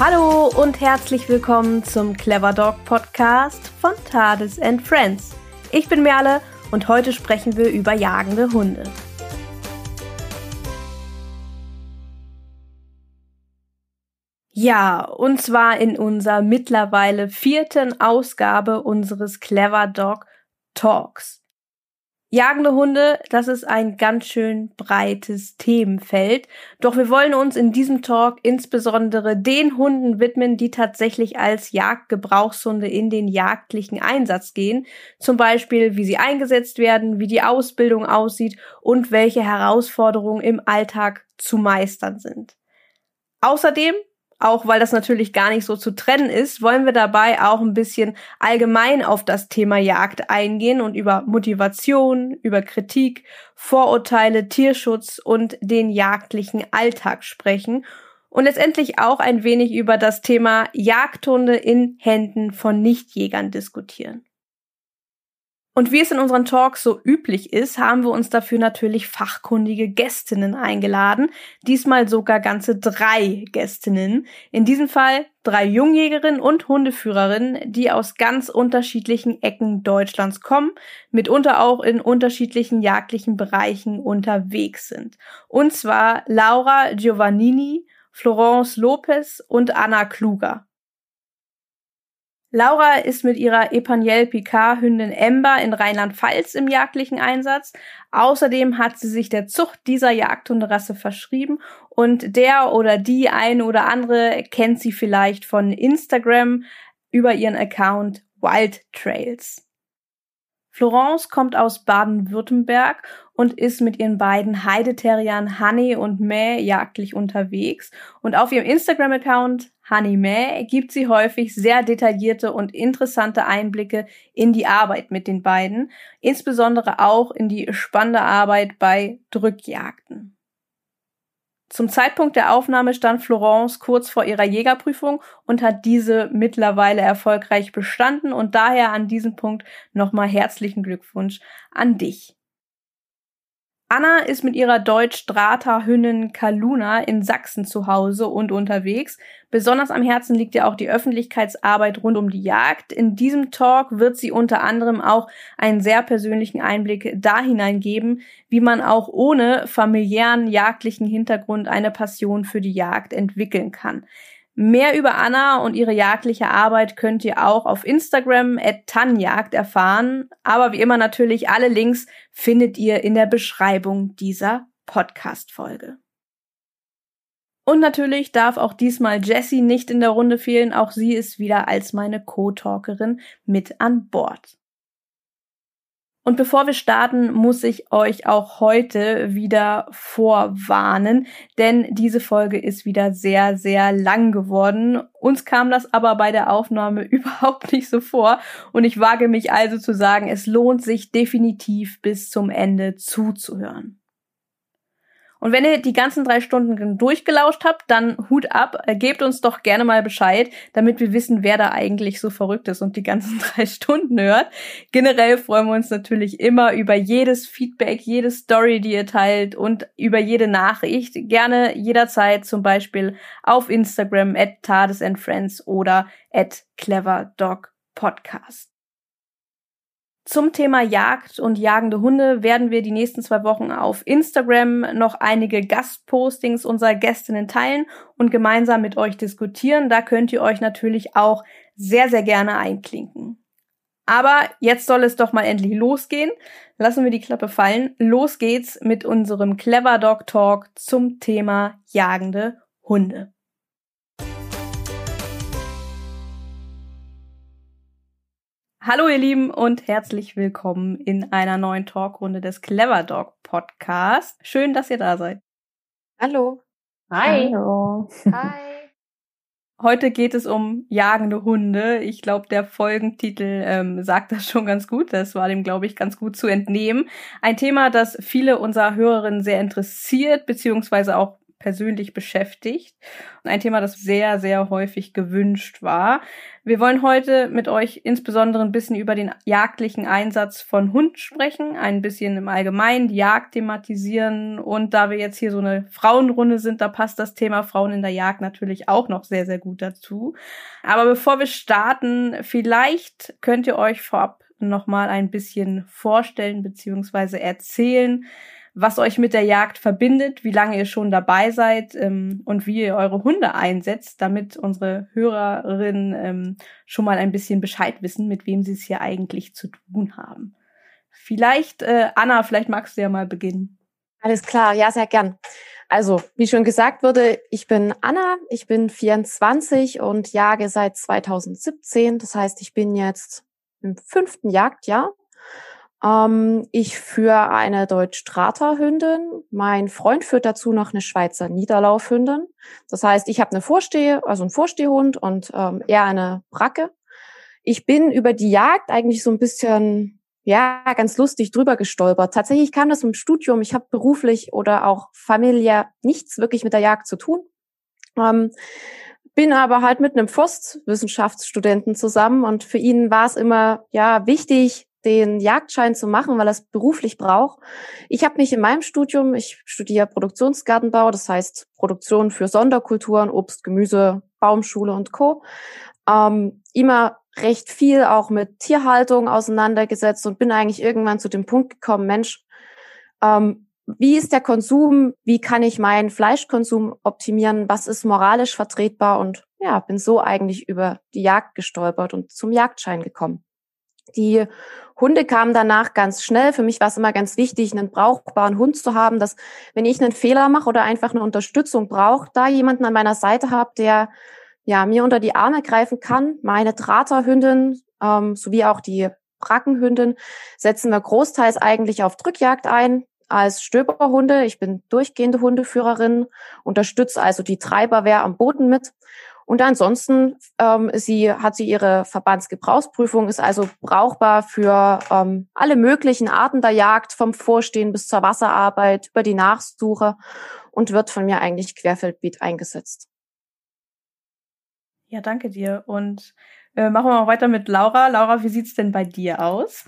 Hallo und herzlich willkommen zum Clever Dog Podcast von TARDIS and Friends. Ich bin Merle und heute sprechen wir über jagende Hunde. Ja, und zwar in unserer mittlerweile vierten Ausgabe unseres Clever Dog Talks. Jagende Hunde, das ist ein ganz schön breites Themenfeld. Doch wir wollen uns in diesem Talk insbesondere den Hunden widmen, die tatsächlich als Jagdgebrauchshunde in den jagdlichen Einsatz gehen. Zum Beispiel, wie sie eingesetzt werden, wie die Ausbildung aussieht und welche Herausforderungen im Alltag zu meistern sind. Außerdem auch weil das natürlich gar nicht so zu trennen ist, wollen wir dabei auch ein bisschen allgemein auf das Thema Jagd eingehen und über Motivation, über Kritik, Vorurteile, Tierschutz und den jagdlichen Alltag sprechen und letztendlich auch ein wenig über das Thema Jagdhunde in Händen von Nichtjägern diskutieren. Und wie es in unseren Talks so üblich ist, haben wir uns dafür natürlich fachkundige Gästinnen eingeladen. Diesmal sogar ganze drei Gästinnen. In diesem Fall drei Jungjägerinnen und Hundeführerinnen, die aus ganz unterschiedlichen Ecken Deutschlands kommen, mitunter auch in unterschiedlichen jagdlichen Bereichen unterwegs sind. Und zwar Laura Giovannini, Florence Lopez und Anna Kluger. Laura ist mit ihrer Epaniel Picard Hündin Ember in Rheinland-Pfalz im jagdlichen Einsatz. Außerdem hat sie sich der Zucht dieser Jagdhunderasse verschrieben und der oder die eine oder andere kennt sie vielleicht von Instagram über ihren Account Wild Trails. Florence kommt aus Baden-Württemberg und ist mit ihren beiden Heideterriern Honey und May jagdlich unterwegs. Und auf ihrem Instagram-Account May gibt sie häufig sehr detaillierte und interessante Einblicke in die Arbeit mit den beiden, insbesondere auch in die spannende Arbeit bei Drückjagden. Zum Zeitpunkt der Aufnahme stand Florence kurz vor ihrer Jägerprüfung und hat diese mittlerweile erfolgreich bestanden und daher an diesem Punkt nochmal herzlichen Glückwunsch an dich. Anna ist mit ihrer Deutsch-Strata-Hündin Kaluna in Sachsen zu Hause und unterwegs. Besonders am Herzen liegt ihr auch die Öffentlichkeitsarbeit rund um die Jagd. In diesem Talk wird sie unter anderem auch einen sehr persönlichen Einblick da hineingeben, wie man auch ohne familiären jagdlichen Hintergrund eine Passion für die Jagd entwickeln kann. Mehr über Anna und ihre jagdliche Arbeit könnt ihr auch auf Instagram at Tanjagd erfahren. Aber wie immer natürlich alle Links findet ihr in der Beschreibung dieser Podcast-Folge. Und natürlich darf auch diesmal Jessie nicht in der Runde fehlen. Auch sie ist wieder als meine Co-Talkerin mit an Bord. Und bevor wir starten, muss ich euch auch heute wieder vorwarnen, denn diese Folge ist wieder sehr, sehr lang geworden. Uns kam das aber bei der Aufnahme überhaupt nicht so vor und ich wage mich also zu sagen, es lohnt sich definitiv bis zum Ende zuzuhören. Und wenn ihr die ganzen drei Stunden durchgelauscht habt, dann Hut ab, äh, gebt uns doch gerne mal Bescheid, damit wir wissen, wer da eigentlich so verrückt ist und die ganzen drei Stunden hört. Generell freuen wir uns natürlich immer über jedes Feedback, jede Story, die ihr teilt und über jede Nachricht. Gerne jederzeit zum Beispiel auf Instagram at Tades and Friends oder at Clever Dog Podcast. Zum Thema Jagd und jagende Hunde werden wir die nächsten zwei Wochen auf Instagram noch einige Gastpostings unserer Gästinnen teilen und gemeinsam mit euch diskutieren. Da könnt ihr euch natürlich auch sehr, sehr gerne einklinken. Aber jetzt soll es doch mal endlich losgehen. Lassen wir die Klappe fallen. Los geht's mit unserem Clever Dog Talk zum Thema jagende Hunde. Hallo ihr Lieben und herzlich willkommen in einer neuen Talkrunde des Clever Dog Podcast. Schön, dass ihr da seid. Hallo. Hi. Hallo. Hi. Heute geht es um jagende Hunde. Ich glaube, der Folgentitel ähm, sagt das schon ganz gut. Das war dem, glaube ich, ganz gut zu entnehmen. Ein Thema, das viele unserer Hörerinnen sehr interessiert, beziehungsweise auch persönlich beschäftigt. Und ein Thema, das sehr, sehr häufig gewünscht war. Wir wollen heute mit euch insbesondere ein bisschen über den jagdlichen Einsatz von Hund sprechen, ein bisschen im Allgemeinen die Jagd thematisieren. Und da wir jetzt hier so eine Frauenrunde sind, da passt das Thema Frauen in der Jagd natürlich auch noch sehr, sehr gut dazu. Aber bevor wir starten, vielleicht könnt ihr euch vorab noch mal ein bisschen vorstellen beziehungsweise erzählen, was euch mit der Jagd verbindet, wie lange ihr schon dabei seid ähm, und wie ihr eure Hunde einsetzt, damit unsere Hörerinnen ähm, schon mal ein bisschen Bescheid wissen, mit wem sie es hier eigentlich zu tun haben. Vielleicht, äh, Anna, vielleicht magst du ja mal beginnen. Alles klar, ja, sehr gern. Also, wie schon gesagt wurde, ich bin Anna, ich bin 24 und jage seit 2017. Das heißt, ich bin jetzt im fünften Jagdjahr. Ähm, ich führe eine Deutsch-Strata-Hündin. Mein Freund führt dazu noch eine Schweizer Niederlaufhündin. Das heißt, ich habe eine Vorstehe, also einen Vorstehhund und ähm, er eine Bracke. Ich bin über die Jagd eigentlich so ein bisschen, ja, ganz lustig drüber gestolpert. Tatsächlich kam das im Studium. Ich habe beruflich oder auch familiär nichts wirklich mit der Jagd zu tun. Ähm, bin aber halt mit einem Forstwissenschaftsstudenten zusammen und für ihn war es immer ja wichtig, den Jagdschein zu machen, weil er es beruflich braucht. Ich habe mich in meinem Studium, ich studiere Produktionsgartenbau, das heißt Produktion für Sonderkulturen, Obst, Gemüse, Baumschule und Co. Ähm, immer recht viel auch mit Tierhaltung auseinandergesetzt und bin eigentlich irgendwann zu dem Punkt gekommen, Mensch, ähm, wie ist der Konsum? Wie kann ich meinen Fleischkonsum optimieren? Was ist moralisch vertretbar? Und ja, bin so eigentlich über die Jagd gestolpert und zum Jagdschein gekommen. Die Hunde kamen danach ganz schnell. Für mich war es immer ganz wichtig, einen brauchbaren Hund zu haben, dass wenn ich einen Fehler mache oder einfach eine Unterstützung brauche, da jemanden an meiner Seite habe, der ja mir unter die Arme greifen kann. Meine Traterhündin ähm, sowie auch die Brackenhündin setzen wir großteils eigentlich auf Drückjagd ein als Stöberhunde. Ich bin durchgehende Hundeführerin, unterstütze also die Treiberwehr am Boden mit und ansonsten ähm, sie, hat sie ihre Verbandsgebrauchsprüfung, ist also brauchbar für ähm, alle möglichen Arten der Jagd, vom Vorstehen bis zur Wasserarbeit, über die Nachsuche und wird von mir eigentlich querfeldbeat eingesetzt. Ja, danke dir. Und äh, machen wir mal weiter mit Laura. Laura, wie sieht's denn bei dir aus?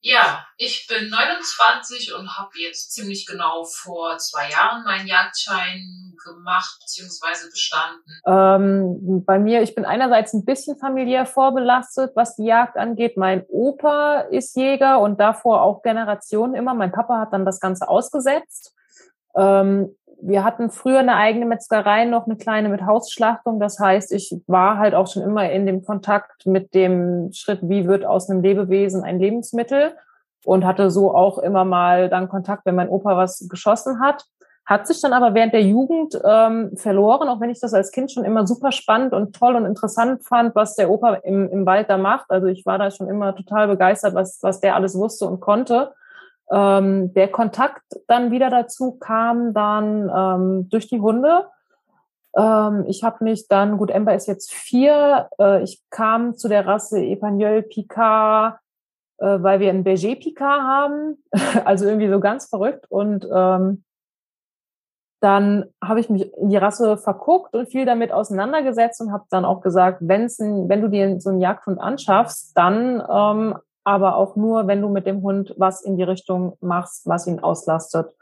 Ja, ich bin 29 und habe jetzt ziemlich genau vor zwei Jahren meinen Jagdschein gemacht bzw. bestanden. Ähm, bei mir, ich bin einerseits ein bisschen familiär vorbelastet, was die Jagd angeht. Mein Opa ist Jäger und davor auch Generationen immer. Mein Papa hat dann das Ganze ausgesetzt. Ähm, wir hatten früher eine eigene Metzgerei, noch eine kleine mit Hausschlachtung. Das heißt, ich war halt auch schon immer in dem Kontakt mit dem Schritt, wie wird aus einem Lebewesen ein Lebensmittel und hatte so auch immer mal dann Kontakt, wenn mein Opa was geschossen hat. Hat sich dann aber während der Jugend ähm, verloren, auch wenn ich das als Kind schon immer super spannend und toll und interessant fand, was der Opa im, im Wald da macht. Also ich war da schon immer total begeistert, was, was der alles wusste und konnte. Ähm, der Kontakt dann wieder dazu kam dann ähm, durch die Hunde. Ähm, ich habe mich dann, gut, Ember ist jetzt vier, äh, ich kam zu der Rasse Epagnol Picard, äh, weil wir einen Berger Picard haben, also irgendwie so ganz verrückt und ähm, dann habe ich mich in die Rasse verguckt und viel damit auseinandergesetzt und habe dann auch gesagt, wenn's ein, wenn du dir so einen Jagdhund anschaffst, dann ähm, aber auch nur, wenn du mit dem Hund was in die Richtung machst, was ihn auslastet.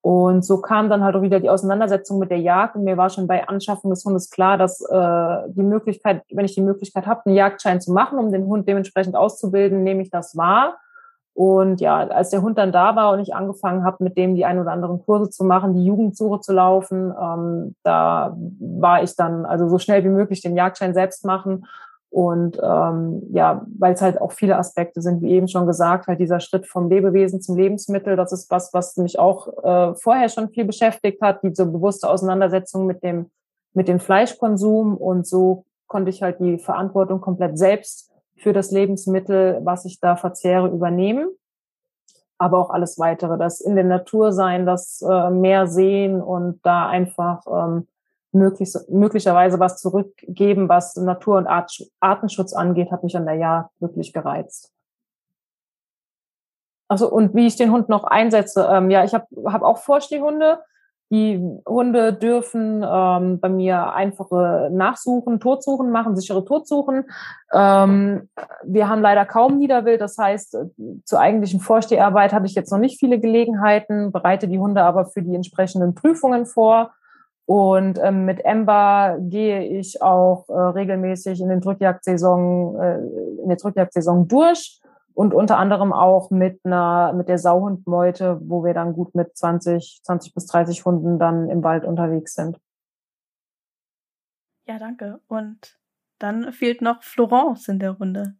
Und so kam dann halt auch wieder die Auseinandersetzung mit der Jagd. Und mir war schon bei Anschaffung des Hundes klar, dass äh, die Möglichkeit, wenn ich die Möglichkeit habe, einen Jagdschein zu machen, um den Hund dementsprechend auszubilden, nehme ich das wahr. Und ja, als der Hund dann da war und ich angefangen habe, mit dem die ein oder anderen Kurse zu machen, die Jugendsuche zu laufen, ähm, da war ich dann also so schnell wie möglich den Jagdschein selbst machen und ähm, ja, weil es halt auch viele Aspekte sind, wie eben schon gesagt, halt dieser Schritt vom Lebewesen zum Lebensmittel, das ist was, was mich auch äh, vorher schon viel beschäftigt hat, diese bewusste Auseinandersetzung mit dem, mit dem Fleischkonsum. Und so konnte ich halt die Verantwortung komplett selbst für das Lebensmittel, was ich da verzehre, übernehmen. Aber auch alles weitere, das in der Natur sein, das äh, mehr sehen und da einfach ähm, möglich, möglicherweise was zurückgeben, was Natur- und Art, Artenschutz angeht, hat mich an der Jahr wirklich gereizt. Also und wie ich den Hund noch einsetze, ähm, ja, ich habe hab auch Vorstehhunde. Die Hunde dürfen ähm, bei mir einfache Nachsuchen, Totsuchen machen, sichere Totsuchen. Ähm, wir haben leider kaum Niederwild, das heißt, zur eigentlichen Vorsteharbeit habe ich jetzt noch nicht viele Gelegenheiten, bereite die Hunde aber für die entsprechenden Prüfungen vor. Und ähm, mit Ember gehe ich auch äh, regelmäßig in den Drückjagdsaison, äh, in der Drückjagdsaison durch und unter anderem auch mit einer, mit der Sauhundmeute, wo wir dann gut mit 20, 20 bis 30 Hunden dann im Wald unterwegs sind. Ja, danke. Und dann fehlt noch Florence in der Runde.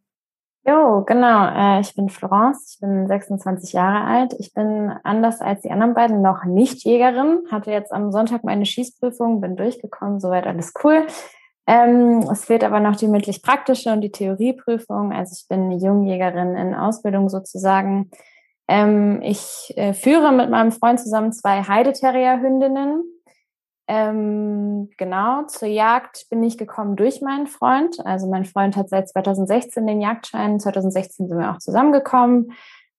Jo, genau. Äh, ich bin Florence, ich bin 26 Jahre alt. Ich bin anders als die anderen beiden noch nicht Jägerin. Hatte jetzt am Sonntag meine Schießprüfung, bin durchgekommen, soweit alles cool. Ähm, es fehlt aber noch die mündlich-praktische und die Theorieprüfung. Also ich bin Jungjägerin in Ausbildung sozusagen. Ähm, ich äh, führe mit meinem Freund zusammen zwei Heideterrier-Hündinnen. Ähm, genau, zur Jagd bin ich gekommen durch meinen Freund. Also mein Freund hat seit 2016 den Jagdschein. 2016 sind wir auch zusammengekommen.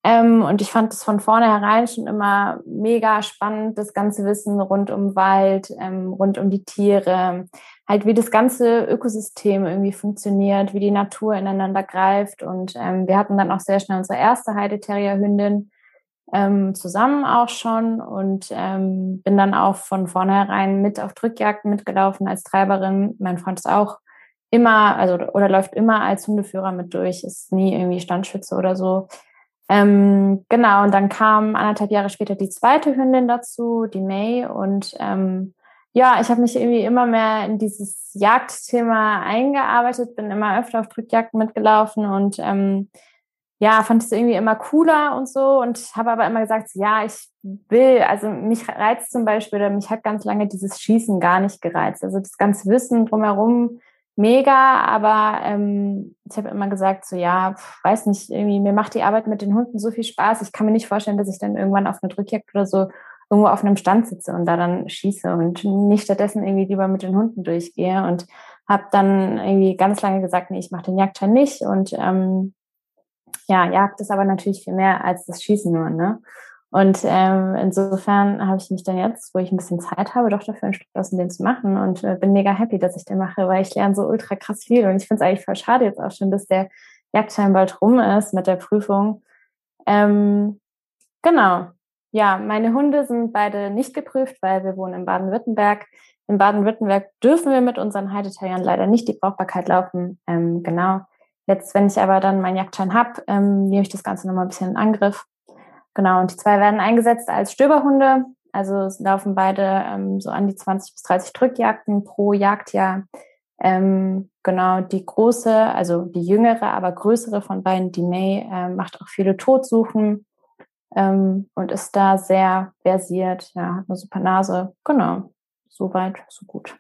Ähm, und ich fand es von vornherein schon immer mega spannend, das ganze Wissen rund um Wald, ähm, rund um die Tiere, halt wie das ganze Ökosystem irgendwie funktioniert, wie die Natur ineinander greift. Und ähm, wir hatten dann auch sehr schnell unsere erste Heideterrier-Hündin ähm, zusammen auch schon und ähm, bin dann auch von vornherein mit auf Drückjagden mitgelaufen als Treiberin. Mein Freund ist auch immer, also oder läuft immer als Hundeführer mit durch, ist nie irgendwie Standschütze oder so. Ähm, genau, und dann kam anderthalb Jahre später die zweite Hündin dazu, die May. Und ähm, ja, ich habe mich irgendwie immer mehr in dieses Jagdthema eingearbeitet, bin immer öfter auf Drückjagden mitgelaufen und ähm, ja, fand es irgendwie immer cooler und so und habe aber immer gesagt, ja, ich will, also mich reizt zum Beispiel, oder mich hat ganz lange dieses Schießen gar nicht gereizt. Also das ganze Wissen drumherum mega, aber ähm, ich habe immer gesagt, so ja, weiß nicht, irgendwie, mir macht die Arbeit mit den Hunden so viel Spaß. Ich kann mir nicht vorstellen, dass ich dann irgendwann auf einer Drückjagd oder so irgendwo auf einem Stand sitze und da dann schieße und nicht stattdessen irgendwie lieber mit den Hunden durchgehe und habe dann irgendwie ganz lange gesagt, nee, ich mache den Jagdschein nicht und ähm, ja, Jagd ist aber natürlich viel mehr als das Schießen nur, ne? Und ähm, insofern habe ich mich dann jetzt, wo ich ein bisschen Zeit habe, doch dafür entschlossen, den zu machen und äh, bin mega happy, dass ich den mache, weil ich lerne so ultra krass viel. Und ich finde es eigentlich voll schade jetzt auch schon, dass der Jagdschein bald rum ist mit der Prüfung. Ähm, genau. Ja, meine Hunde sind beide nicht geprüft, weil wir wohnen in Baden-Württemberg. In Baden-Württemberg dürfen wir mit unseren Heideterriern leider nicht die Brauchbarkeit laufen. Ähm, genau. Jetzt, wenn ich aber dann meinen Jagdschein habe, ähm, nehme ich das Ganze nochmal ein bisschen in Angriff Genau, und die zwei werden eingesetzt als Stöberhunde. Also es laufen beide ähm, so an die 20 bis 30 Drückjagden pro Jagdjahr. Ähm, genau, die große, also die jüngere, aber größere von beiden, die May, äh, macht auch viele Totsuchen ähm, und ist da sehr versiert, ja, hat eine super Nase. Genau, soweit, so gut.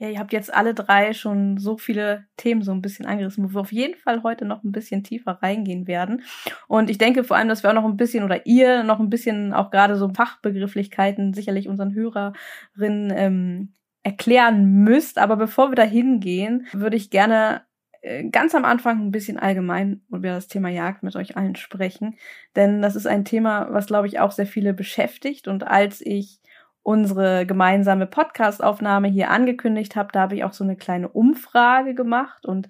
Ja, ihr habt jetzt alle drei schon so viele Themen so ein bisschen angerissen, wo wir auf jeden Fall heute noch ein bisschen tiefer reingehen werden. Und ich denke vor allem, dass wir auch noch ein bisschen oder ihr noch ein bisschen auch gerade so Fachbegrifflichkeiten sicherlich unseren Hörerinnen ähm, erklären müsst. Aber bevor wir da hingehen, würde ich gerne äh, ganz am Anfang ein bisschen allgemein über das Thema Jagd mit euch allen sprechen. Denn das ist ein Thema, was, glaube ich, auch sehr viele beschäftigt. Und als ich unsere gemeinsame Podcastaufnahme hier angekündigt habe, da habe ich auch so eine kleine Umfrage gemacht. Und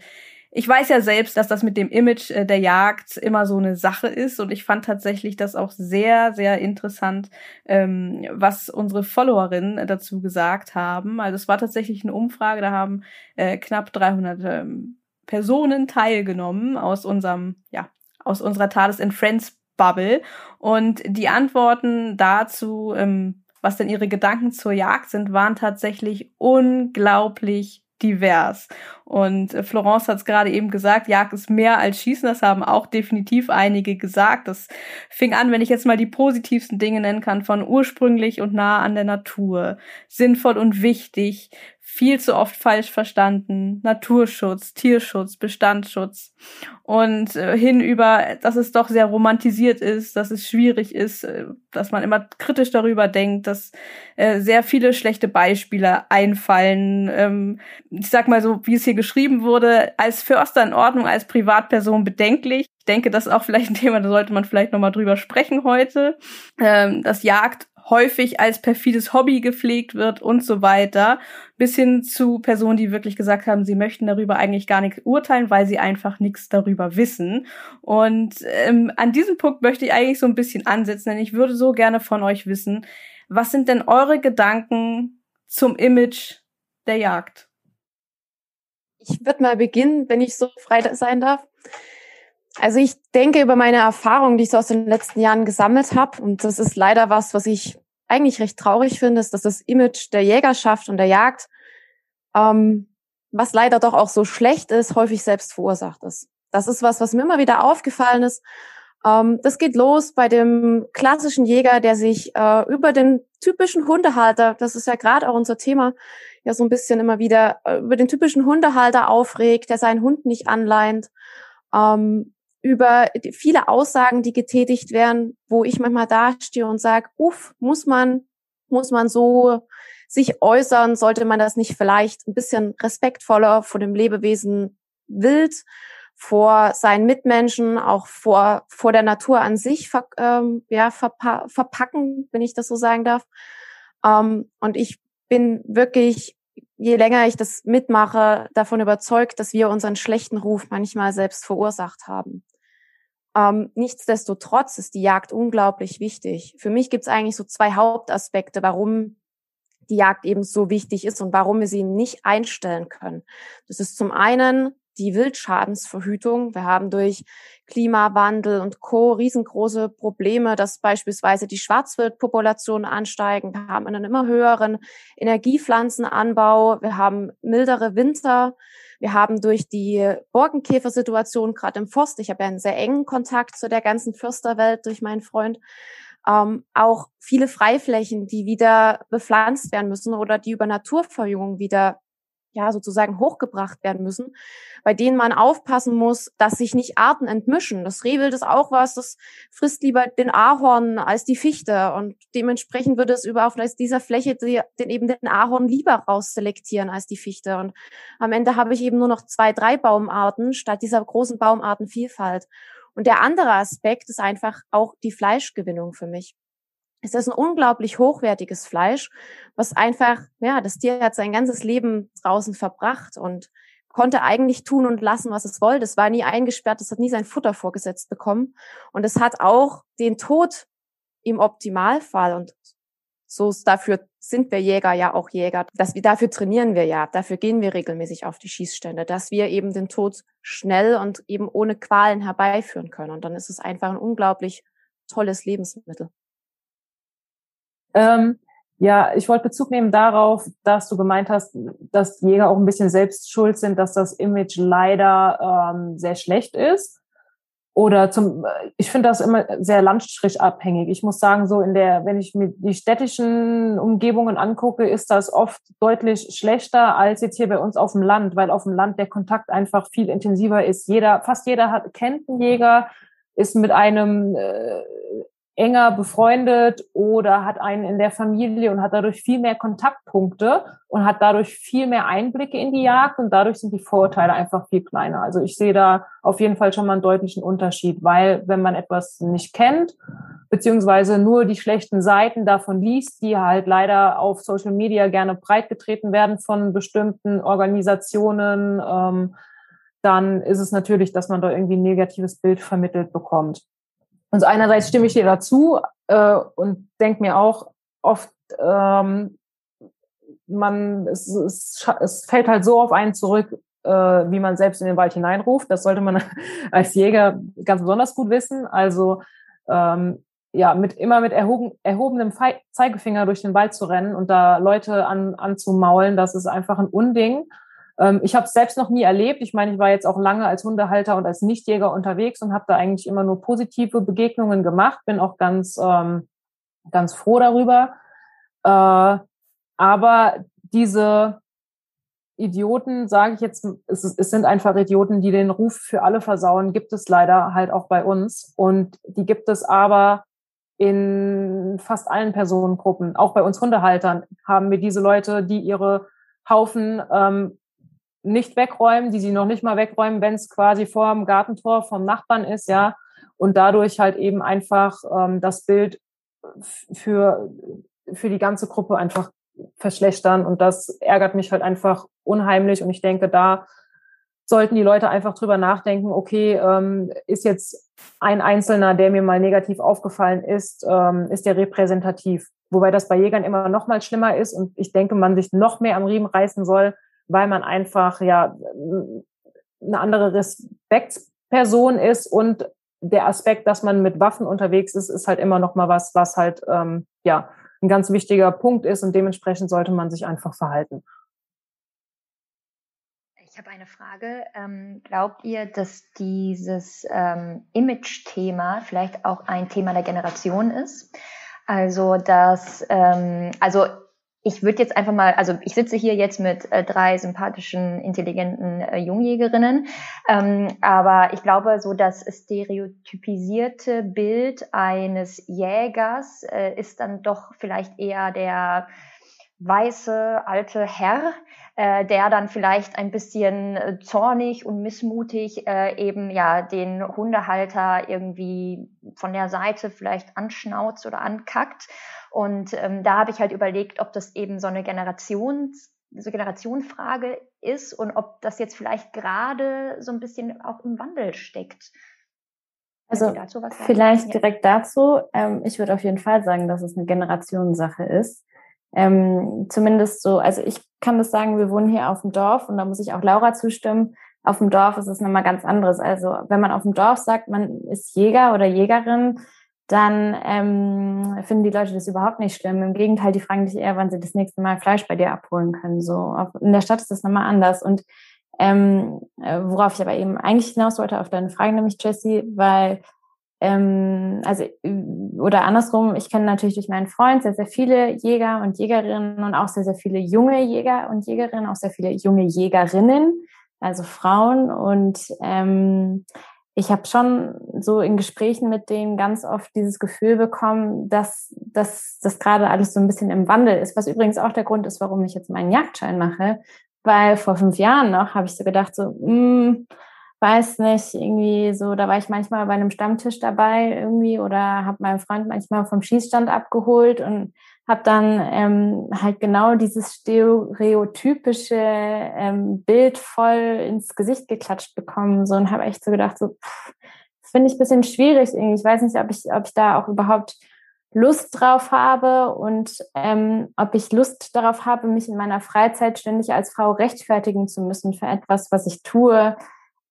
ich weiß ja selbst, dass das mit dem Image äh, der Jagd immer so eine Sache ist. Und ich fand tatsächlich das auch sehr, sehr interessant, ähm, was unsere Followerinnen dazu gesagt haben. Also es war tatsächlich eine Umfrage, da haben äh, knapp 300 ähm, Personen teilgenommen aus unserem, ja, aus unserer Thales and Friends Bubble und die Antworten dazu ähm, was denn ihre Gedanken zur Jagd sind, waren tatsächlich unglaublich divers. Und äh, Florence hat es gerade eben gesagt, Jagd ist mehr als Schießen. Das haben auch definitiv einige gesagt. Das fing an, wenn ich jetzt mal die positivsten Dinge nennen kann, von ursprünglich und nah an der Natur, sinnvoll und wichtig, viel zu oft falsch verstanden. Naturschutz, Tierschutz, Bestandsschutz und äh, hinüber, dass es doch sehr romantisiert ist, dass es schwierig ist, äh, dass man immer kritisch darüber denkt, dass äh, sehr viele schlechte Beispiele einfallen. Ähm, ich sag mal so, wie es hier geschrieben wurde, als Förster in Ordnung, als Privatperson bedenklich. Ich denke, das ist auch vielleicht ein Thema, da sollte man vielleicht nochmal drüber sprechen heute. Ähm, dass Jagd häufig als perfides Hobby gepflegt wird und so weiter, bis hin zu Personen, die wirklich gesagt haben, sie möchten darüber eigentlich gar nichts urteilen, weil sie einfach nichts darüber wissen. Und ähm, an diesem Punkt möchte ich eigentlich so ein bisschen ansetzen, denn ich würde so gerne von euch wissen, was sind denn eure Gedanken zum Image der Jagd? Ich würde mal beginnen, wenn ich so frei sein darf. Also ich denke über meine Erfahrungen, die ich so aus den letzten Jahren gesammelt habe, und das ist leider was, was ich eigentlich recht traurig finde, ist, dass das Image der Jägerschaft und der Jagd, ähm, was leider doch auch so schlecht ist, häufig selbst verursacht ist. Das ist was, was mir immer wieder aufgefallen ist. Ähm, das geht los bei dem klassischen Jäger, der sich äh, über den typischen Hundehalter, das ist ja gerade auch unser Thema, ja so ein bisschen immer wieder äh, über den typischen Hundehalter aufregt, der seinen Hund nicht anleint, ähm, über viele Aussagen, die getätigt werden, wo ich manchmal dastehe und sage, uff, muss man, muss man so sich äußern, sollte man das nicht vielleicht ein bisschen respektvoller vor dem Lebewesen wild, vor seinen Mitmenschen, auch vor, vor der Natur an sich ver, ähm, ja, verpa verpacken, wenn ich das so sagen darf. Ähm, und ich bin wirklich je länger ich das mitmache, davon überzeugt, dass wir unseren schlechten Ruf manchmal selbst verursacht haben. Ähm, nichtsdestotrotz ist die Jagd unglaublich wichtig. Für mich gibt es eigentlich so zwei Hauptaspekte, warum die Jagd eben so wichtig ist und warum wir sie nicht einstellen können. Das ist zum einen die Wildschadensverhütung. Wir haben durch Klimawandel und Co. riesengroße Probleme, dass beispielsweise die Schwarzwildpopulationen ansteigen. Wir haben einen immer höheren Energiepflanzenanbau. Wir haben mildere Winter. Wir haben durch die Borkenkäfersituation gerade im Forst, ich habe ja einen sehr engen Kontakt zu der ganzen Fürsterwelt durch meinen Freund, ähm, auch viele Freiflächen, die wieder bepflanzt werden müssen oder die über Naturverjüngung wieder ja sozusagen hochgebracht werden müssen, bei denen man aufpassen muss, dass sich nicht Arten entmischen. Das Rehwild ist auch was, das frisst lieber den Ahorn als die Fichte und dementsprechend würde es über auf dieser Fläche die, den eben den Ahorn lieber rausselektieren als die Fichte und am Ende habe ich eben nur noch zwei, drei Baumarten statt dieser großen Baumartenvielfalt. Und der andere Aspekt ist einfach auch die Fleischgewinnung für mich es ist ein unglaublich hochwertiges Fleisch, was einfach, ja, das Tier hat sein ganzes Leben draußen verbracht und konnte eigentlich tun und lassen, was es wollte. Es war nie eingesperrt, es hat nie sein Futter vorgesetzt bekommen. Und es hat auch den Tod im Optimalfall und so dafür sind wir Jäger ja auch Jäger, dass wir dafür trainieren wir ja, dafür gehen wir regelmäßig auf die Schießstände, dass wir eben den Tod schnell und eben ohne Qualen herbeiführen können. Und dann ist es einfach ein unglaublich tolles Lebensmittel. Ähm, ja, ich wollte Bezug nehmen darauf, dass du gemeint hast, dass Jäger auch ein bisschen selbst schuld sind, dass das Image leider ähm, sehr schlecht ist. Oder zum, ich finde das immer sehr landstrichabhängig. Ich muss sagen, so in der, wenn ich mir die städtischen Umgebungen angucke, ist das oft deutlich schlechter als jetzt hier bei uns auf dem Land, weil auf dem Land der Kontakt einfach viel intensiver ist. Jeder, fast jeder hat, kennt einen Jäger, ist mit einem äh, enger befreundet oder hat einen in der Familie und hat dadurch viel mehr Kontaktpunkte und hat dadurch viel mehr Einblicke in die Jagd und dadurch sind die Vorteile einfach viel kleiner. Also ich sehe da auf jeden Fall schon mal einen deutlichen Unterschied, weil wenn man etwas nicht kennt, beziehungsweise nur die schlechten Seiten davon liest, die halt leider auf Social Media gerne breitgetreten werden von bestimmten Organisationen, ähm, dann ist es natürlich, dass man da irgendwie ein negatives Bild vermittelt bekommt. Also einerseits stimme ich dir dazu äh, und denke mir auch oft, ähm, man, es, es, es fällt halt so auf einen zurück, äh, wie man selbst in den Wald hineinruft. Das sollte man als Jäger ganz besonders gut wissen. Also ähm, ja, mit immer mit erhoben, erhobenem Zeigefinger durch den Wald zu rennen und da Leute an, anzumaulen, das ist einfach ein Unding. Ähm, ich habe es selbst noch nie erlebt. Ich meine, ich war jetzt auch lange als Hundehalter und als Nichtjäger unterwegs und habe da eigentlich immer nur positive Begegnungen gemacht. Bin auch ganz, ähm, ganz froh darüber. Äh, aber diese Idioten, sage ich jetzt, es, es sind einfach Idioten, die den Ruf für alle versauen, gibt es leider halt auch bei uns. Und die gibt es aber in fast allen Personengruppen. Auch bei uns Hundehaltern haben wir diese Leute, die ihre Haufen ähm, nicht wegräumen, die sie noch nicht mal wegräumen, wenn es quasi vor dem Gartentor vom Nachbarn ist, ja. Und dadurch halt eben einfach ähm, das Bild für, für die ganze Gruppe einfach verschlechtern. Und das ärgert mich halt einfach unheimlich. Und ich denke, da sollten die Leute einfach drüber nachdenken, okay, ähm, ist jetzt ein Einzelner, der mir mal negativ aufgefallen ist, ähm, ist der repräsentativ? Wobei das bei Jägern immer noch mal schlimmer ist und ich denke, man sich noch mehr am Riemen reißen soll, weil man einfach ja eine andere Respektsperson ist und der Aspekt, dass man mit Waffen unterwegs ist, ist halt immer noch mal was, was halt ähm, ja ein ganz wichtiger Punkt ist und dementsprechend sollte man sich einfach verhalten. Ich habe eine Frage. Ähm, glaubt ihr, dass dieses ähm, Image-Thema vielleicht auch ein Thema der Generation ist? Also, dass, ähm, also ich würde jetzt einfach mal, also ich sitze hier jetzt mit äh, drei sympathischen, intelligenten äh, Jungjägerinnen, ähm, aber ich glaube, so das stereotypisierte Bild eines Jägers äh, ist dann doch vielleicht eher der weiße alte Herr, äh, der dann vielleicht ein bisschen äh, zornig und missmutig äh, eben ja den Hundehalter irgendwie von der Seite vielleicht anschnauzt oder ankackt. Und ähm, da habe ich halt überlegt, ob das eben so eine Generations so Generationenfrage ist und ob das jetzt vielleicht gerade so ein bisschen auch im Wandel steckt. Also vielleicht ja. direkt dazu. Ähm, ich würde auf jeden Fall sagen, dass es eine Generationensache ist. Ähm, zumindest so, also ich kann das sagen, wir wohnen hier auf dem Dorf und da muss ich auch Laura zustimmen. Auf dem Dorf ist es nochmal ganz anderes. Also wenn man auf dem Dorf sagt, man ist Jäger oder Jägerin, dann ähm, finden die Leute das überhaupt nicht schlimm. Im Gegenteil, die fragen dich eher, wann sie das nächste Mal Fleisch bei dir abholen können. So in der Stadt ist das nochmal anders. Und ähm, äh, worauf ich aber eben eigentlich hinaus wollte auf deine Frage, nämlich Jessie, weil ähm, also oder andersrum, ich kenne natürlich durch meinen Freund sehr, sehr viele Jäger und Jägerinnen und auch sehr, sehr viele junge Jäger und Jägerinnen, auch sehr viele junge Jägerinnen, also Frauen. Und ähm, ich habe schon so in Gesprächen mit denen ganz oft dieses Gefühl bekommen, dass, dass das gerade alles so ein bisschen im Wandel ist, was übrigens auch der Grund ist, warum ich jetzt meinen Jagdschein mache. Weil vor fünf Jahren noch habe ich so gedacht, so, mh, hm, weiß nicht, irgendwie so, da war ich manchmal bei einem Stammtisch dabei irgendwie oder habe meinen Freund manchmal vom Schießstand abgeholt und habe dann ähm, halt genau dieses stereotypische ähm, Bild voll ins Gesicht geklatscht bekommen so und habe echt so gedacht so das finde ich ein bisschen schwierig irgendwie. Ich weiß nicht ob ich ob ich da auch überhaupt Lust drauf habe und ähm, ob ich Lust darauf habe mich in meiner Freizeit ständig als Frau rechtfertigen zu müssen für etwas was ich tue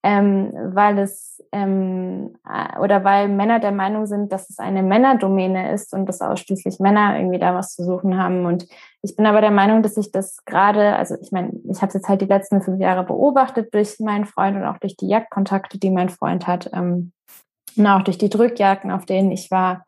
ähm, weil es ähm, äh, oder weil Männer der Meinung sind, dass es eine Männerdomäne ist und dass ausschließlich Männer irgendwie da was zu suchen haben. Und ich bin aber der Meinung, dass ich das gerade, also ich meine, ich habe es jetzt halt die letzten fünf Jahre beobachtet durch meinen Freund und auch durch die Jagdkontakte, die mein Freund hat, ähm, und auch durch die Drückjagden, auf denen ich war.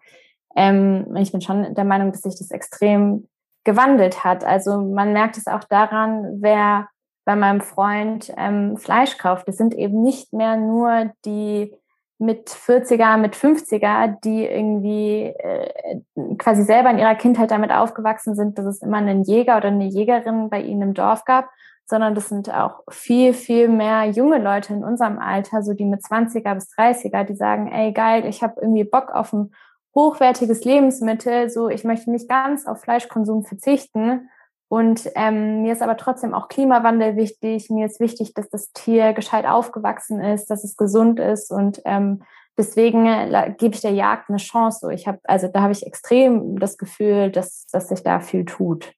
Ähm, ich bin schon der Meinung, dass sich das extrem gewandelt hat. Also man merkt es auch daran, wer bei meinem Freund ähm, Fleisch kauft. Das sind eben nicht mehr nur die mit 40er, mit 50er, die irgendwie äh, quasi selber in ihrer Kindheit damit aufgewachsen sind, dass es immer einen Jäger oder eine Jägerin bei ihnen im Dorf gab, sondern das sind auch viel, viel mehr junge Leute in unserem Alter, so die mit 20er bis 30er, die sagen, ey geil, ich habe irgendwie Bock auf ein hochwertiges Lebensmittel, so ich möchte nicht ganz auf Fleischkonsum verzichten und ähm, mir ist aber trotzdem auch Klimawandel wichtig. Mir ist wichtig, dass das Tier gescheit aufgewachsen ist, dass es gesund ist und ähm, deswegen äh, gebe ich der Jagd eine Chance. So, ich habe also da habe ich extrem das Gefühl, dass dass sich da viel tut.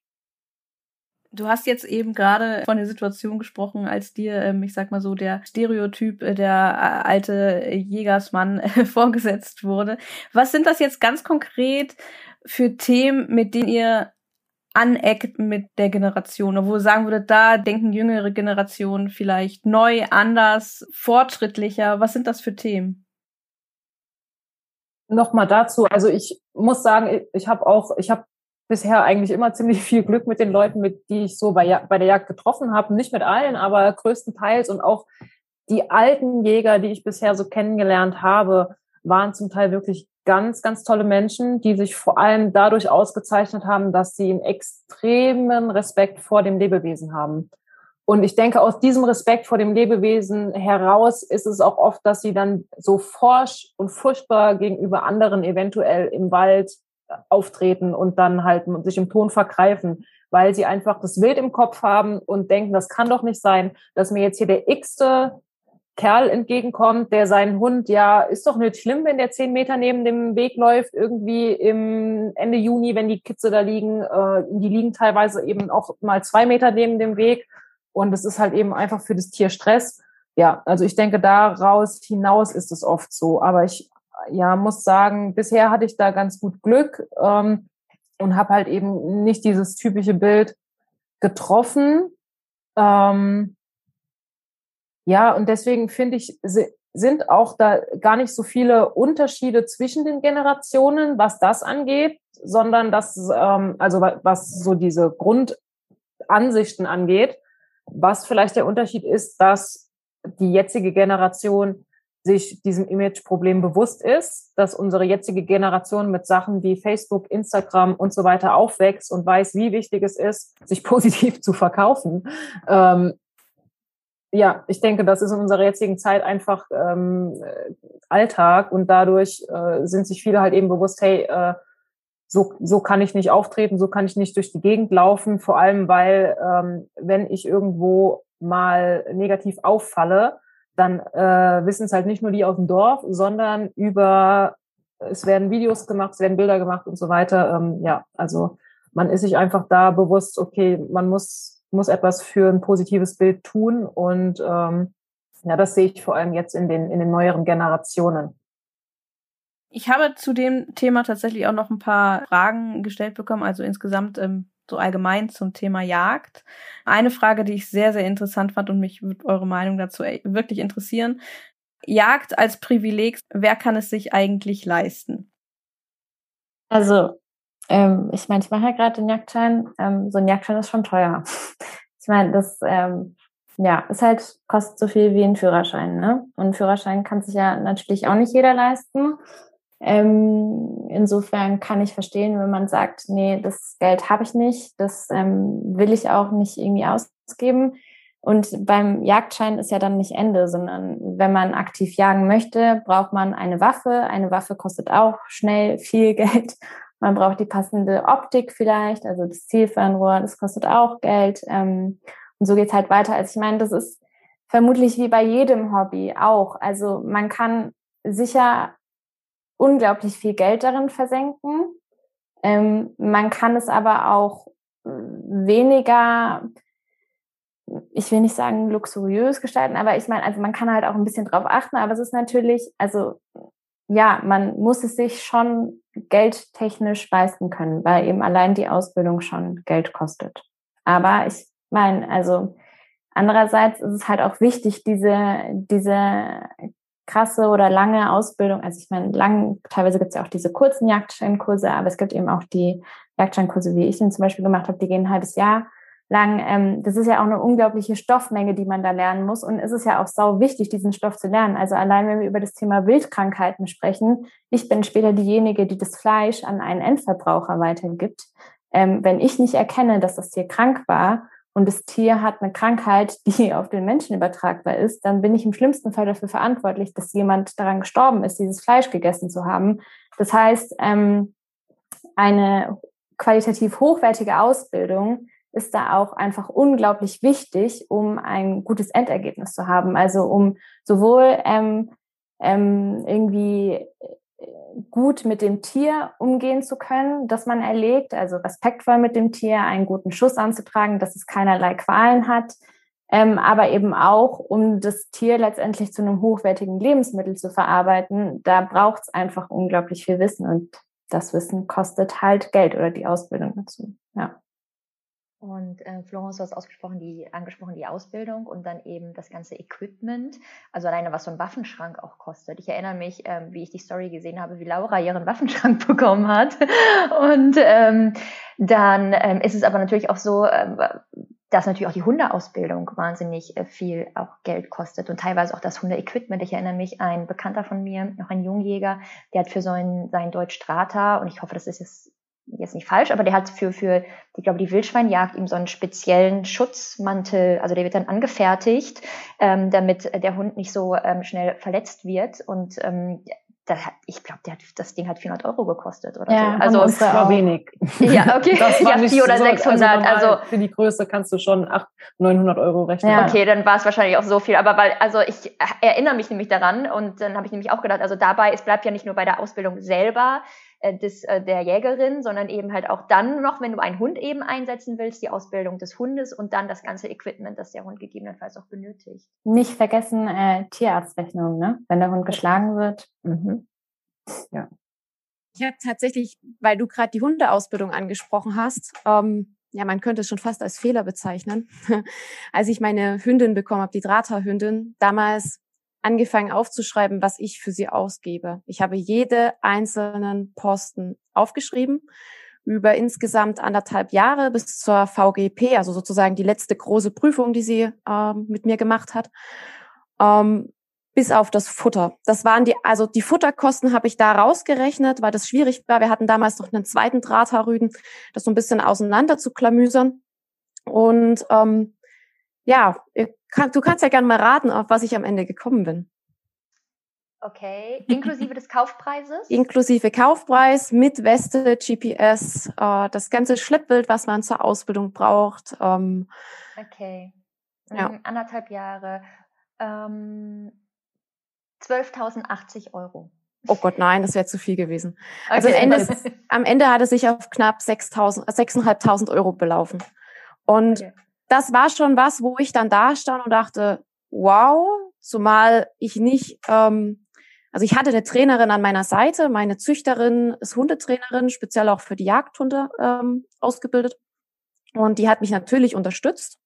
Du hast jetzt eben gerade von der Situation gesprochen, als dir, ähm, ich sag mal so, der Stereotyp, äh, der äh, alte Jägersmann vorgesetzt wurde. Was sind das jetzt ganz konkret für Themen, mit denen ihr aneckt mit der Generation, wo sagen würde, da denken jüngere Generationen vielleicht neu, anders, fortschrittlicher. Was sind das für Themen? Nochmal dazu, also ich muss sagen, ich habe auch, ich habe bisher eigentlich immer ziemlich viel Glück mit den Leuten, mit die ich so bei, bei der Jagd getroffen habe. Nicht mit allen, aber größtenteils und auch die alten Jäger, die ich bisher so kennengelernt habe, waren zum Teil wirklich ganz, ganz tolle Menschen, die sich vor allem dadurch ausgezeichnet haben, dass sie einen extremen Respekt vor dem Lebewesen haben. Und ich denke, aus diesem Respekt vor dem Lebewesen heraus ist es auch oft, dass sie dann so forsch und furchtbar gegenüber anderen eventuell im Wald auftreten und dann halt sich im Ton vergreifen, weil sie einfach das Wild im Kopf haben und denken, das kann doch nicht sein, dass mir jetzt hier der x-te Kerl entgegenkommt, der seinen Hund, ja, ist doch nicht schlimm, wenn der zehn Meter neben dem Weg läuft, irgendwie im Ende Juni, wenn die Kitze da liegen, äh, die liegen teilweise eben auch mal zwei Meter neben dem Weg und es ist halt eben einfach für das Tier Stress. Ja, also ich denke, daraus hinaus ist es oft so, aber ich ja muss sagen, bisher hatte ich da ganz gut Glück ähm, und habe halt eben nicht dieses typische Bild getroffen. Ähm, ja, und deswegen finde ich, sind auch da gar nicht so viele Unterschiede zwischen den Generationen, was das angeht, sondern das, ähm, also was so diese Grundansichten angeht, was vielleicht der Unterschied ist, dass die jetzige Generation sich diesem Imageproblem bewusst ist, dass unsere jetzige Generation mit Sachen wie Facebook, Instagram und so weiter aufwächst und weiß, wie wichtig es ist, sich positiv zu verkaufen. Ähm, ja, ich denke, das ist in unserer jetzigen Zeit einfach ähm, Alltag und dadurch äh, sind sich viele halt eben bewusst, hey, äh, so, so kann ich nicht auftreten, so kann ich nicht durch die Gegend laufen, vor allem weil, ähm, wenn ich irgendwo mal negativ auffalle, dann äh, wissen es halt nicht nur die aus dem Dorf, sondern über, es werden Videos gemacht, es werden Bilder gemacht und so weiter. Ähm, ja, also man ist sich einfach da bewusst, okay, man muss muss etwas für ein positives Bild tun. Und ähm, ja, das sehe ich vor allem jetzt in den, in den neueren Generationen. Ich habe zu dem Thema tatsächlich auch noch ein paar Fragen gestellt bekommen, also insgesamt ähm, so allgemein zum Thema Jagd. Eine Frage, die ich sehr, sehr interessant fand und mich würde eure Meinung dazu wirklich interessieren. Jagd als Privileg, wer kann es sich eigentlich leisten? Also ähm, ich meine, ich mache ja gerade den Jagdschein. Ähm, so ein Jagdschein ist schon teuer. Ich meine, das ähm, ja, ist halt, kostet so viel wie ein Führerschein, ne? Und einen Führerschein kann sich ja natürlich auch nicht jeder leisten. Ähm, insofern kann ich verstehen, wenn man sagt, nee, das Geld habe ich nicht, das ähm, will ich auch nicht irgendwie ausgeben. Und beim Jagdschein ist ja dann nicht Ende, sondern wenn man aktiv jagen möchte, braucht man eine Waffe. Eine Waffe kostet auch schnell viel Geld. Man braucht die passende Optik vielleicht, also das Zielfernrohr, das kostet auch Geld. Ähm, und so geht's halt weiter. Also ich meine, das ist vermutlich wie bei jedem Hobby auch. Also man kann sicher unglaublich viel Geld darin versenken. Ähm, man kann es aber auch weniger, ich will nicht sagen luxuriös gestalten, aber ich meine, also man kann halt auch ein bisschen drauf achten, aber es ist natürlich, also ja, man muss es sich schon geldtechnisch leisten können, weil eben allein die Ausbildung schon Geld kostet. Aber ich meine, also andererseits ist es halt auch wichtig, diese, diese krasse oder lange Ausbildung, also ich meine, lang, teilweise gibt es ja auch diese kurzen Jagdscheinkurse, aber es gibt eben auch die Jagdscheinkurse, wie ich ihn zum Beispiel gemacht habe, die gehen ein halbes Jahr lang. Ähm, das ist ja auch eine unglaubliche Stoffmenge, die man da lernen muss. Und es ist ja auch sau wichtig, diesen Stoff zu lernen. Also allein, wenn wir über das Thema Wildkrankheiten sprechen, ich bin später diejenige, die das Fleisch an einen Endverbraucher weitergibt. Ähm, wenn ich nicht erkenne, dass das Tier krank war und das Tier hat eine Krankheit, die auf den Menschen übertragbar ist, dann bin ich im schlimmsten Fall dafür verantwortlich, dass jemand daran gestorben ist, dieses Fleisch gegessen zu haben. Das heißt, ähm, eine qualitativ hochwertige Ausbildung ist da auch einfach unglaublich wichtig, um ein gutes Endergebnis zu haben. Also um sowohl ähm, ähm, irgendwie äh, gut mit dem Tier umgehen zu können, das man erlegt, also respektvoll mit dem Tier, einen guten Schuss anzutragen, dass es keinerlei Qualen hat, ähm, aber eben auch, um das Tier letztendlich zu einem hochwertigen Lebensmittel zu verarbeiten, da braucht es einfach unglaublich viel Wissen und das Wissen kostet halt Geld oder die Ausbildung dazu. Ja. Und äh, Florence, du hast ausgesprochen, die, angesprochen die Ausbildung und dann eben das ganze Equipment, also alleine was so ein Waffenschrank auch kostet. Ich erinnere mich, ähm, wie ich die Story gesehen habe, wie Laura ihren Waffenschrank bekommen hat. Und ähm, dann ähm, ist es aber natürlich auch so, äh, dass natürlich auch die Hundeausbildung wahnsinnig äh, viel auch Geld kostet und teilweise auch das Hundeequipment. Ich erinnere mich, ein Bekannter von mir, noch ein Jungjäger, der hat für so ein, sein Deutsch Strata, und ich hoffe, das ist jetzt jetzt nicht falsch, aber der hat für, für ich glaube, die Wildschweinjagd ihm so einen speziellen Schutzmantel, also der wird dann angefertigt, ähm, damit der Hund nicht so ähm, schnell verletzt wird. Und ähm, das hat, ich glaube, das Ding hat 400 Euro gekostet oder ja, so. Also das war wenig. Ja, okay. Das war ja, 400 oder 600. Also, also, für die Größe kannst du schon 800, 900 Euro rechnen. Ja. Okay, dann war es wahrscheinlich auch so viel. Aber weil, also ich erinnere mich nämlich daran und dann habe ich nämlich auch gedacht, also dabei, es bleibt ja nicht nur bei der Ausbildung selber, des, äh, der Jägerin, sondern eben halt auch dann noch, wenn du einen Hund eben einsetzen willst, die Ausbildung des Hundes und dann das ganze Equipment, das der Hund gegebenenfalls auch benötigt. Nicht vergessen äh, Tierarztrechnung, ne? Wenn der Hund geschlagen wird. Mhm. Ja. Ich habe tatsächlich, weil du gerade die Hundeausbildung angesprochen hast, ähm, ja, man könnte es schon fast als Fehler bezeichnen. Als ich meine Hündin bekommen habe, die Drata-Hündin, damals angefangen aufzuschreiben, was ich für sie ausgebe. Ich habe jede einzelnen Posten aufgeschrieben über insgesamt anderthalb Jahre bis zur VGP, also sozusagen die letzte große Prüfung, die sie ähm, mit mir gemacht hat, ähm, bis auf das Futter. Das waren die, also die Futterkosten habe ich da rausgerechnet, weil das schwierig war. Wir hatten damals noch einen zweiten Drahthaarrüden, das so ein bisschen auseinander zu klamüsern. Und ähm, ja, kann, du kannst ja gerne mal raten, auf was ich am Ende gekommen bin. Okay, inklusive des Kaufpreises? Inklusive Kaufpreis, mit Weste, GPS, äh, das ganze Schleppbild, was man zur Ausbildung braucht. Ähm, okay, ja. Anderthalb Jahre. Ähm, 12.080 Euro. Oh Gott, nein, das wäre zu viel gewesen. Also okay. am, Ende, am Ende hat es sich auf knapp 6.500 Euro belaufen. Und okay das war schon was, wo ich dann da stand und dachte, wow, zumal ich nicht, ähm, also ich hatte eine Trainerin an meiner Seite, meine Züchterin ist Hundetrainerin, speziell auch für die Jagdhunde ähm, ausgebildet. Und die hat mich natürlich unterstützt.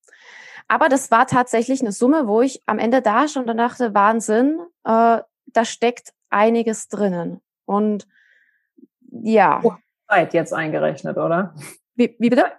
Aber das war tatsächlich eine Summe, wo ich am Ende da stand und dachte, Wahnsinn, äh, da steckt einiges drinnen. Und ja. Zeit jetzt eingerechnet, oder? Wie, wie bitte?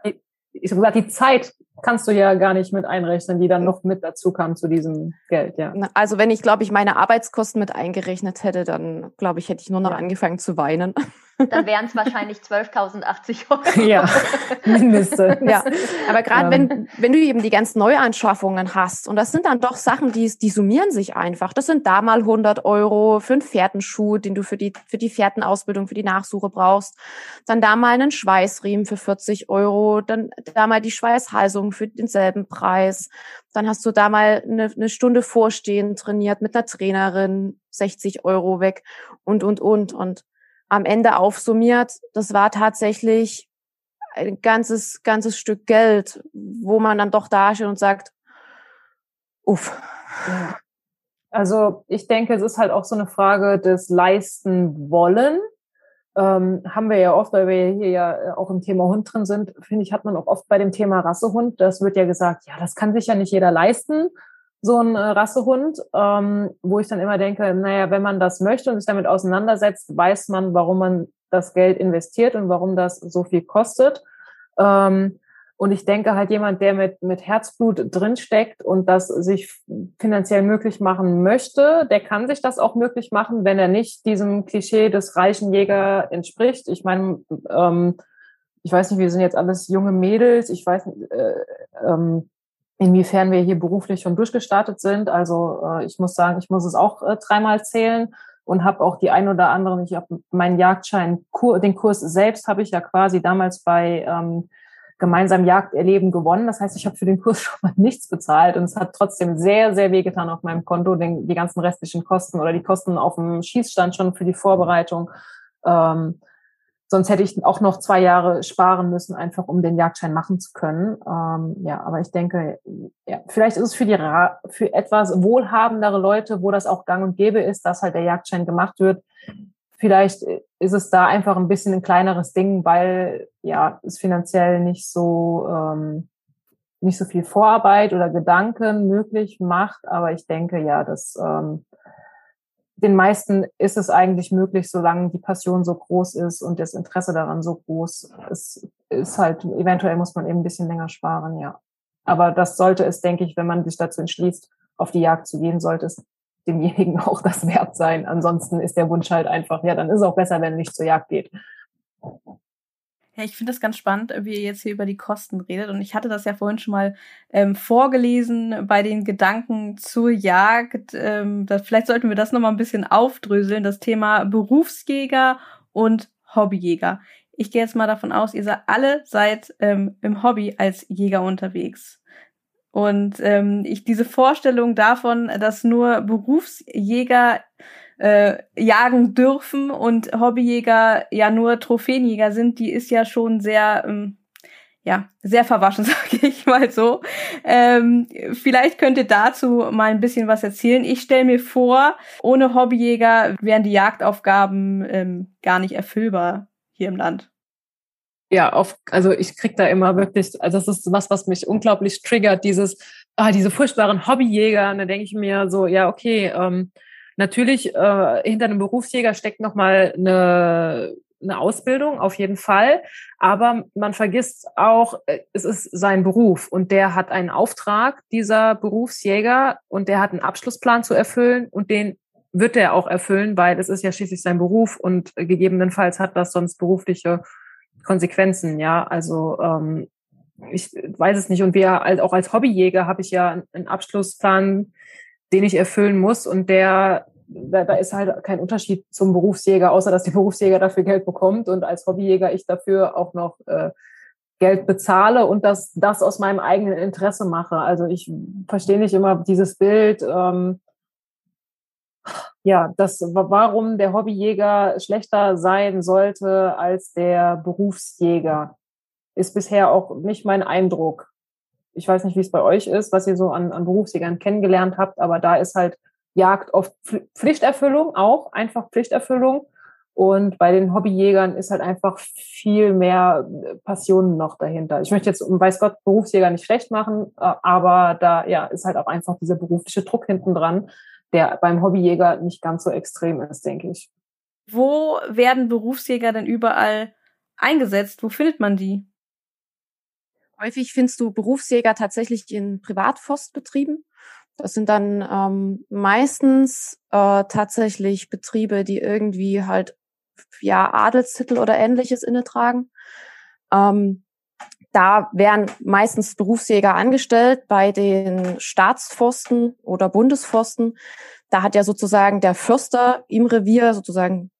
Ich habe gesagt, die Zeit kannst du ja gar nicht mit einrechnen, die dann noch mit dazu kam zu diesem Geld, ja. Also wenn ich, glaube ich, meine Arbeitskosten mit eingerechnet hätte, dann glaube ich, hätte ich nur noch ja. angefangen zu weinen. Dann wären es wahrscheinlich 12.080 Euro. Ja, mindestens. Ja, aber gerade ähm. wenn, wenn du eben die ganzen Neuanschaffungen hast, und das sind dann doch Sachen, die, die summieren sich einfach. Das sind da mal 100 Euro für einen Pferdenschuh, den du für die, für die Pferdenausbildung, für die Nachsuche brauchst. Dann da mal einen Schweißriemen für 40 Euro. Dann da mal die Schweißhalsung für denselben Preis. Dann hast du da mal eine, eine Stunde vorstehen trainiert mit einer Trainerin, 60 Euro weg und, und, und. Und am Ende aufsummiert, das war tatsächlich ein ganzes, ganzes Stück Geld, wo man dann doch da steht und sagt, uff. Also ich denke, es ist halt auch so eine Frage des Leisten wollen. Ähm, haben wir ja oft, weil wir hier ja auch im Thema Hund drin sind, finde ich, hat man auch oft bei dem Thema Rassehund, das wird ja gesagt, ja, das kann sich ja nicht jeder leisten so ein äh, Rassehund, ähm, wo ich dann immer denke, naja, wenn man das möchte und sich damit auseinandersetzt, weiß man, warum man das Geld investiert und warum das so viel kostet. Ähm, und ich denke halt jemand, der mit, mit Herzblut drinsteckt und das sich finanziell möglich machen möchte, der kann sich das auch möglich machen, wenn er nicht diesem Klischee des reichen Jäger entspricht. Ich meine, ähm, ich weiß nicht, wir sind jetzt alles junge Mädels, ich weiß nicht, äh, ähm, inwiefern wir hier beruflich schon durchgestartet sind. Also äh, ich muss sagen, ich muss es auch äh, dreimal zählen und habe auch die ein oder anderen, ich habe meinen Jagdschein, den Kurs selbst habe ich ja quasi damals bei ähm, gemeinsam Jagd erleben gewonnen. Das heißt, ich habe für den Kurs schon mal nichts bezahlt und es hat trotzdem sehr, sehr wehgetan auf meinem Konto, den, die ganzen restlichen Kosten oder die Kosten auf dem Schießstand schon für die Vorbereitung. Ähm, Sonst hätte ich auch noch zwei Jahre sparen müssen, einfach um den Jagdschein machen zu können. Ähm, ja, aber ich denke, ja, vielleicht ist es für die für etwas wohlhabendere Leute, wo das auch gang und gäbe ist, dass halt der Jagdschein gemacht wird. Vielleicht ist es da einfach ein bisschen ein kleineres Ding, weil ja es finanziell nicht so ähm, nicht so viel Vorarbeit oder Gedanken möglich macht. Aber ich denke ja, dass ähm, den meisten ist es eigentlich möglich, solange die Passion so groß ist und das Interesse daran so groß ist, ist halt, eventuell muss man eben ein bisschen länger sparen, ja. Aber das sollte es, denke ich, wenn man sich dazu entschließt, auf die Jagd zu gehen, sollte es demjenigen auch das wert sein. Ansonsten ist der Wunsch halt einfach, ja, dann ist es auch besser, wenn er nicht zur Jagd geht. Ja, ich finde das ganz spannend, wie ihr jetzt hier über die Kosten redet. Und ich hatte das ja vorhin schon mal ähm, vorgelesen bei den Gedanken zur Jagd. Ähm, das, vielleicht sollten wir das nochmal ein bisschen aufdröseln, das Thema Berufsjäger und Hobbyjäger. Ich gehe jetzt mal davon aus, ihr seid alle seid ähm, im Hobby als Jäger unterwegs. Und ähm, ich diese Vorstellung davon, dass nur Berufsjäger äh, jagen dürfen und Hobbyjäger ja nur Trophäenjäger sind, die ist ja schon sehr, ähm, ja, sehr verwaschen, sage ich mal so. Ähm, vielleicht könnt ihr dazu mal ein bisschen was erzählen. Ich stelle mir vor, ohne Hobbyjäger wären die Jagdaufgaben ähm, gar nicht erfüllbar hier im Land. Ja, auf, also ich krieg da immer wirklich, also das ist was, was mich unglaublich triggert, dieses, ah, diese furchtbaren Hobbyjäger. Und da denke ich mir so, ja, okay, ähm, Natürlich, äh, hinter einem Berufsjäger steckt nochmal eine, eine Ausbildung, auf jeden Fall. Aber man vergisst auch, äh, es ist sein Beruf und der hat einen Auftrag, dieser Berufsjäger, und der hat einen Abschlussplan zu erfüllen und den wird er auch erfüllen, weil es ist ja schließlich sein Beruf und gegebenenfalls hat das sonst berufliche Konsequenzen, ja. Also ähm, ich weiß es nicht. Und wir auch als Hobbyjäger habe ich ja einen Abschlussplan den ich erfüllen muss und der da, da ist halt kein Unterschied zum Berufsjäger, außer dass der Berufsjäger dafür Geld bekommt und als Hobbyjäger ich dafür auch noch äh, Geld bezahle und das, das aus meinem eigenen Interesse mache. Also ich verstehe nicht immer dieses Bild, ähm, ja, das, warum der Hobbyjäger schlechter sein sollte als der Berufsjäger, ist bisher auch nicht mein Eindruck ich weiß nicht, wie es bei euch ist, was ihr so an, an Berufsjägern kennengelernt habt, aber da ist halt Jagd oft Pflichterfüllung auch, einfach Pflichterfüllung. Und bei den Hobbyjägern ist halt einfach viel mehr äh, Passion noch dahinter. Ich möchte jetzt, um weiß Gott, Berufsjäger nicht schlecht machen, äh, aber da ja ist halt auch einfach dieser berufliche Druck hinten dran, der beim Hobbyjäger nicht ganz so extrem ist, denke ich. Wo werden Berufsjäger denn überall eingesetzt? Wo findet man die? Häufig findest du Berufsjäger tatsächlich in Privatforstbetrieben. Das sind dann ähm, meistens äh, tatsächlich Betriebe, die irgendwie halt ja Adelstitel oder ähnliches inne tragen. Ähm, da werden meistens Berufsjäger angestellt bei den Staatsforsten oder Bundesforsten. Da hat ja sozusagen der Förster im Revier sozusagen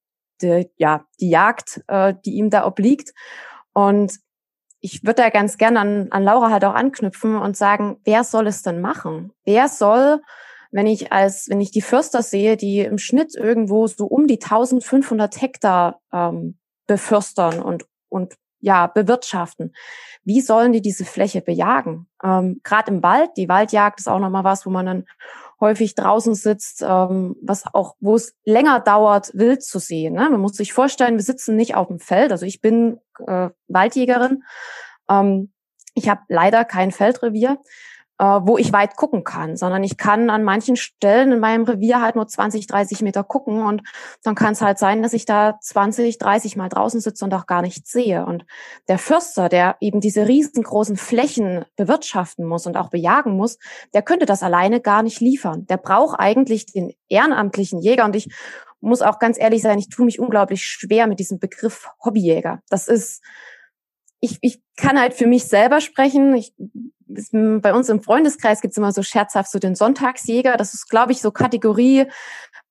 die, ja, die Jagd, äh, die ihm da obliegt. Und ich würde da ganz gerne an, an Laura halt auch anknüpfen und sagen, wer soll es denn machen? Wer soll, wenn ich als, wenn ich die Förster sehe, die im Schnitt irgendwo so um die 1500 Hektar ähm, beförstern und, und ja, bewirtschaften. Wie sollen die diese Fläche bejagen? Ähm, Gerade im Wald, die Waldjagd ist auch nochmal was, wo man dann häufig draußen sitzt, ähm, was auch, wo es länger dauert, wild zu sehen. Ne? Man muss sich vorstellen, wir sitzen nicht auf dem Feld. Also ich bin äh, Waldjägerin. Ähm, ich habe leider kein Feldrevier wo ich weit gucken kann, sondern ich kann an manchen Stellen in meinem Revier halt nur 20, 30 Meter gucken und dann kann es halt sein, dass ich da 20, 30 Mal draußen sitze und auch gar nichts sehe. Und der Förster, der eben diese riesengroßen Flächen bewirtschaften muss und auch bejagen muss, der könnte das alleine gar nicht liefern. Der braucht eigentlich den ehrenamtlichen Jäger und ich muss auch ganz ehrlich sein, ich tue mich unglaublich schwer mit diesem Begriff Hobbyjäger. Das ist ich, ich kann halt für mich selber sprechen. Ich, bei uns im Freundeskreis gibt's immer so scherzhaft so den Sonntagsjäger. Das ist, glaube ich, so Kategorie,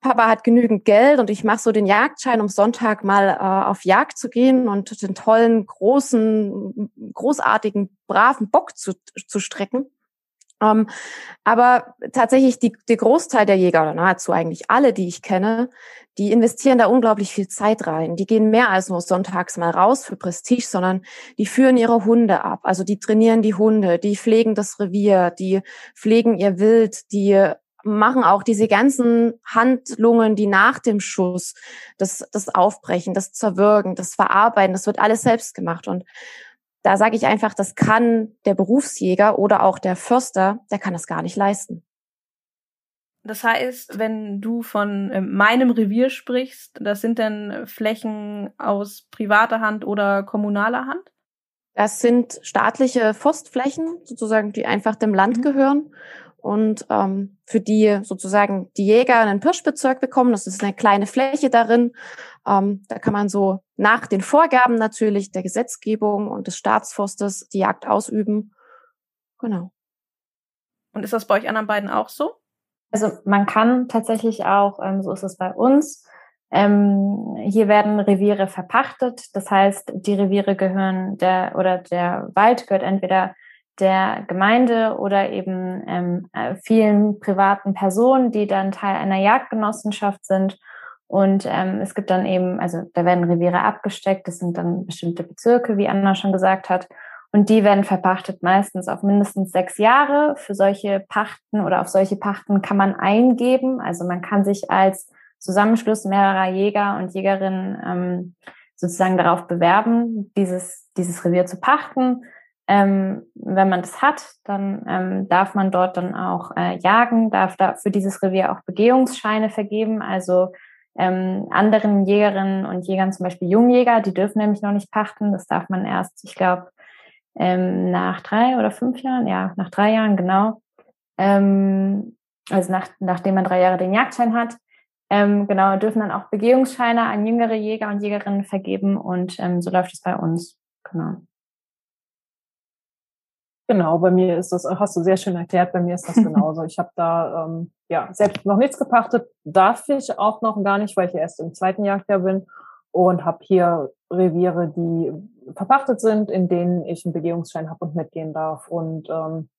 Papa hat genügend Geld und ich mache so den Jagdschein, um Sonntag mal äh, auf Jagd zu gehen und den tollen, großen, großartigen, braven Bock zu, zu strecken. Ähm, aber tatsächlich die, der Großteil der Jäger oder nahezu eigentlich alle, die ich kenne, die investieren da unglaublich viel Zeit rein. Die gehen mehr als nur sonntags mal raus für Prestige, sondern die führen ihre Hunde ab. Also die trainieren die Hunde, die pflegen das Revier, die pflegen ihr Wild, die machen auch diese ganzen Handlungen, die nach dem Schuss, das, das Aufbrechen, das Zerwürgen, das Verarbeiten, das wird alles selbst gemacht. Und da sage ich einfach, das kann der Berufsjäger oder auch der Förster, der kann das gar nicht leisten. Das heißt, wenn du von äh, meinem Revier sprichst, das sind dann Flächen aus privater Hand oder kommunaler Hand? Das sind staatliche Forstflächen, sozusagen, die einfach dem Land mhm. gehören und ähm, für die sozusagen die Jäger einen Pirschbezirk bekommen. Das ist eine kleine Fläche darin. Ähm, da kann man so nach den Vorgaben natürlich der Gesetzgebung und des Staatsforstes die Jagd ausüben. Genau. Und ist das bei euch anderen beiden auch so? Also man kann tatsächlich auch, ähm, so ist es bei uns, ähm, hier werden Reviere verpachtet. Das heißt, die Reviere gehören der oder der Wald gehört entweder der Gemeinde oder eben ähm, äh, vielen privaten Personen, die dann Teil einer Jagdgenossenschaft sind. Und ähm, es gibt dann eben, also da werden Reviere abgesteckt, das sind dann bestimmte Bezirke, wie Anna schon gesagt hat. Und die werden verpachtet meistens auf mindestens sechs Jahre. Für solche Pachten oder auf solche Pachten kann man eingeben. Also man kann sich als Zusammenschluss mehrerer Jäger und Jägerinnen ähm, sozusagen darauf bewerben, dieses, dieses Revier zu pachten. Ähm, wenn man das hat, dann ähm, darf man dort dann auch äh, jagen, darf da für dieses Revier auch Begehungsscheine vergeben. Also ähm, anderen Jägerinnen und Jägern, zum Beispiel Jungjäger, die dürfen nämlich noch nicht pachten. Das darf man erst, ich glaube, ähm, nach drei oder fünf Jahren, ja, nach drei Jahren, genau. Ähm, also nach, nachdem man drei Jahre den Jagdschein hat. Ähm, genau, dürfen dann auch Begehungsscheine an jüngere Jäger und Jägerinnen vergeben und ähm, so läuft es bei uns. Genau. Genau, bei mir ist das, hast du sehr schön erklärt, bei mir ist das genauso. Ich habe da ähm, ja selbst noch nichts gepachtet, darf ich auch noch gar nicht, weil ich erst im zweiten Jagdjahr bin und habe hier Reviere, die verpachtet sind, in denen ich einen Begehungsschein habe und mitgehen darf. Und ähm,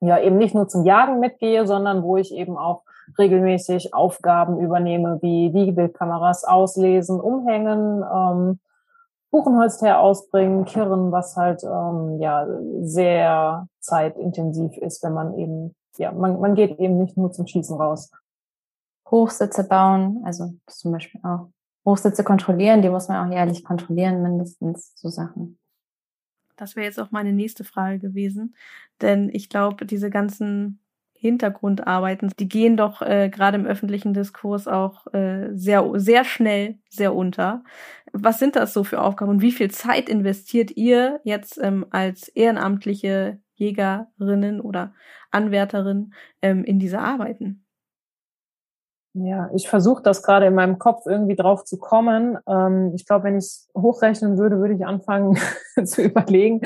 ja, eben nicht nur zum Jagen mitgehe, sondern wo ich eben auch regelmäßig Aufgaben übernehme, wie die Bildkameras auslesen, umhängen, ähm, Buchenholzteer ausbringen, kirren, was halt ähm, ja sehr zeitintensiv ist, wenn man eben, ja, man, man geht eben nicht nur zum Schießen raus. Hochsitze bauen, also zum Beispiel auch. Hochsitze kontrollieren, die muss man auch jährlich kontrollieren, mindestens so Sachen. Das wäre jetzt auch meine nächste Frage gewesen, denn ich glaube, diese ganzen Hintergrundarbeiten, die gehen doch äh, gerade im öffentlichen Diskurs auch äh, sehr, sehr schnell sehr unter. Was sind das so für Aufgaben und wie viel Zeit investiert ihr jetzt ähm, als ehrenamtliche Jägerinnen oder Anwärterin ähm, in diese Arbeiten? Ja, ich versuche das gerade in meinem Kopf irgendwie drauf zu kommen. Ähm, ich glaube, wenn ich es hochrechnen würde, würde ich anfangen zu überlegen,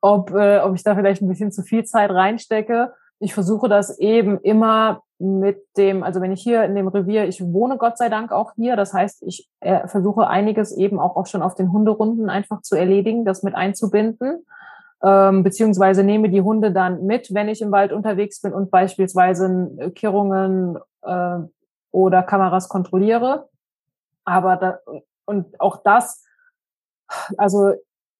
ob, äh, ob ich da vielleicht ein bisschen zu viel Zeit reinstecke. Ich versuche das eben immer mit dem, also wenn ich hier in dem Revier, ich wohne Gott sei Dank auch hier, das heißt, ich äh, versuche einiges eben auch, auch schon auf den Hunderunden einfach zu erledigen, das mit einzubinden ähm, beziehungsweise nehme die Hunde dann mit, wenn ich im Wald unterwegs bin und beispielsweise Kirrungen äh, oder Kameras kontrolliere. Aber da, und auch das, also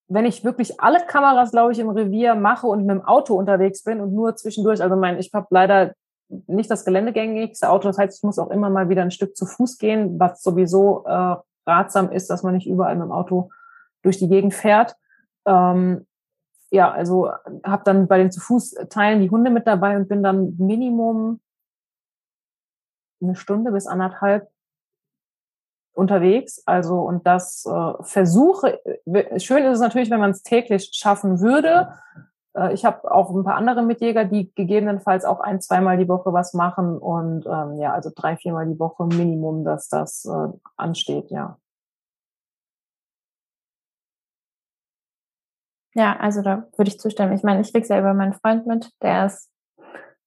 wenn ich wirklich alle Kameras, glaube ich, im Revier mache und mit dem Auto unterwegs bin und nur zwischendurch, also mein, ich habe leider nicht das geländegängigste Auto, das heißt, ich muss auch immer mal wieder ein Stück zu Fuß gehen, was sowieso äh, ratsam ist, dass man nicht überall mit dem Auto durch die Gegend fährt. Ähm, ja, also habe dann bei den zu Fuß Teilen die Hunde mit dabei und bin dann Minimum eine Stunde bis anderthalb unterwegs. Also und das äh, versuche, schön ist es natürlich, wenn man es täglich schaffen würde. Äh, ich habe auch ein paar andere Mitjäger, die gegebenenfalls auch ein, zweimal die Woche was machen und ähm, ja, also drei, viermal die Woche Minimum, dass das äh, ansteht, ja. Ja, also da würde ich zustimmen. Ich meine, ich krieg's ja über meinen Freund mit, der ist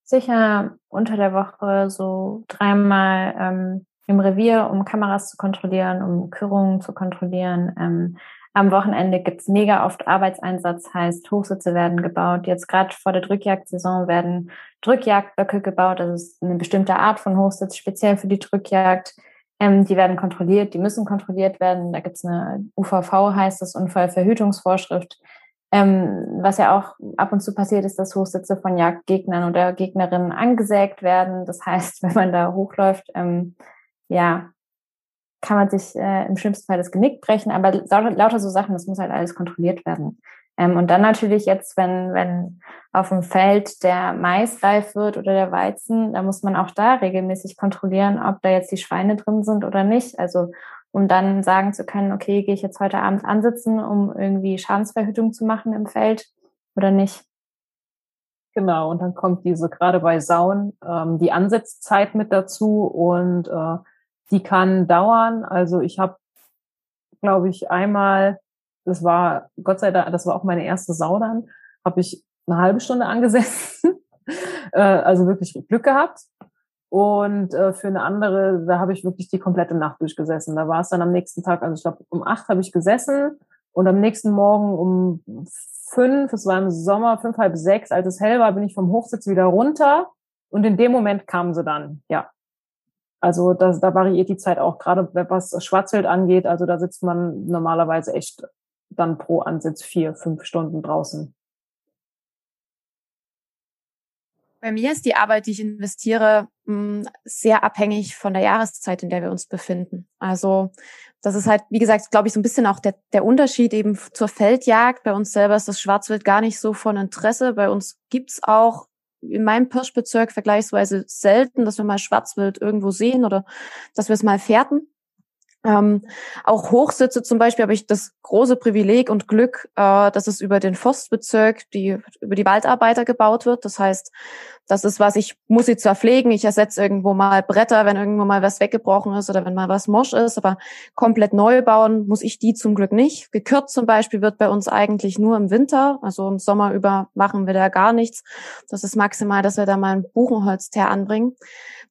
sicher unter der Woche so dreimal ähm, im Revier, um Kameras zu kontrollieren, um Kürungen zu kontrollieren. Ähm, am Wochenende gibt's mega oft Arbeitseinsatz, heißt Hochsitze werden gebaut. Jetzt gerade vor der Drückjagdsaison werden Drückjagdböcke gebaut. Das ist eine bestimmte Art von Hochsitz, speziell für die Drückjagd. Ähm, die werden kontrolliert, die müssen kontrolliert werden. Da gibt's eine UVV, heißt das, Unfallverhütungsvorschrift. Ähm, was ja auch ab und zu passiert ist, dass Hochsitze von Jagdgegnern oder Gegnerinnen angesägt werden. Das heißt, wenn man da hochläuft, ähm, ja, kann man sich äh, im schlimmsten Fall das Genick brechen. Aber lauter, lauter so Sachen, das muss halt alles kontrolliert werden. Ähm, und dann natürlich jetzt, wenn, wenn auf dem Feld der Mais reif wird oder der Weizen, da muss man auch da regelmäßig kontrollieren, ob da jetzt die Schweine drin sind oder nicht. Also um dann sagen zu können, okay, gehe ich jetzt heute Abend ansitzen, um irgendwie Schadensverhütung zu machen im Feld oder nicht. Genau, und dann kommt diese gerade bei Sauen ähm, die Ansatzzeit mit dazu und äh, die kann dauern. Also ich habe glaube ich, einmal, das war, Gott sei Dank, das war auch meine erste Sau dann, habe ich eine halbe Stunde angesessen. äh, also wirklich Glück gehabt. Und äh, für eine andere, da habe ich wirklich die komplette Nacht durchgesessen. Da war es dann am nächsten Tag, also ich glaube, um acht habe ich gesessen und am nächsten Morgen um fünf, es war im Sommer, fünf, halb sechs, als es hell war, bin ich vom Hochsitz wieder runter und in dem Moment kamen sie dann, ja. Also da, da variiert die Zeit auch, gerade was Schwarzwild angeht. Also da sitzt man normalerweise echt dann pro Ansitz vier, fünf Stunden draußen. Bei mir ist die Arbeit, die ich investiere, hm, sehr abhängig von der Jahreszeit, in der wir uns befinden. Also das ist halt, wie gesagt, glaube ich, so ein bisschen auch der, der Unterschied eben zur Feldjagd. Bei uns selber ist das Schwarzwild gar nicht so von Interesse. Bei uns gibt's auch in meinem Pirschbezirk vergleichsweise selten, dass wir mal Schwarzwild irgendwo sehen oder dass wir es mal fährten. Ähm, auch Hochsitze zum Beispiel habe ich das große Privileg und Glück, äh, dass es über den Forstbezirk, die über die Waldarbeiter gebaut wird. Das heißt, das ist was, ich muss sie zwar pflegen, ich ersetze irgendwo mal Bretter, wenn irgendwo mal was weggebrochen ist oder wenn mal was morsch ist, aber komplett neu bauen muss ich die zum Glück nicht. Gekürzt zum Beispiel wird bei uns eigentlich nur im Winter, also im Sommer über machen wir da gar nichts. Das ist maximal, dass wir da mal ein Buchenholzteer anbringen.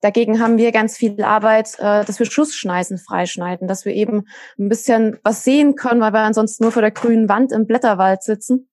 Dagegen haben wir ganz viel Arbeit, äh, dass wir Schussschneisen freischneiden, dass wir eben ein bisschen was sehen können, weil wir ansonsten nur vor der grünen Wand im Blätterwald sitzen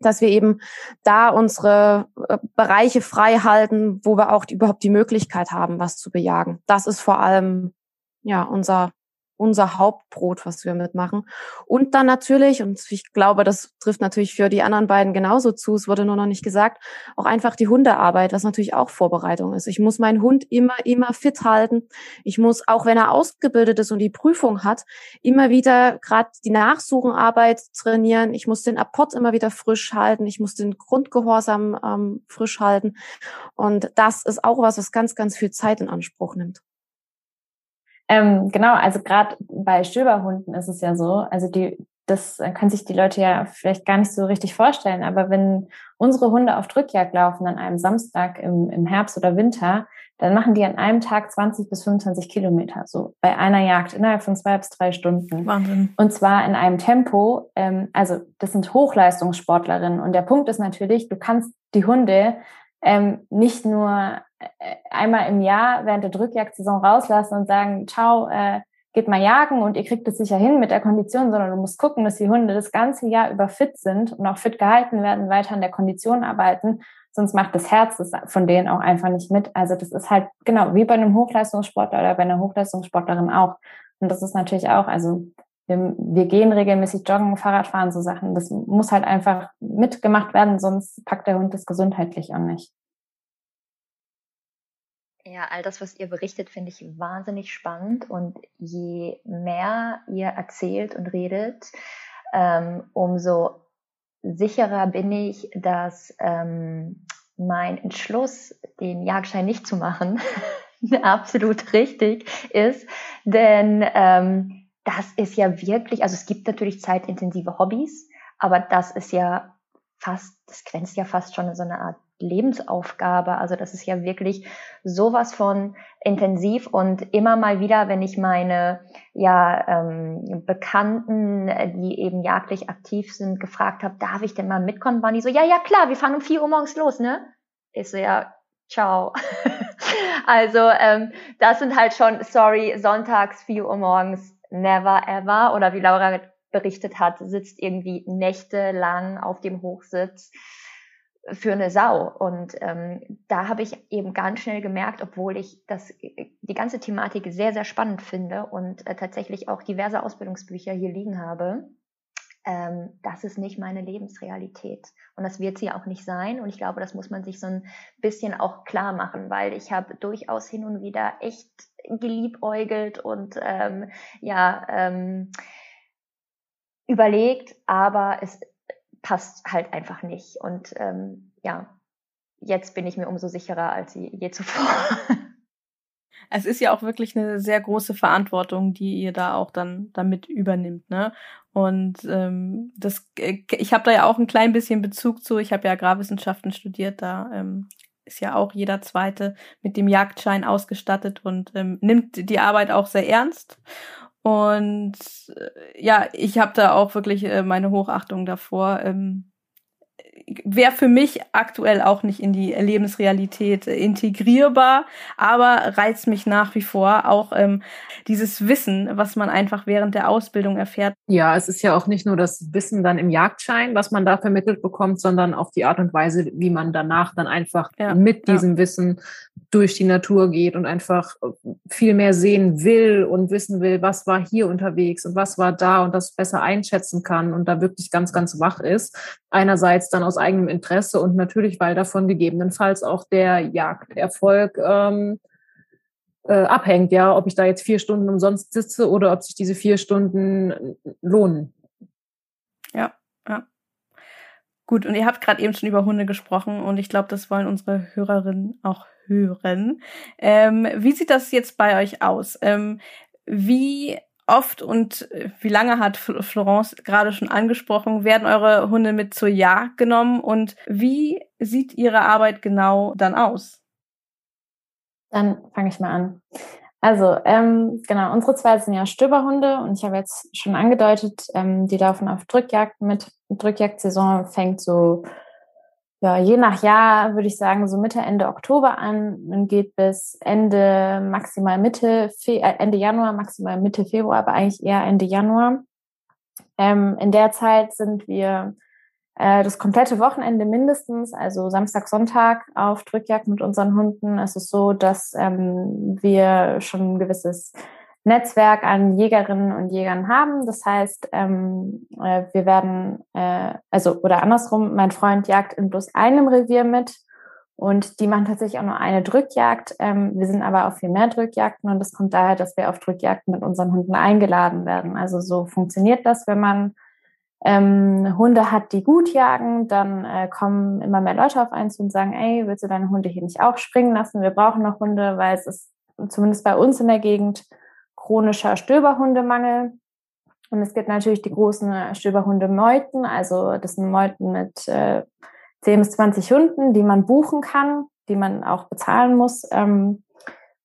dass wir eben da unsere äh, Bereiche frei halten, wo wir auch die, überhaupt die Möglichkeit haben, was zu bejagen. Das ist vor allem ja unser unser Hauptbrot, was wir mitmachen. Und dann natürlich, und ich glaube, das trifft natürlich für die anderen beiden genauso zu, es wurde nur noch nicht gesagt, auch einfach die Hundearbeit, was natürlich auch Vorbereitung ist. Ich muss meinen Hund immer, immer fit halten. Ich muss, auch wenn er ausgebildet ist und die Prüfung hat, immer wieder gerade die Nachsuchenarbeit trainieren. Ich muss den Apport immer wieder frisch halten. Ich muss den Grundgehorsam ähm, frisch halten. Und das ist auch was, was ganz, ganz viel Zeit in Anspruch nimmt. Ähm, genau, also gerade bei Stöberhunden ist es ja so, also die, das können sich die Leute ja vielleicht gar nicht so richtig vorstellen, aber wenn unsere Hunde auf Drückjagd laufen an einem Samstag im, im Herbst oder Winter, dann machen die an einem Tag 20 bis 25 Kilometer, so bei einer Jagd innerhalb von zwei bis drei Stunden. Wahnsinn. Und zwar in einem Tempo, ähm, also das sind Hochleistungssportlerinnen. Und der Punkt ist natürlich, du kannst die Hunde ähm, nicht nur äh, einmal im Jahr während der Drückjagdsaison rauslassen und sagen, ciao, äh, geht mal jagen und ihr kriegt es sicher hin mit der Kondition, sondern du musst gucken, dass die Hunde das ganze Jahr über fit sind und auch fit gehalten werden, weiter an der Kondition arbeiten, sonst macht das Herz von denen auch einfach nicht mit. Also das ist halt genau wie bei einem Hochleistungssportler oder bei einer Hochleistungssportlerin auch. Und das ist natürlich auch, also wir, wir gehen regelmäßig joggen, Fahrrad fahren, so Sachen. Das muss halt einfach mitgemacht werden, sonst packt der Hund das gesundheitlich an nicht. Ja, all das, was ihr berichtet, finde ich wahnsinnig spannend. Und je mehr ihr erzählt und redet, ähm, umso sicherer bin ich, dass ähm, mein Entschluss, den Jagdschein nicht zu machen, absolut richtig ist. Denn ähm, das ist ja wirklich, also es gibt natürlich zeitintensive Hobbys, aber das ist ja fast, das grenzt ja fast schon in so eine Art Lebensaufgabe. Also das ist ja wirklich sowas von intensiv und immer mal wieder, wenn ich meine ja ähm, Bekannten, die eben jagdlich aktiv sind, gefragt habe, darf ich denn mal mitkommen, waren die so, ja, ja klar, wir fahren um vier Uhr morgens los, ne? Ich so, ja, ciao. also ähm, das sind halt schon, sorry, sonntags vier Uhr morgens, never ever. Oder wie Laura berichtet hat, sitzt irgendwie nächtelang auf dem Hochsitz für eine Sau. Und ähm, da habe ich eben ganz schnell gemerkt, obwohl ich das, die ganze Thematik sehr, sehr spannend finde und äh, tatsächlich auch diverse Ausbildungsbücher hier liegen habe, ähm, das ist nicht meine Lebensrealität. Und das wird sie auch nicht sein. Und ich glaube, das muss man sich so ein bisschen auch klar machen, weil ich habe durchaus hin und wieder echt geliebäugelt und ähm, ja, ähm, überlegt, aber es passt halt einfach nicht. Und ähm, ja, jetzt bin ich mir umso sicherer als je zuvor. Es ist ja auch wirklich eine sehr große Verantwortung, die ihr da auch dann damit übernimmt, ne? Und ähm, das, äh, ich habe da ja auch ein klein bisschen Bezug zu. Ich habe ja Agrarwissenschaften studiert, da ähm, ist ja auch jeder Zweite mit dem Jagdschein ausgestattet und ähm, nimmt die Arbeit auch sehr ernst. Und äh, ja, ich habe da auch wirklich äh, meine Hochachtung davor. Ähm, wäre für mich aktuell auch nicht in die Lebensrealität integrierbar, aber reizt mich nach wie vor auch ähm, dieses Wissen, was man einfach während der Ausbildung erfährt. Ja, es ist ja auch nicht nur das Wissen dann im Jagdschein, was man da vermittelt bekommt, sondern auch die Art und Weise, wie man danach dann einfach ja, mit diesem ja. Wissen durch die Natur geht und einfach viel mehr sehen will und wissen will, was war hier unterwegs und was war da und das besser einschätzen kann und da wirklich ganz, ganz wach ist. Einerseits dann aus eigenem Interesse und natürlich, weil davon gegebenenfalls auch der Jagderfolg ähm, äh, abhängt, ja, ob ich da jetzt vier Stunden umsonst sitze oder ob sich diese vier Stunden lohnen. Ja, ja. Gut, und ihr habt gerade eben schon über Hunde gesprochen und ich glaube, das wollen unsere Hörerinnen auch hören. Ähm, wie sieht das jetzt bei euch aus? Ähm, wie oft und äh, wie lange hat Florence gerade schon angesprochen, werden eure Hunde mit zur Jagd genommen und wie sieht ihre Arbeit genau dann aus? Dann fange ich mal an. Also, ähm, genau, unsere zwei sind ja Stöberhunde und ich habe jetzt schon angedeutet, ähm, die laufen auf Drückjagd mit. Drückjagdsaison fängt so ja, je nach Jahr würde ich sagen, so Mitte, Ende Oktober an und geht bis Ende, maximal Mitte, Fe äh, Ende Januar, maximal Mitte Februar, aber eigentlich eher Ende Januar. Ähm, in der Zeit sind wir äh, das komplette Wochenende mindestens, also Samstag, Sonntag auf Drückjagd mit unseren Hunden. Es ist so, dass ähm, wir schon ein gewisses Netzwerk an Jägerinnen und Jägern haben. Das heißt, ähm, äh, wir werden, äh, also oder andersrum, mein Freund jagt in bloß einem Revier mit und die machen tatsächlich auch nur eine Drückjagd. Ähm, wir sind aber auf viel mehr Drückjagden und das kommt daher, dass wir auf Drückjagden mit unseren Hunden eingeladen werden. Also so funktioniert das, wenn man ähm, Hunde hat, die gut jagen, dann äh, kommen immer mehr Leute auf einen zu und sagen, ey, willst du deine Hunde hier nicht auch springen lassen? Wir brauchen noch Hunde, weil es ist zumindest bei uns in der Gegend chronischer Stöberhundemangel. Und es gibt natürlich die großen Stöberhundemeuten, also das sind Meuten mit äh, 10 bis 20 Hunden, die man buchen kann, die man auch bezahlen muss. Ähm,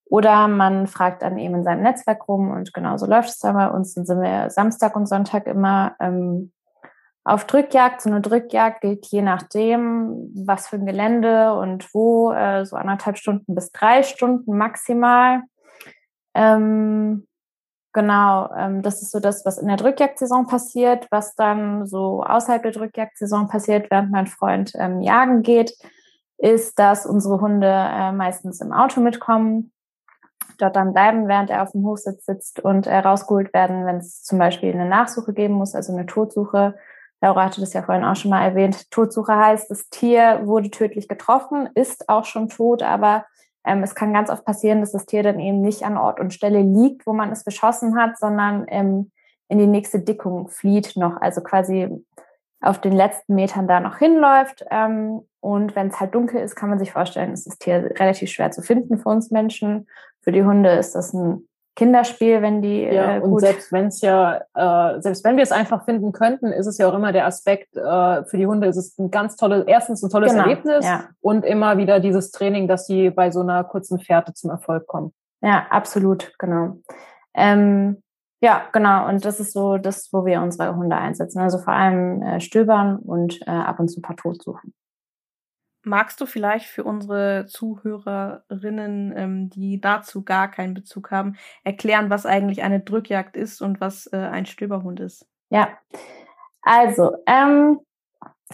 oder man fragt dann eben in seinem Netzwerk rum und genauso läuft es dann bei uns. Dann sind wir Samstag und Sonntag immer ähm, auf Drückjagd. So eine Drückjagd gilt je nachdem, was für ein Gelände und wo, äh, so anderthalb Stunden bis drei Stunden maximal. Ähm, Genau, ähm, das ist so das, was in der Drückjagdsaison passiert, was dann so außerhalb der Drückjagdsaison passiert, während mein Freund ähm, jagen geht, ist, dass unsere Hunde äh, meistens im Auto mitkommen, dort dann bleiben, während er auf dem Hochsitz sitzt und äh, rausgeholt werden, wenn es zum Beispiel eine Nachsuche geben muss, also eine Totsuche. Laura hatte das ja vorhin auch schon mal erwähnt. Totsuche heißt, das Tier wurde tödlich getroffen, ist auch schon tot, aber ähm, es kann ganz oft passieren, dass das Tier dann eben nicht an Ort und Stelle liegt, wo man es beschossen hat, sondern ähm, in die nächste Dickung flieht noch, also quasi auf den letzten Metern da noch hinläuft. Ähm, und wenn es halt dunkel ist, kann man sich vorstellen, ist das Tier relativ schwer zu finden für uns Menschen. Für die Hunde ist das ein Kinderspiel, wenn die. Ja, äh, und selbst wenn es ja, äh, selbst wenn wir es einfach finden könnten, ist es ja auch immer der Aspekt, äh, für die Hunde ist es ein ganz tolles, erstens ein tolles genau, Erlebnis ja. und immer wieder dieses Training, dass sie bei so einer kurzen Fährte zum Erfolg kommen. Ja, absolut, genau. Ähm, ja, genau. Und das ist so das, wo wir unsere Hunde einsetzen. Also vor allem äh, stöbern und äh, ab und zu ein paar Tod suchen. Magst du vielleicht für unsere Zuhörerinnen, ähm, die dazu gar keinen Bezug haben, erklären, was eigentlich eine Drückjagd ist und was äh, ein Stöberhund ist? Ja, also ähm,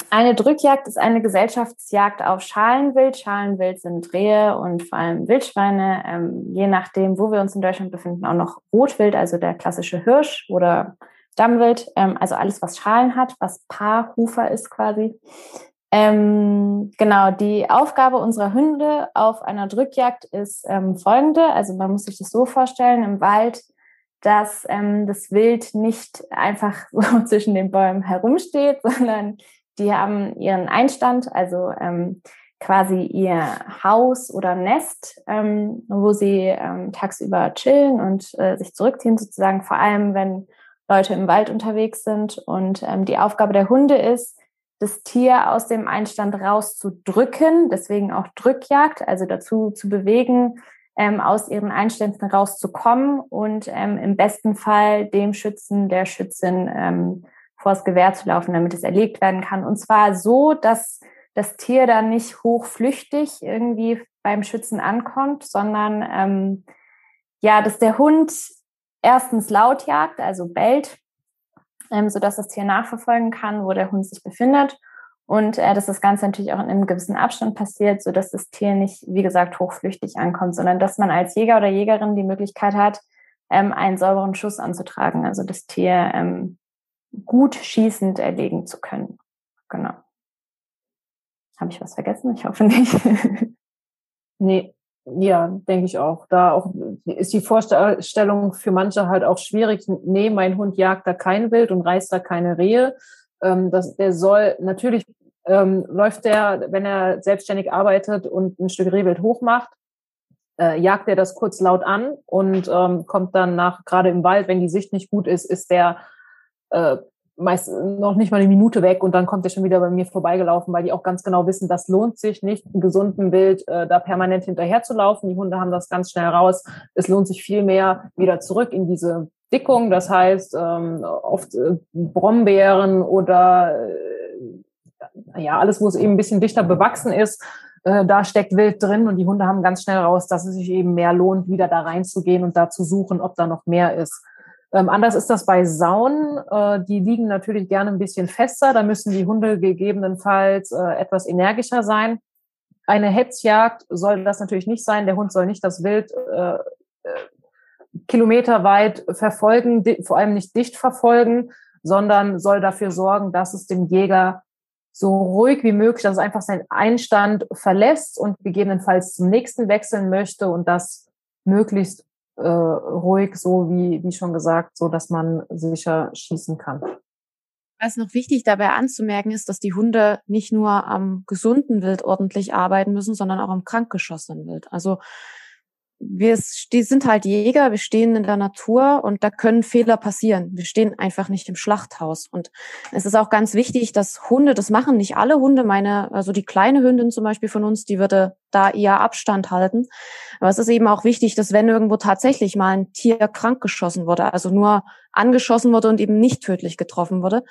eine Drückjagd ist eine Gesellschaftsjagd auf Schalenwild. Schalenwild sind Rehe und vor allem Wildschweine. Ähm, je nachdem, wo wir uns in Deutschland befinden, auch noch Rotwild, also der klassische Hirsch oder Stammwild, ähm, also alles, was Schalen hat, was Paarhufer ist quasi. Ähm, genau, die Aufgabe unserer Hunde auf einer Drückjagd ist ähm, folgende. Also man muss sich das so vorstellen, im Wald, dass ähm, das Wild nicht einfach so zwischen den Bäumen herumsteht, sondern die haben ihren Einstand, also ähm, quasi ihr Haus oder Nest, ähm, wo sie ähm, tagsüber chillen und äh, sich zurückziehen, sozusagen vor allem, wenn Leute im Wald unterwegs sind. Und die Aufgabe der Hunde ist, das Tier aus dem Einstand rauszudrücken, deswegen auch Drückjagd, also dazu zu bewegen, ähm, aus ihren Einständen rauszukommen und ähm, im besten Fall dem Schützen, der Schützin ähm, vors Gewehr zu laufen, damit es erlegt werden kann. Und zwar so, dass das Tier dann nicht hochflüchtig irgendwie beim Schützen ankommt, sondern ähm, ja, dass der Hund erstens laut jagt, also bellt, ähm, sodass das Tier nachverfolgen kann, wo der Hund sich befindet. Und äh, dass das Ganze natürlich auch in einem gewissen Abstand passiert, sodass das Tier nicht, wie gesagt, hochflüchtig ankommt, sondern dass man als Jäger oder Jägerin die Möglichkeit hat, ähm, einen sauberen Schuss anzutragen, also das Tier ähm, gut schießend erlegen zu können. Genau. Habe ich was vergessen? Ich hoffe nicht. nee, ja, denke ich auch. Da auch ist die Vorstellung für manche halt auch schwierig. Nee, mein Hund jagt da kein Wild und reißt da keine Rehe. Ähm, das, der soll natürlich ähm, läuft der, wenn er selbstständig arbeitet und ein Stück Rehwild hochmacht, äh, jagt er das kurz laut an und ähm, kommt dann nach, gerade im Wald, wenn die Sicht nicht gut ist, ist der äh, meist noch nicht mal eine Minute weg und dann kommt er schon wieder bei mir vorbeigelaufen, weil die auch ganz genau wissen, das lohnt sich nicht, einem gesunden Wild äh, da permanent hinterher zu laufen. Die Hunde haben das ganz schnell raus. Es lohnt sich viel mehr wieder zurück in diese Dickung, das heißt ähm, oft äh, Brombeeren oder äh, ja alles, wo es eben ein bisschen dichter bewachsen ist. Äh, da steckt Wild drin und die Hunde haben ganz schnell raus, dass es sich eben mehr lohnt, wieder da reinzugehen und da zu suchen, ob da noch mehr ist. Ähm, anders ist das bei Saunen. Äh, die liegen natürlich gerne ein bisschen fester. Da müssen die Hunde gegebenenfalls äh, etwas energischer sein. Eine Hetzjagd soll das natürlich nicht sein. Der Hund soll nicht das Wild äh, äh kilometerweit verfolgen, vor allem nicht dicht verfolgen, sondern soll dafür sorgen, dass es dem Jäger so ruhig wie möglich, dass es einfach seinen Einstand verlässt und gegebenenfalls zum nächsten wechseln möchte und das möglichst äh, ruhig, so wie, wie schon gesagt, so dass man sicher schießen kann. Was noch wichtig dabei anzumerken ist, dass die Hunde nicht nur am gesunden Wild ordentlich arbeiten müssen, sondern auch am krankgeschossenen Wild. Also wir sind halt Jäger, wir stehen in der Natur und da können Fehler passieren. Wir stehen einfach nicht im Schlachthaus. Und es ist auch ganz wichtig, dass Hunde, das machen nicht alle Hunde, meine, also die kleine Hündin zum Beispiel von uns, die würde da eher Abstand halten. Aber es ist eben auch wichtig, dass wenn irgendwo tatsächlich mal ein Tier krank geschossen wurde, also nur angeschossen wurde und eben nicht tödlich getroffen wurde,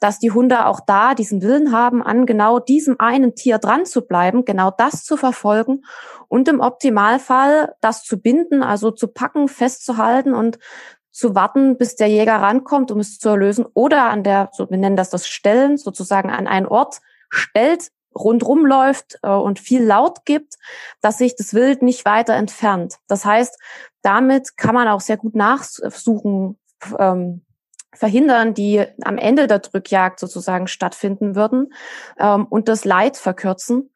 dass die Hunde auch da diesen Willen haben, an genau diesem einen Tier dran zu bleiben, genau das zu verfolgen und im Optimalfall das zu binden, also zu packen, festzuhalten und zu warten, bis der Jäger rankommt, um es zu erlösen oder an der, so wir nennen das das Stellen, sozusagen an einen Ort stellt, rundrum läuft äh, und viel laut gibt, dass sich das Wild nicht weiter entfernt. Das heißt, damit kann man auch sehr gut nachsuchen, ähm, verhindern, die am Ende der Drückjagd sozusagen stattfinden würden ähm, und das Leid verkürzen.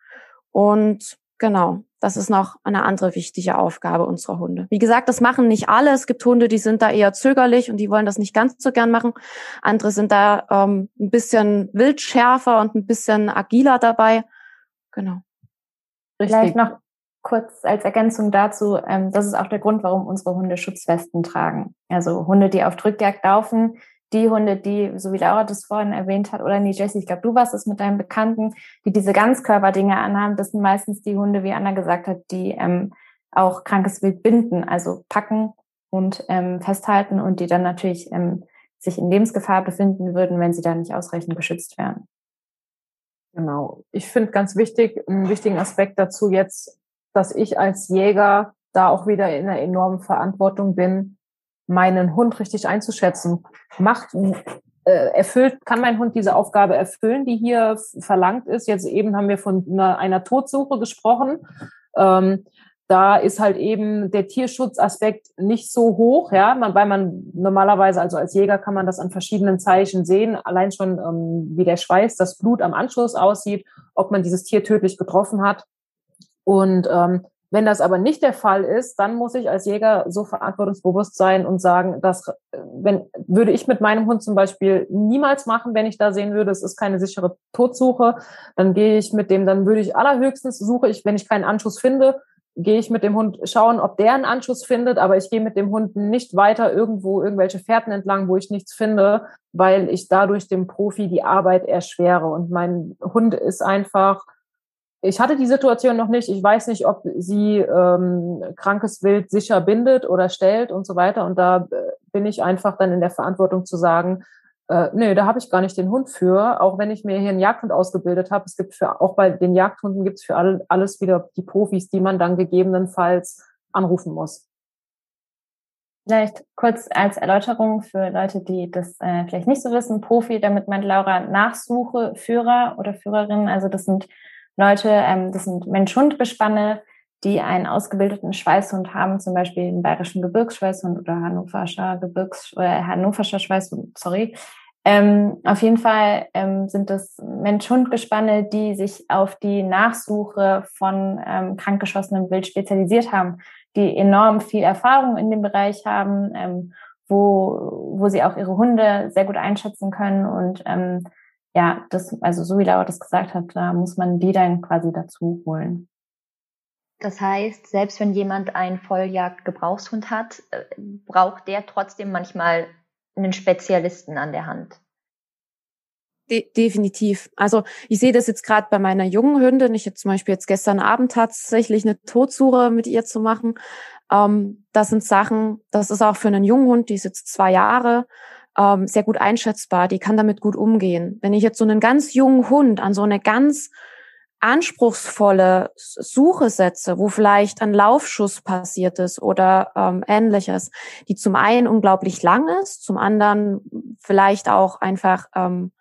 Und genau, das ist noch eine andere wichtige Aufgabe unserer Hunde. Wie gesagt, das machen nicht alle. Es gibt Hunde, die sind da eher zögerlich und die wollen das nicht ganz so gern machen. Andere sind da ähm, ein bisschen wildschärfer und ein bisschen agiler dabei. Genau. Richtig. Vielleicht noch kurz als Ergänzung dazu, ähm, das ist auch der Grund, warum unsere Hunde Schutzwesten tragen. Also Hunde, die auf Drückjagd laufen, die Hunde, die, so wie Laura das vorhin erwähnt hat, oder nie Jessie, ich glaube, du warst es mit deinen Bekannten, die diese Ganzkörperdinge anhaben, das sind meistens die Hunde, wie Anna gesagt hat, die ähm, auch krankes Wild binden, also packen und ähm, festhalten und die dann natürlich ähm, sich in Lebensgefahr befinden würden, wenn sie da nicht ausreichend geschützt wären. Genau. Ich finde ganz wichtig, einen wichtigen Aspekt dazu jetzt, dass ich als Jäger da auch wieder in einer enormen Verantwortung bin, meinen Hund richtig einzuschätzen. Macht, äh, erfüllt, kann mein Hund diese Aufgabe erfüllen, die hier verlangt ist? Jetzt eben haben wir von einer, einer Todsuche gesprochen. Ähm, da ist halt eben der Tierschutzaspekt nicht so hoch, ja, man, weil man normalerweise, also als Jäger kann man das an verschiedenen Zeichen sehen, allein schon ähm, wie der Schweiß, das Blut am Anschluss aussieht, ob man dieses Tier tödlich getroffen hat. Und ähm, wenn das aber nicht der Fall ist, dann muss ich als Jäger so verantwortungsbewusst sein und sagen, dass wenn würde ich mit meinem Hund zum Beispiel niemals machen, wenn ich da sehen würde, es ist keine sichere Todsuche, dann gehe ich mit dem, dann würde ich allerhöchstens suche ich, wenn ich keinen Anschluss finde, gehe ich mit dem Hund schauen, ob der einen Anschluss findet, aber ich gehe mit dem Hund nicht weiter irgendwo irgendwelche Fährten entlang, wo ich nichts finde, weil ich dadurch dem Profi die Arbeit erschwere. Und mein Hund ist einfach ich hatte die Situation noch nicht. Ich weiß nicht, ob sie ähm, krankes Wild sicher bindet oder stellt und so weiter. Und da äh, bin ich einfach dann in der Verantwortung zu sagen, äh, nee, da habe ich gar nicht den Hund für, auch wenn ich mir hier einen Jagdhund ausgebildet habe. Es gibt für, auch bei den Jagdhunden gibt es für alle, alles wieder die Profis, die man dann gegebenenfalls anrufen muss. Vielleicht kurz als Erläuterung für Leute, die das äh, vielleicht nicht so wissen. Profi, damit meint Laura Nachsuche, Führer oder Führerin. Also das sind Leute, ähm, das sind Mensch-Hund-Gespanne, die einen ausgebildeten Schweißhund haben, zum Beispiel den bayerischen Gebirgsschweißhund oder Hannoverscher Gebirgs äh, Hannoverscher Schweißhund, sorry. Ähm, auf jeden Fall ähm, sind das Mensch-Hund-Gespanne, die sich auf die Nachsuche von ähm, krankgeschossenem Wild spezialisiert haben, die enorm viel Erfahrung in dem Bereich haben, ähm, wo, wo sie auch ihre Hunde sehr gut einschätzen können und ähm, ja, das, also so wie Laura das gesagt hat, da muss man die dann quasi dazu holen. Das heißt, selbst wenn jemand einen Volljagd-Gebrauchshund hat, äh, braucht der trotzdem manchmal einen Spezialisten an der Hand. De definitiv. Also ich sehe das jetzt gerade bei meiner jungen Hündin. Ich habe zum Beispiel jetzt gestern Abend tatsächlich eine Todsuche mit ihr zu machen. Ähm, das sind Sachen, das ist auch für einen jungen Hund, die ist jetzt zwei Jahre, ähm, sehr gut einschätzbar. Die kann damit gut umgehen. Wenn ich jetzt so einen ganz jungen Hund an so eine ganz anspruchsvolle Suche setze, wo vielleicht ein Laufschuss passiert ist oder ähm, ähnliches, die zum einen unglaublich lang ist, zum anderen vielleicht auch einfach ähm,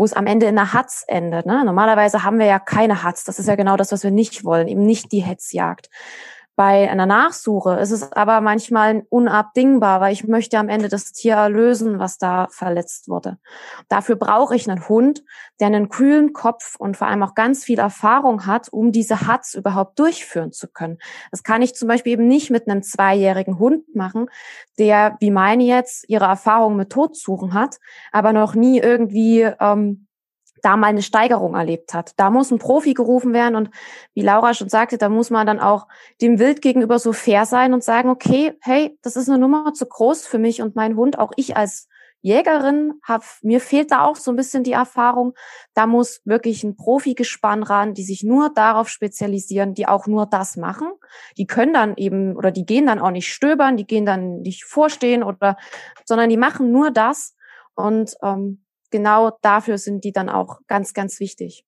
wo es am Ende in einer Hatz endet. Ne? Normalerweise haben wir ja keine Hatz. Das ist ja genau das, was wir nicht wollen, eben nicht die Hetzjagd. Bei einer Nachsuche ist es aber manchmal unabdingbar, weil ich möchte am Ende das Tier erlösen, was da verletzt wurde. Dafür brauche ich einen Hund, der einen kühlen Kopf und vor allem auch ganz viel Erfahrung hat, um diese Hatz überhaupt durchführen zu können. Das kann ich zum Beispiel eben nicht mit einem zweijährigen Hund machen, der, wie meine jetzt, ihre Erfahrung mit Todsuchen hat, aber noch nie irgendwie ähm, da mal eine Steigerung erlebt hat. Da muss ein Profi gerufen werden und wie Laura schon sagte, da muss man dann auch dem Wild gegenüber so fair sein und sagen, okay, hey, das ist eine Nummer zu groß für mich und mein Hund, auch ich als Jägerin, hab, mir fehlt da auch so ein bisschen die Erfahrung. Da muss wirklich ein Profi-Gespann ran, die sich nur darauf spezialisieren, die auch nur das machen. Die können dann eben oder die gehen dann auch nicht stöbern, die gehen dann nicht vorstehen oder, sondern die machen nur das. Und ähm, genau dafür sind die dann auch ganz, ganz wichtig.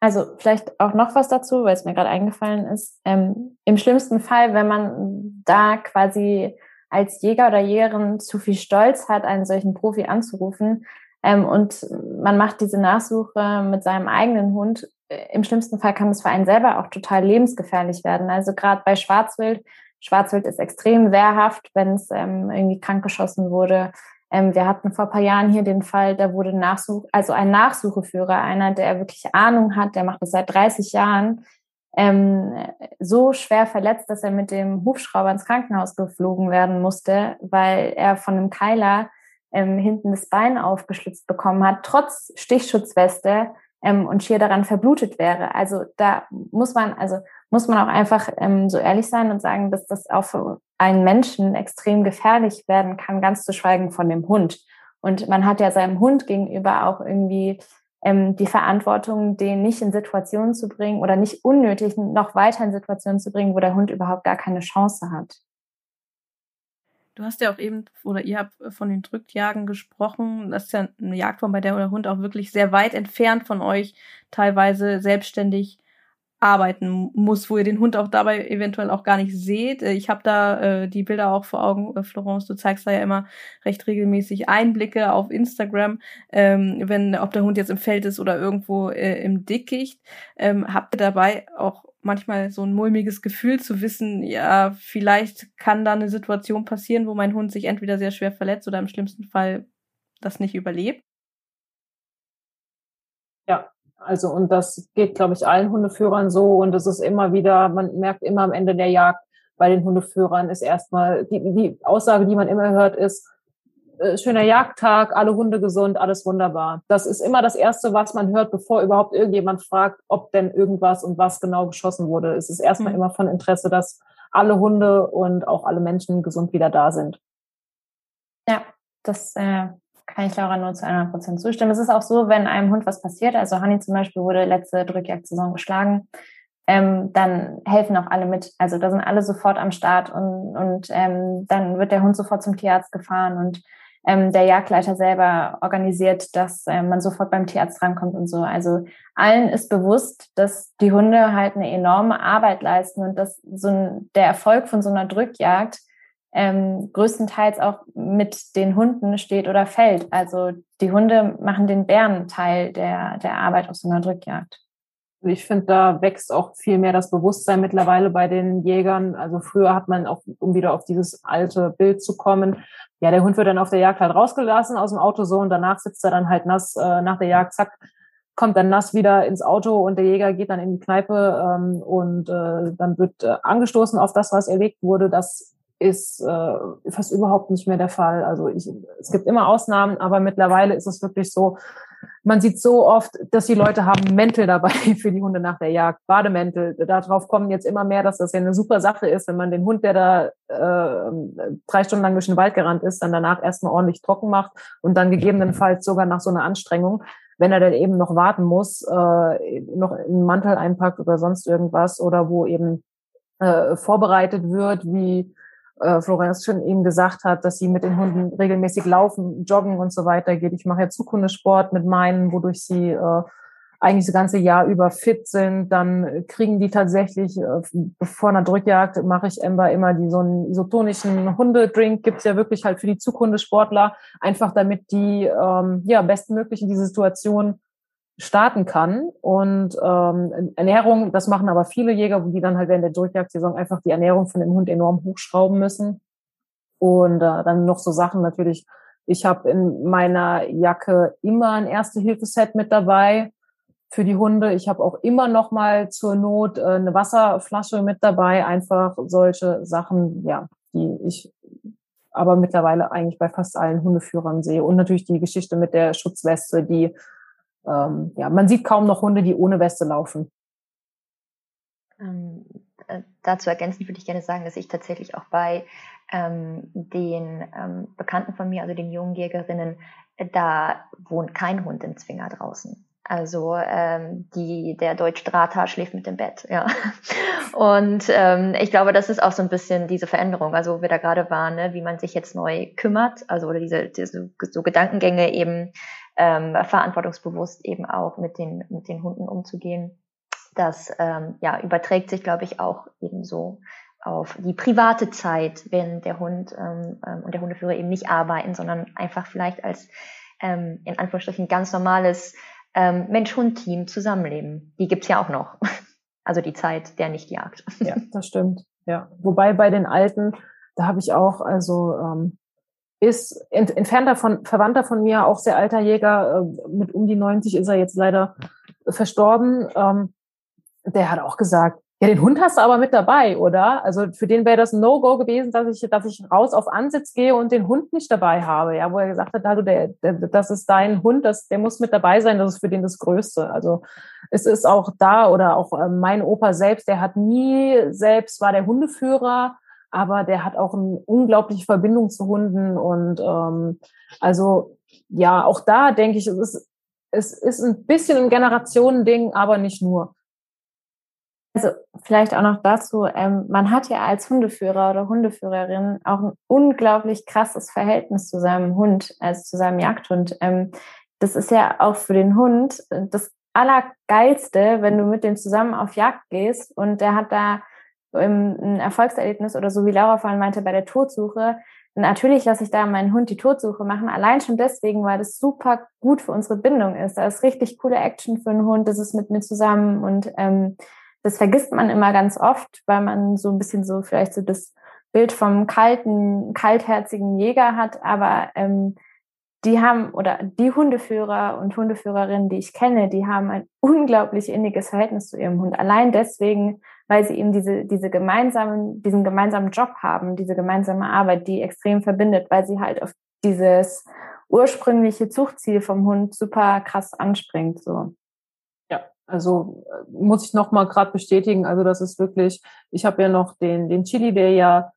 Also vielleicht auch noch was dazu, weil es mir gerade eingefallen ist. Ähm, Im schlimmsten Fall, wenn man da quasi als Jäger oder Jägerin zu viel Stolz hat, einen solchen Profi anzurufen ähm, und man macht diese Nachsuche mit seinem eigenen Hund, äh, im schlimmsten Fall kann es für einen selber auch total lebensgefährlich werden. Also gerade bei Schwarzwild, Schwarzwild ist extrem wehrhaft, wenn es ähm, irgendwie krankgeschossen wurde ähm, wir hatten vor paar Jahren hier den Fall, da wurde Nachsuch, also ein Nachsucheführer, einer, der wirklich Ahnung hat, der macht das seit 30 Jahren, ähm, so schwer verletzt, dass er mit dem Hubschrauber ins Krankenhaus geflogen werden musste, weil er von einem Keiler ähm, hinten das Bein aufgeschlitzt bekommen hat, trotz Stichschutzweste ähm, und schier daran verblutet wäre. Also da muss man, also muss man auch einfach ähm, so ehrlich sein und sagen, dass das auch für einen Menschen extrem gefährlich werden kann, ganz zu schweigen von dem Hund. Und man hat ja seinem Hund gegenüber auch irgendwie ähm, die Verantwortung, den nicht in Situationen zu bringen oder nicht unnötig noch weiter in Situationen zu bringen, wo der Hund überhaupt gar keine Chance hat. Du hast ja auch eben, oder ihr habt von den Drückjagen gesprochen. Das ist ja eine Jagdform, bei der der Hund auch wirklich sehr weit entfernt von euch teilweise selbstständig arbeiten muss, wo ihr den Hund auch dabei eventuell auch gar nicht seht. Äh, ich habe da äh, die Bilder auch vor Augen, äh, Florence, du zeigst da ja immer recht regelmäßig Einblicke auf Instagram, ähm, wenn ob der Hund jetzt im Feld ist oder irgendwo äh, im Dickicht. Ähm, habt ihr dabei auch manchmal so ein mulmiges Gefühl zu wissen, ja, vielleicht kann da eine Situation passieren, wo mein Hund sich entweder sehr schwer verletzt oder im schlimmsten Fall das nicht überlebt? Ja, also, und das geht, glaube ich, allen Hundeführern so. Und es ist immer wieder, man merkt immer am Ende der Jagd bei den Hundeführern ist erstmal, die, die Aussage, die man immer hört, ist, äh, schöner Jagdtag, alle Hunde gesund, alles wunderbar. Das ist immer das Erste, was man hört, bevor überhaupt irgendjemand fragt, ob denn irgendwas und was genau geschossen wurde. Es ist erstmal mhm. immer von Interesse, dass alle Hunde und auch alle Menschen gesund wieder da sind. Ja, das äh, kann ich Laura nur zu 100 Prozent zustimmen. Es ist auch so, wenn einem Hund was passiert, also Honey zum Beispiel wurde letzte Drückjagdsaison geschlagen, ähm, dann helfen auch alle mit. Also da sind alle sofort am Start und, und ähm, dann wird der Hund sofort zum Tierarzt gefahren und ähm, der Jagdleiter selber organisiert, dass ähm, man sofort beim Tierarzt rankommt und so. Also allen ist bewusst, dass die Hunde halt eine enorme Arbeit leisten und dass so ein, der Erfolg von so einer Drückjagd ähm, größtenteils auch mit den Hunden steht oder fällt. Also die Hunde machen den Bärenteil der, der Arbeit auf so einer Drückjagd. Ich finde, da wächst auch viel mehr das Bewusstsein mittlerweile bei den Jägern. Also früher hat man auch, um wieder auf dieses alte Bild zu kommen, ja, der Hund wird dann auf der Jagd halt rausgelassen aus dem Auto so und danach sitzt er dann halt nass äh, nach der Jagd, zack, kommt dann nass wieder ins Auto und der Jäger geht dann in die Kneipe ähm, und äh, dann wird äh, angestoßen auf das, was erlegt wurde. Das ist äh, fast überhaupt nicht mehr der Fall. Also ich, es gibt immer Ausnahmen, aber mittlerweile ist es wirklich so, man sieht so oft, dass die Leute haben Mäntel dabei für die Hunde nach der Jagd, Bademäntel. Darauf kommen jetzt immer mehr, dass das ja eine super Sache ist, wenn man den Hund, der da äh, drei Stunden lang durch den Wald gerannt ist, dann danach erstmal ordentlich trocken macht und dann gegebenenfalls sogar nach so einer Anstrengung, wenn er dann eben noch warten muss, äh, noch einen Mantel einpackt oder sonst irgendwas oder wo eben äh, vorbereitet wird, wie äh, Florenz schon eben gesagt hat, dass sie mit den Hunden regelmäßig laufen, joggen und so weiter geht. Ich mache ja Zukunftssport mit meinen, wodurch sie äh, eigentlich das ganze Jahr über fit sind. Dann kriegen die tatsächlich, äh, vor einer Drückjagd mache ich Ember immer die so einen isotonischen Hundedrink, gibt's ja wirklich halt für die Zukunftssportler, einfach damit die ähm, ja bestmöglich in diese Situation starten kann. Und ähm, Ernährung, das machen aber viele Jäger, die dann halt während der Durchjagdsaison einfach die Ernährung von dem Hund enorm hochschrauben müssen. Und äh, dann noch so Sachen natürlich. Ich habe in meiner Jacke immer ein Erste-Hilfe-Set mit dabei für die Hunde. Ich habe auch immer noch mal zur Not äh, eine Wasserflasche mit dabei. Einfach solche Sachen, ja, die ich aber mittlerweile eigentlich bei fast allen Hundeführern sehe. Und natürlich die Geschichte mit der Schutzweste, die ähm, ja, man sieht kaum noch Hunde, die ohne Weste laufen. Ähm, äh, dazu ergänzend würde ich gerne sagen, dass ich tatsächlich auch bei ähm, den ähm, Bekannten von mir, also den jungen Jägerinnen, äh, da wohnt kein Hund im Zwinger draußen. Also ähm, die, der Deutsch-Drahter schläft mit dem Bett, ja. Und ähm, ich glaube, das ist auch so ein bisschen diese Veränderung, also wo wir da gerade waren, ne, wie man sich jetzt neu kümmert, also oder diese, diese so Gedankengänge eben ähm, verantwortungsbewusst eben auch mit den, mit den Hunden umzugehen. Das ähm, ja, überträgt sich, glaube ich, auch ebenso auf die private Zeit, wenn der Hund ähm, ähm, und der Hundeführer eben nicht arbeiten, sondern einfach vielleicht als ähm, in Anführungsstrichen ganz normales ähm, Mensch-Hund-Team zusammenleben. Die gibt's ja auch noch. Also die Zeit der nicht jagt. Ja, das stimmt. Ja. Wobei bei den Alten, da habe ich auch, also ähm, ist ent, entfernter von Verwandter von mir, auch sehr alter Jäger, äh, mit um die 90 ist er jetzt leider verstorben. Ähm, der hat auch gesagt, ja, den Hund hast du aber mit dabei, oder? Also für den wäre das ein No-Go gewesen, dass ich, dass ich raus auf Ansitz gehe und den Hund nicht dabei habe. Ja, wo er gesagt hat, also der, der, das ist dein Hund, das, der muss mit dabei sein, das ist für den das Größte. Also es ist auch da oder auch äh, mein Opa selbst, der hat nie selbst war der Hundeführer, aber der hat auch eine unglaubliche Verbindung zu Hunden und ähm, also ja, auch da denke ich, es ist, es ist ein bisschen ein Generationending, aber nicht nur. Also vielleicht auch noch dazu, ähm, man hat ja als Hundeführer oder Hundeführerin auch ein unglaublich krasses Verhältnis zu seinem Hund, also zu seinem Jagdhund. Ähm, das ist ja auch für den Hund das Allergeilste, wenn du mit dem zusammen auf Jagd gehst und der hat da ein Erfolgserlebnis oder so wie Laura vorhin meinte bei der Todsuche. Natürlich lasse ich da meinen Hund die Todsuche machen, allein schon deswegen, weil das super gut für unsere Bindung ist. Da ist richtig coole Action für einen Hund, das ist mit mir zusammen und ähm, das vergisst man immer ganz oft, weil man so ein bisschen so vielleicht so das Bild vom kalten, kaltherzigen Jäger hat, aber ähm, die haben oder die Hundeführer und Hundeführerinnen, die ich kenne, die haben ein unglaublich inniges Verhältnis zu ihrem Hund. Allein deswegen, weil sie eben diese, diese gemeinsamen, diesen gemeinsamen Job haben, diese gemeinsame Arbeit, die extrem verbindet, weil sie halt auf dieses ursprüngliche Zuchtziel vom Hund super krass anspringt, so. Ja, also äh, muss ich noch mal gerade bestätigen, also das ist wirklich, ich habe ja noch den, den Chili, der ja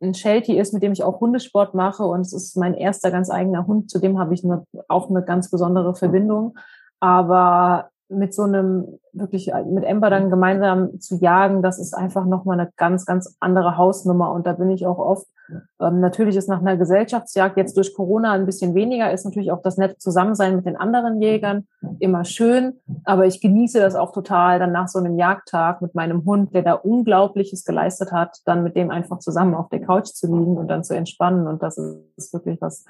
ein Sheltie ist, mit dem ich auch Hundesport mache und es ist mein erster ganz eigener Hund, zu dem habe ich eine, auch eine ganz besondere Verbindung. Aber mit so einem wirklich mit Ember dann gemeinsam zu jagen, das ist einfach nochmal eine ganz, ganz andere Hausnummer. Und da bin ich auch oft, ähm, natürlich ist nach einer Gesellschaftsjagd jetzt durch Corona ein bisschen weniger, ist natürlich auch das nette Zusammensein mit den anderen Jägern immer schön. Aber ich genieße das auch total, dann nach so einem Jagdtag mit meinem Hund, der da Unglaubliches geleistet hat, dann mit dem einfach zusammen auf der Couch zu liegen und dann zu entspannen. Und das ist wirklich was,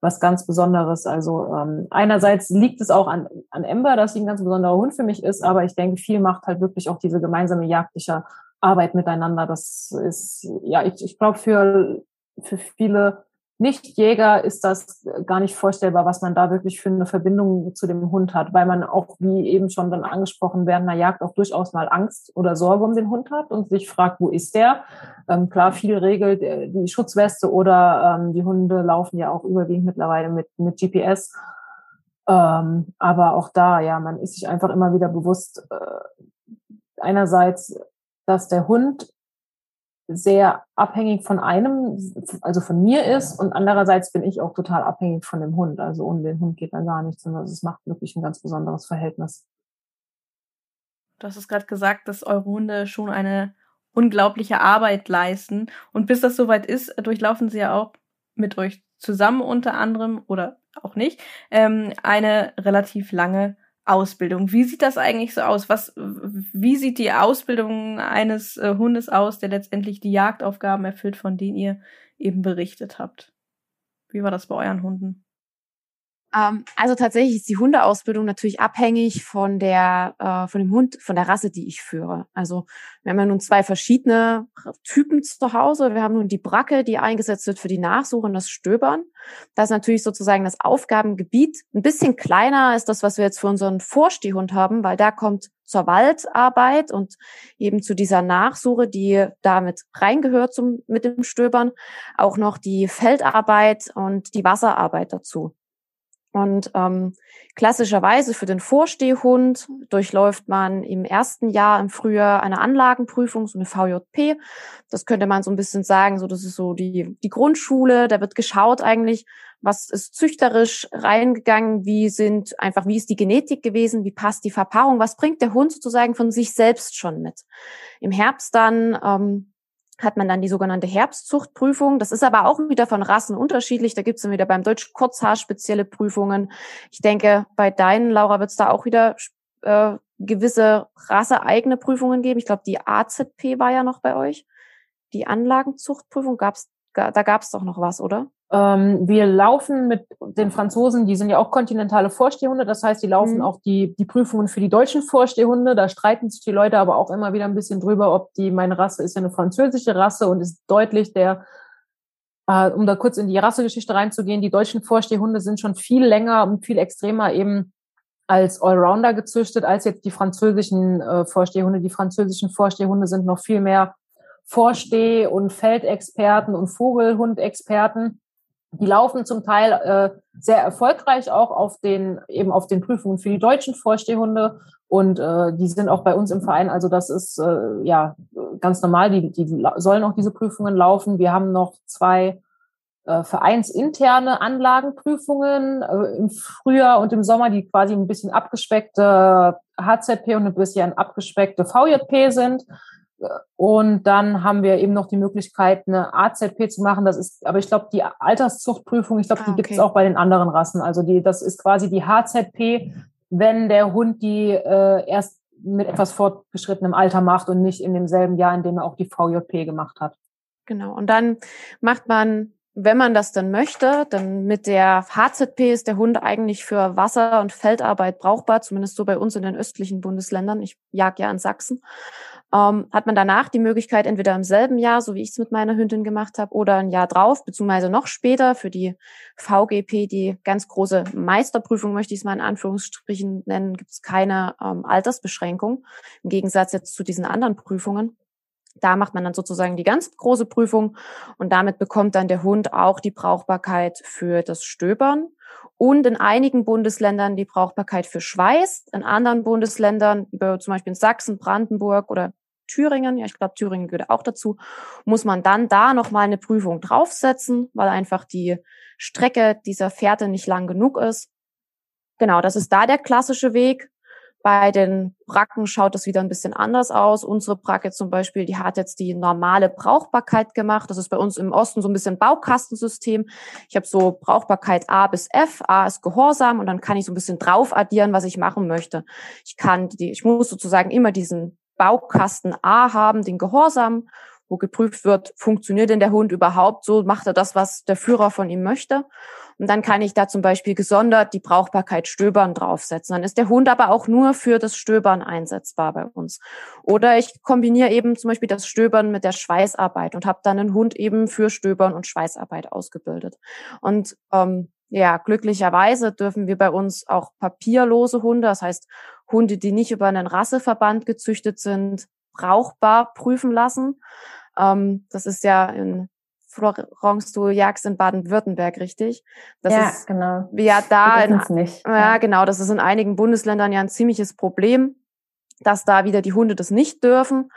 was ganz Besonderes. Also ähm, einerseits liegt es auch an, an Ember, dass sie ein ganz besonderer Hund für mich ist, aber ich denke, viel macht halt wirklich auch diese gemeinsame jagdliche Arbeit miteinander. Das ist, ja, ich, ich glaube, für, für viele nicht-Jäger ist das gar nicht vorstellbar, was man da wirklich für eine Verbindung zu dem Hund hat, weil man auch, wie eben schon dann angesprochen, während einer Jagd auch durchaus mal Angst oder Sorge um den Hund hat und sich fragt, wo ist der? Ähm, klar, viel regelt äh, die Schutzweste oder ähm, die Hunde laufen ja auch überwiegend mittlerweile mit, mit GPS. Ähm, aber auch da, ja, man ist sich einfach immer wieder bewusst, äh, einerseits, dass der Hund sehr abhängig von einem, also von mir ist und andererseits bin ich auch total abhängig von dem Hund. Also ohne den Hund geht dann gar nichts, sondern es macht wirklich ein ganz besonderes Verhältnis. Du hast es gerade gesagt, dass eure Hunde schon eine unglaubliche Arbeit leisten und bis das soweit ist, durchlaufen sie ja auch mit euch zusammen unter anderem oder auch nicht ähm, eine relativ lange Ausbildung. Wie sieht das eigentlich so aus? Was, wie sieht die Ausbildung eines äh, Hundes aus, der letztendlich die Jagdaufgaben erfüllt, von denen ihr eben berichtet habt? Wie war das bei euren Hunden? Ähm, also tatsächlich ist die Hundeausbildung natürlich abhängig von der, äh, von dem Hund, von der Rasse, die ich führe. Also wir haben ja nun zwei verschiedene Typen zu Hause. Wir haben nun die Bracke, die eingesetzt wird für die Nachsuche und das Stöbern. Das ist natürlich sozusagen das Aufgabengebiet ein bisschen kleiner als das, was wir jetzt für unseren Vorstehhund haben, weil da kommt zur Waldarbeit und eben zu dieser Nachsuche, die damit reingehört zum, mit dem Stöbern, auch noch die Feldarbeit und die Wasserarbeit dazu. Und ähm, klassischerweise für den Vorstehhund durchläuft man im ersten Jahr im Frühjahr eine Anlagenprüfung, so eine VJP. Das könnte man so ein bisschen sagen, so das ist so die, die Grundschule. Da wird geschaut eigentlich, was ist züchterisch reingegangen, wie sind einfach, wie ist die Genetik gewesen, wie passt die Verpaarung, was bringt der Hund sozusagen von sich selbst schon mit. Im Herbst dann ähm, hat man dann die sogenannte Herbstzuchtprüfung. Das ist aber auch wieder von Rassen unterschiedlich. Da gibt es dann wieder beim Deutsch Kurzhaar spezielle Prüfungen. Ich denke, bei deinen, Laura, wird es da auch wieder äh, gewisse rasseeigene Prüfungen geben. Ich glaube, die AZP war ja noch bei euch. Die Anlagenzuchtprüfung gab's, da gab es doch noch was, oder? Ähm, wir laufen mit den Franzosen, die sind ja auch kontinentale Vorstehhunde, das heißt, die laufen mhm. auch die, die Prüfungen für die deutschen Vorstehhunde. Da streiten sich die Leute aber auch immer wieder ein bisschen drüber, ob die, meine Rasse ist ja eine französische Rasse und ist deutlich der, äh, um da kurz in die Rassegeschichte reinzugehen, die deutschen Vorstehhunde sind schon viel länger und viel extremer eben als Allrounder gezüchtet als jetzt die französischen äh, Vorstehhunde. Die französischen Vorstehhunde sind noch viel mehr Vorsteh- und Feldexperten und Vogelhundexperten die laufen zum Teil äh, sehr erfolgreich auch auf den eben auf den Prüfungen für die deutschen Vorstehhunde und äh, die sind auch bei uns im Verein. Also das ist äh, ja ganz normal. Die, die sollen auch diese Prüfungen laufen. Wir haben noch zwei äh, vereinsinterne Anlagenprüfungen äh, im Frühjahr und im Sommer, die quasi ein bisschen abgespeckte HZP und ein bisschen abgespeckte VJP sind. Und dann haben wir eben noch die Möglichkeit, eine AZP zu machen. Das ist, aber ich glaube, die Alterszuchtprüfung, ich glaube, ah, die okay. gibt es auch bei den anderen Rassen. Also die, das ist quasi die HZP, wenn der Hund die äh, erst mit etwas fortgeschrittenem Alter macht und nicht in demselben Jahr, in dem er auch die VJP gemacht hat. Genau. Und dann macht man wenn man das dann möchte, dann mit der HZP ist der Hund eigentlich für Wasser- und Feldarbeit brauchbar, zumindest so bei uns in den östlichen Bundesländern. Ich jag ja in Sachsen. Ähm, hat man danach die Möglichkeit, entweder im selben Jahr, so wie ich es mit meiner Hündin gemacht habe, oder ein Jahr drauf, beziehungsweise noch später für die VGP, die ganz große Meisterprüfung, möchte ich es mal in Anführungsstrichen nennen, gibt es keine ähm, Altersbeschränkung, im Gegensatz jetzt zu diesen anderen Prüfungen. Da macht man dann sozusagen die ganz große Prüfung und damit bekommt dann der Hund auch die Brauchbarkeit für das Stöbern und in einigen Bundesländern die Brauchbarkeit für Schweiß, in anderen Bundesländern, wie zum Beispiel in Sachsen, Brandenburg oder Thüringen, ja, ich glaube, Thüringen gehört auch dazu, muss man dann da nochmal eine Prüfung draufsetzen, weil einfach die Strecke dieser Fährte nicht lang genug ist. Genau, das ist da der klassische Weg. Bei den Bracken schaut das wieder ein bisschen anders aus. Unsere Bracke zum Beispiel, die hat jetzt die normale Brauchbarkeit gemacht. Das ist bei uns im Osten so ein bisschen Baukastensystem. Ich habe so Brauchbarkeit A bis F. A ist Gehorsam und dann kann ich so ein bisschen drauf addieren, was ich machen möchte. Ich kann die, ich muss sozusagen immer diesen Baukasten A haben, den Gehorsam, wo geprüft wird, funktioniert denn der Hund überhaupt so, macht er das, was der Führer von ihm möchte. Und dann kann ich da zum Beispiel gesondert die Brauchbarkeit Stöbern draufsetzen. Dann ist der Hund aber auch nur für das Stöbern einsetzbar bei uns. Oder ich kombiniere eben zum Beispiel das Stöbern mit der Schweißarbeit und habe dann einen Hund eben für Stöbern und Schweißarbeit ausgebildet. Und ähm, ja, glücklicherweise dürfen wir bei uns auch papierlose Hunde, das heißt Hunde, die nicht über einen Rasseverband gezüchtet sind, brauchbar prüfen lassen. Ähm, das ist ja in Florence, du jagst in Baden-Württemberg, richtig? Das ja, ist, genau. Ja, da in, nicht. Ja, ja, genau. Das ist in einigen Bundesländern ja ein ziemliches Problem, dass da wieder die Hunde das nicht dürfen.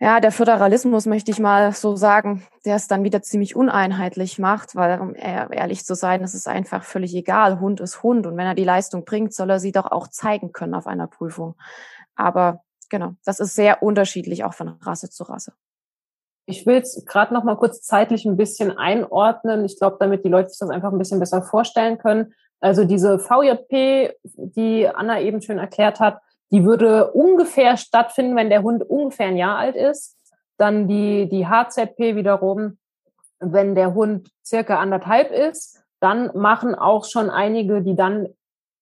Ja, der Föderalismus möchte ich mal so sagen, der es dann wieder ziemlich uneinheitlich macht, weil um ehrlich zu sein, es ist einfach völlig egal. Hund ist Hund und wenn er die Leistung bringt, soll er sie doch auch zeigen können auf einer Prüfung. Aber genau, das ist sehr unterschiedlich auch von Rasse zu Rasse. Ich will es gerade noch mal kurz zeitlich ein bisschen einordnen. Ich glaube, damit die Leute sich das einfach ein bisschen besser vorstellen können. Also diese VJP, die Anna eben schön erklärt hat, die würde ungefähr stattfinden, wenn der Hund ungefähr ein Jahr alt ist. Dann die, die HZP wiederum, wenn der Hund circa anderthalb ist. Dann machen auch schon einige, die dann,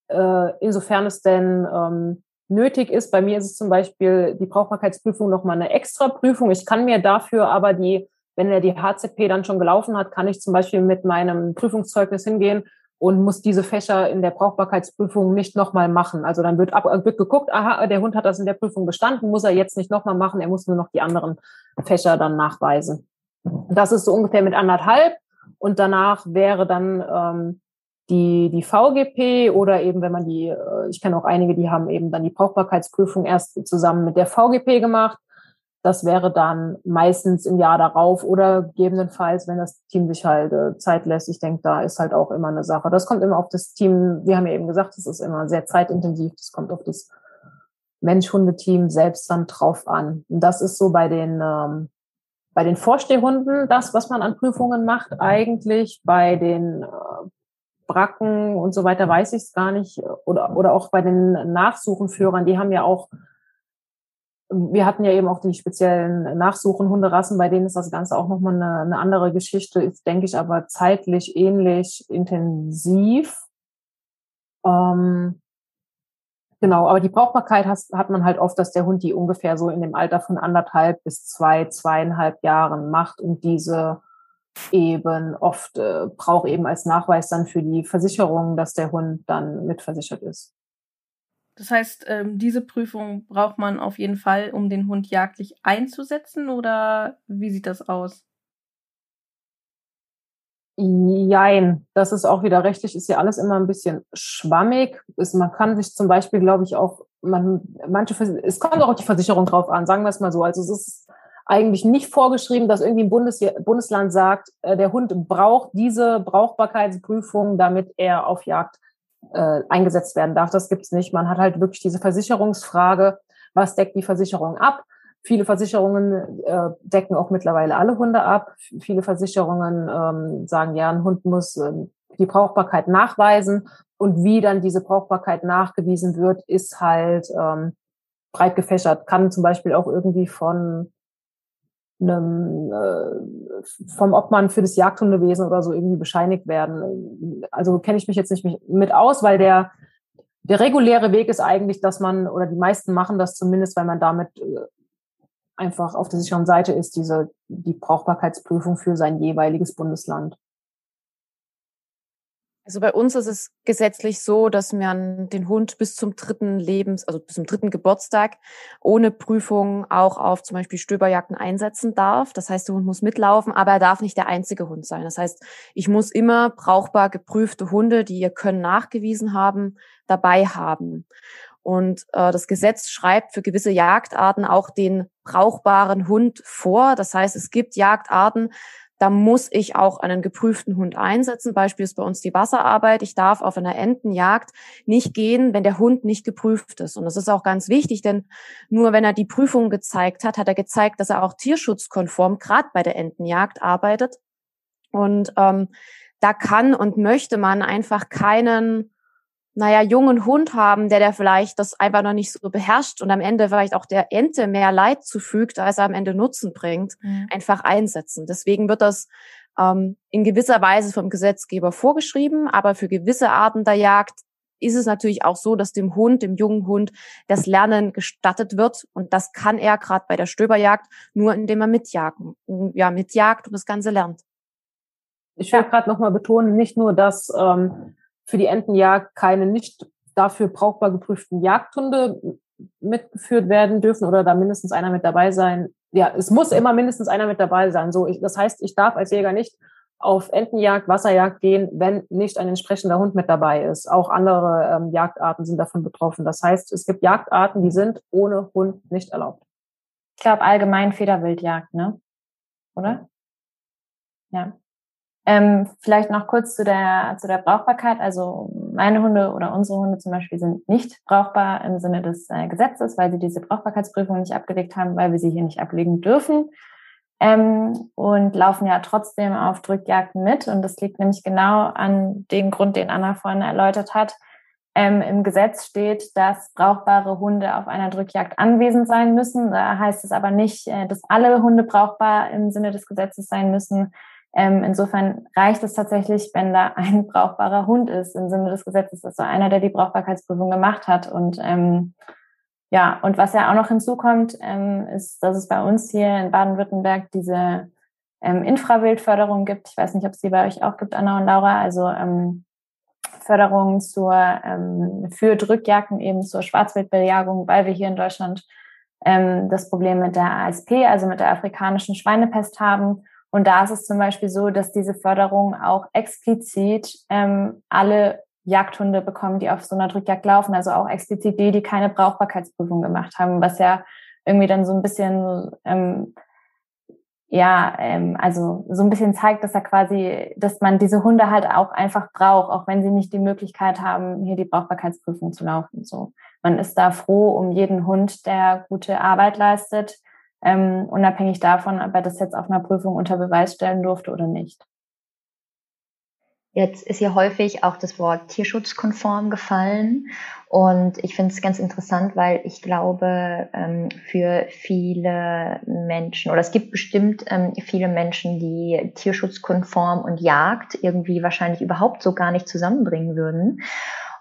äh, insofern es denn ähm, nötig ist. Bei mir ist es zum Beispiel die Brauchbarkeitsprüfung nochmal eine extra Prüfung. Ich kann mir dafür aber die, wenn er die HZP dann schon gelaufen hat, kann ich zum Beispiel mit meinem Prüfungszeugnis hingehen und muss diese Fächer in der Brauchbarkeitsprüfung nicht nochmal machen. Also dann wird, ab, wird geguckt, aha, der Hund hat das in der Prüfung bestanden, muss er jetzt nicht nochmal machen, er muss nur noch die anderen Fächer dann nachweisen. Das ist so ungefähr mit anderthalb und danach wäre dann ähm, die, die VGP oder eben, wenn man die, äh, ich kenne auch einige, die haben eben dann die Brauchbarkeitsprüfung erst zusammen mit der VGP gemacht. Das wäre dann meistens im Jahr darauf oder gegebenenfalls, wenn das Team sich halt äh, Zeit lässt. Ich denke, da ist halt auch immer eine Sache. Das kommt immer auf das Team. Wir haben ja eben gesagt, das ist immer sehr zeitintensiv. Das kommt auf das Mensch-Hunde-Team selbst dann drauf an. Und das ist so bei den, ähm, bei den Vorstehhunden das, was man an Prüfungen macht, eigentlich bei den äh, Bracken und so weiter weiß ich es gar nicht. Oder, oder auch bei den Nachsuchenführern, die haben ja auch, wir hatten ja eben auch die speziellen Nachsuchen-Hunderassen, bei denen ist das Ganze auch nochmal eine, eine andere Geschichte, ist, denke ich, aber zeitlich ähnlich intensiv. Ähm, genau, aber die Brauchbarkeit hat, hat man halt oft, dass der Hund die ungefähr so in dem Alter von anderthalb bis zwei, zweieinhalb Jahren macht und diese eben oft äh, braucht eben als Nachweis dann für die Versicherung, dass der Hund dann mitversichert ist. Das heißt, ähm, diese Prüfung braucht man auf jeden Fall, um den Hund jagdlich einzusetzen oder wie sieht das aus? Jein, das ist auch wieder rechtlich, ist ja alles immer ein bisschen schwammig. Ist, man kann sich zum Beispiel, glaube ich, auch, man, manche, es kommt auch die Versicherung drauf an, sagen wir es mal so. Also es ist eigentlich nicht vorgeschrieben, dass irgendwie ein Bundes Bundesland sagt, äh, der Hund braucht diese Brauchbarkeitsprüfung, damit er auf Jagd äh, eingesetzt werden darf. Das gibt's nicht. Man hat halt wirklich diese Versicherungsfrage, was deckt die Versicherung ab? Viele Versicherungen äh, decken auch mittlerweile alle Hunde ab. Viele Versicherungen ähm, sagen, ja, ein Hund muss äh, die Brauchbarkeit nachweisen. Und wie dann diese Brauchbarkeit nachgewiesen wird, ist halt ähm, breit gefächert. Kann zum Beispiel auch irgendwie von einem, äh, vom Obmann für das Jagdhundewesen oder so irgendwie bescheinigt werden. Also kenne ich mich jetzt nicht mit aus, weil der, der reguläre Weg ist eigentlich, dass man, oder die meisten machen das zumindest, weil man damit äh, einfach auf der sicheren Seite ist, diese, die Brauchbarkeitsprüfung für sein jeweiliges Bundesland. Also bei uns ist es gesetzlich so, dass man den Hund bis zum dritten Lebens, also bis zum dritten Geburtstag ohne Prüfung auch auf zum Beispiel Stöberjagden einsetzen darf. Das heißt, der Hund muss mitlaufen, aber er darf nicht der einzige Hund sein. Das heißt, ich muss immer brauchbar geprüfte Hunde, die ihr Können nachgewiesen haben, dabei haben. Und äh, das Gesetz schreibt für gewisse Jagdarten auch den brauchbaren Hund vor. Das heißt, es gibt Jagdarten, da muss ich auch einen geprüften Hund einsetzen. Beispiel ist bei uns die Wasserarbeit. Ich darf auf einer Entenjagd nicht gehen, wenn der Hund nicht geprüft ist. Und das ist auch ganz wichtig, denn nur wenn er die Prüfung gezeigt hat, hat er gezeigt, dass er auch tierschutzkonform gerade bei der Entenjagd arbeitet. Und ähm, da kann und möchte man einfach keinen naja, jungen Hund haben, der der vielleicht das einfach noch nicht so beherrscht und am Ende vielleicht auch der Ente mehr Leid zufügt, als er am Ende Nutzen bringt, mhm. einfach einsetzen. Deswegen wird das ähm, in gewisser Weise vom Gesetzgeber vorgeschrieben, aber für gewisse Arten der Jagd ist es natürlich auch so, dass dem Hund, dem jungen Hund, das Lernen gestattet wird. Und das kann er gerade bei der Stöberjagd nur, indem er mitjagen, ja, mitjagt und das Ganze lernt. Ich will gerade nochmal betonen, nicht nur, dass ähm, für die Entenjagd keine nicht dafür brauchbar geprüften Jagdhunde mitgeführt werden dürfen oder da mindestens einer mit dabei sein. Ja, es muss immer mindestens einer mit dabei sein. So, ich, das heißt, ich darf als Jäger nicht auf Entenjagd, Wasserjagd gehen, wenn nicht ein entsprechender Hund mit dabei ist. Auch andere ähm, Jagdarten sind davon betroffen. Das heißt, es gibt Jagdarten, die sind ohne Hund nicht erlaubt. Ich glaube allgemein Federwildjagd, ne? Oder? Ja. Ähm, vielleicht noch kurz zu der, zu der Brauchbarkeit. Also meine Hunde oder unsere Hunde zum Beispiel sind nicht brauchbar im Sinne des äh, Gesetzes, weil sie diese Brauchbarkeitsprüfung nicht abgelegt haben, weil wir sie hier nicht ablegen dürfen. Ähm, und laufen ja trotzdem auf Drückjagden mit. Und das liegt nämlich genau an dem Grund, den Anna vorhin erläutert hat. Ähm, Im Gesetz steht, dass brauchbare Hunde auf einer Drückjagd anwesend sein müssen. Da heißt es aber nicht, äh, dass alle Hunde brauchbar im Sinne des Gesetzes sein müssen, ähm, insofern reicht es tatsächlich, wenn da ein brauchbarer Hund ist im Sinne des Gesetzes, also einer, der die Brauchbarkeitsprüfung gemacht hat. Und ähm, ja, und was ja auch noch hinzukommt, ähm, ist, dass es bei uns hier in Baden-Württemberg diese ähm, Infrawildförderung gibt. Ich weiß nicht, ob es die bei euch auch gibt, Anna und Laura. Also ähm, Förderung zur ähm, für Drückjagden eben zur Schwarzwildbejagung, weil wir hier in Deutschland ähm, das Problem mit der ASP, also mit der afrikanischen Schweinepest haben und da ist es zum Beispiel so, dass diese Förderung auch explizit ähm, alle Jagdhunde bekommen, die auf so einer Drückjagd laufen, also auch explizit die, die keine Brauchbarkeitsprüfung gemacht haben, was ja irgendwie dann so ein bisschen ähm, ja, ähm, also so ein bisschen zeigt, dass er quasi, dass man diese Hunde halt auch einfach braucht, auch wenn sie nicht die Möglichkeit haben, hier die Brauchbarkeitsprüfung zu laufen. So, man ist da froh um jeden Hund, der gute Arbeit leistet ähm, unabhängig davon, ob er das jetzt auf einer Prüfung unter Beweis stellen durfte oder nicht. Jetzt ist hier häufig auch das Wort tierschutzkonform gefallen. Und ich finde es ganz interessant, weil ich glaube, ähm, für viele Menschen, oder es gibt bestimmt ähm, viele Menschen, die tierschutzkonform und Jagd irgendwie wahrscheinlich überhaupt so gar nicht zusammenbringen würden.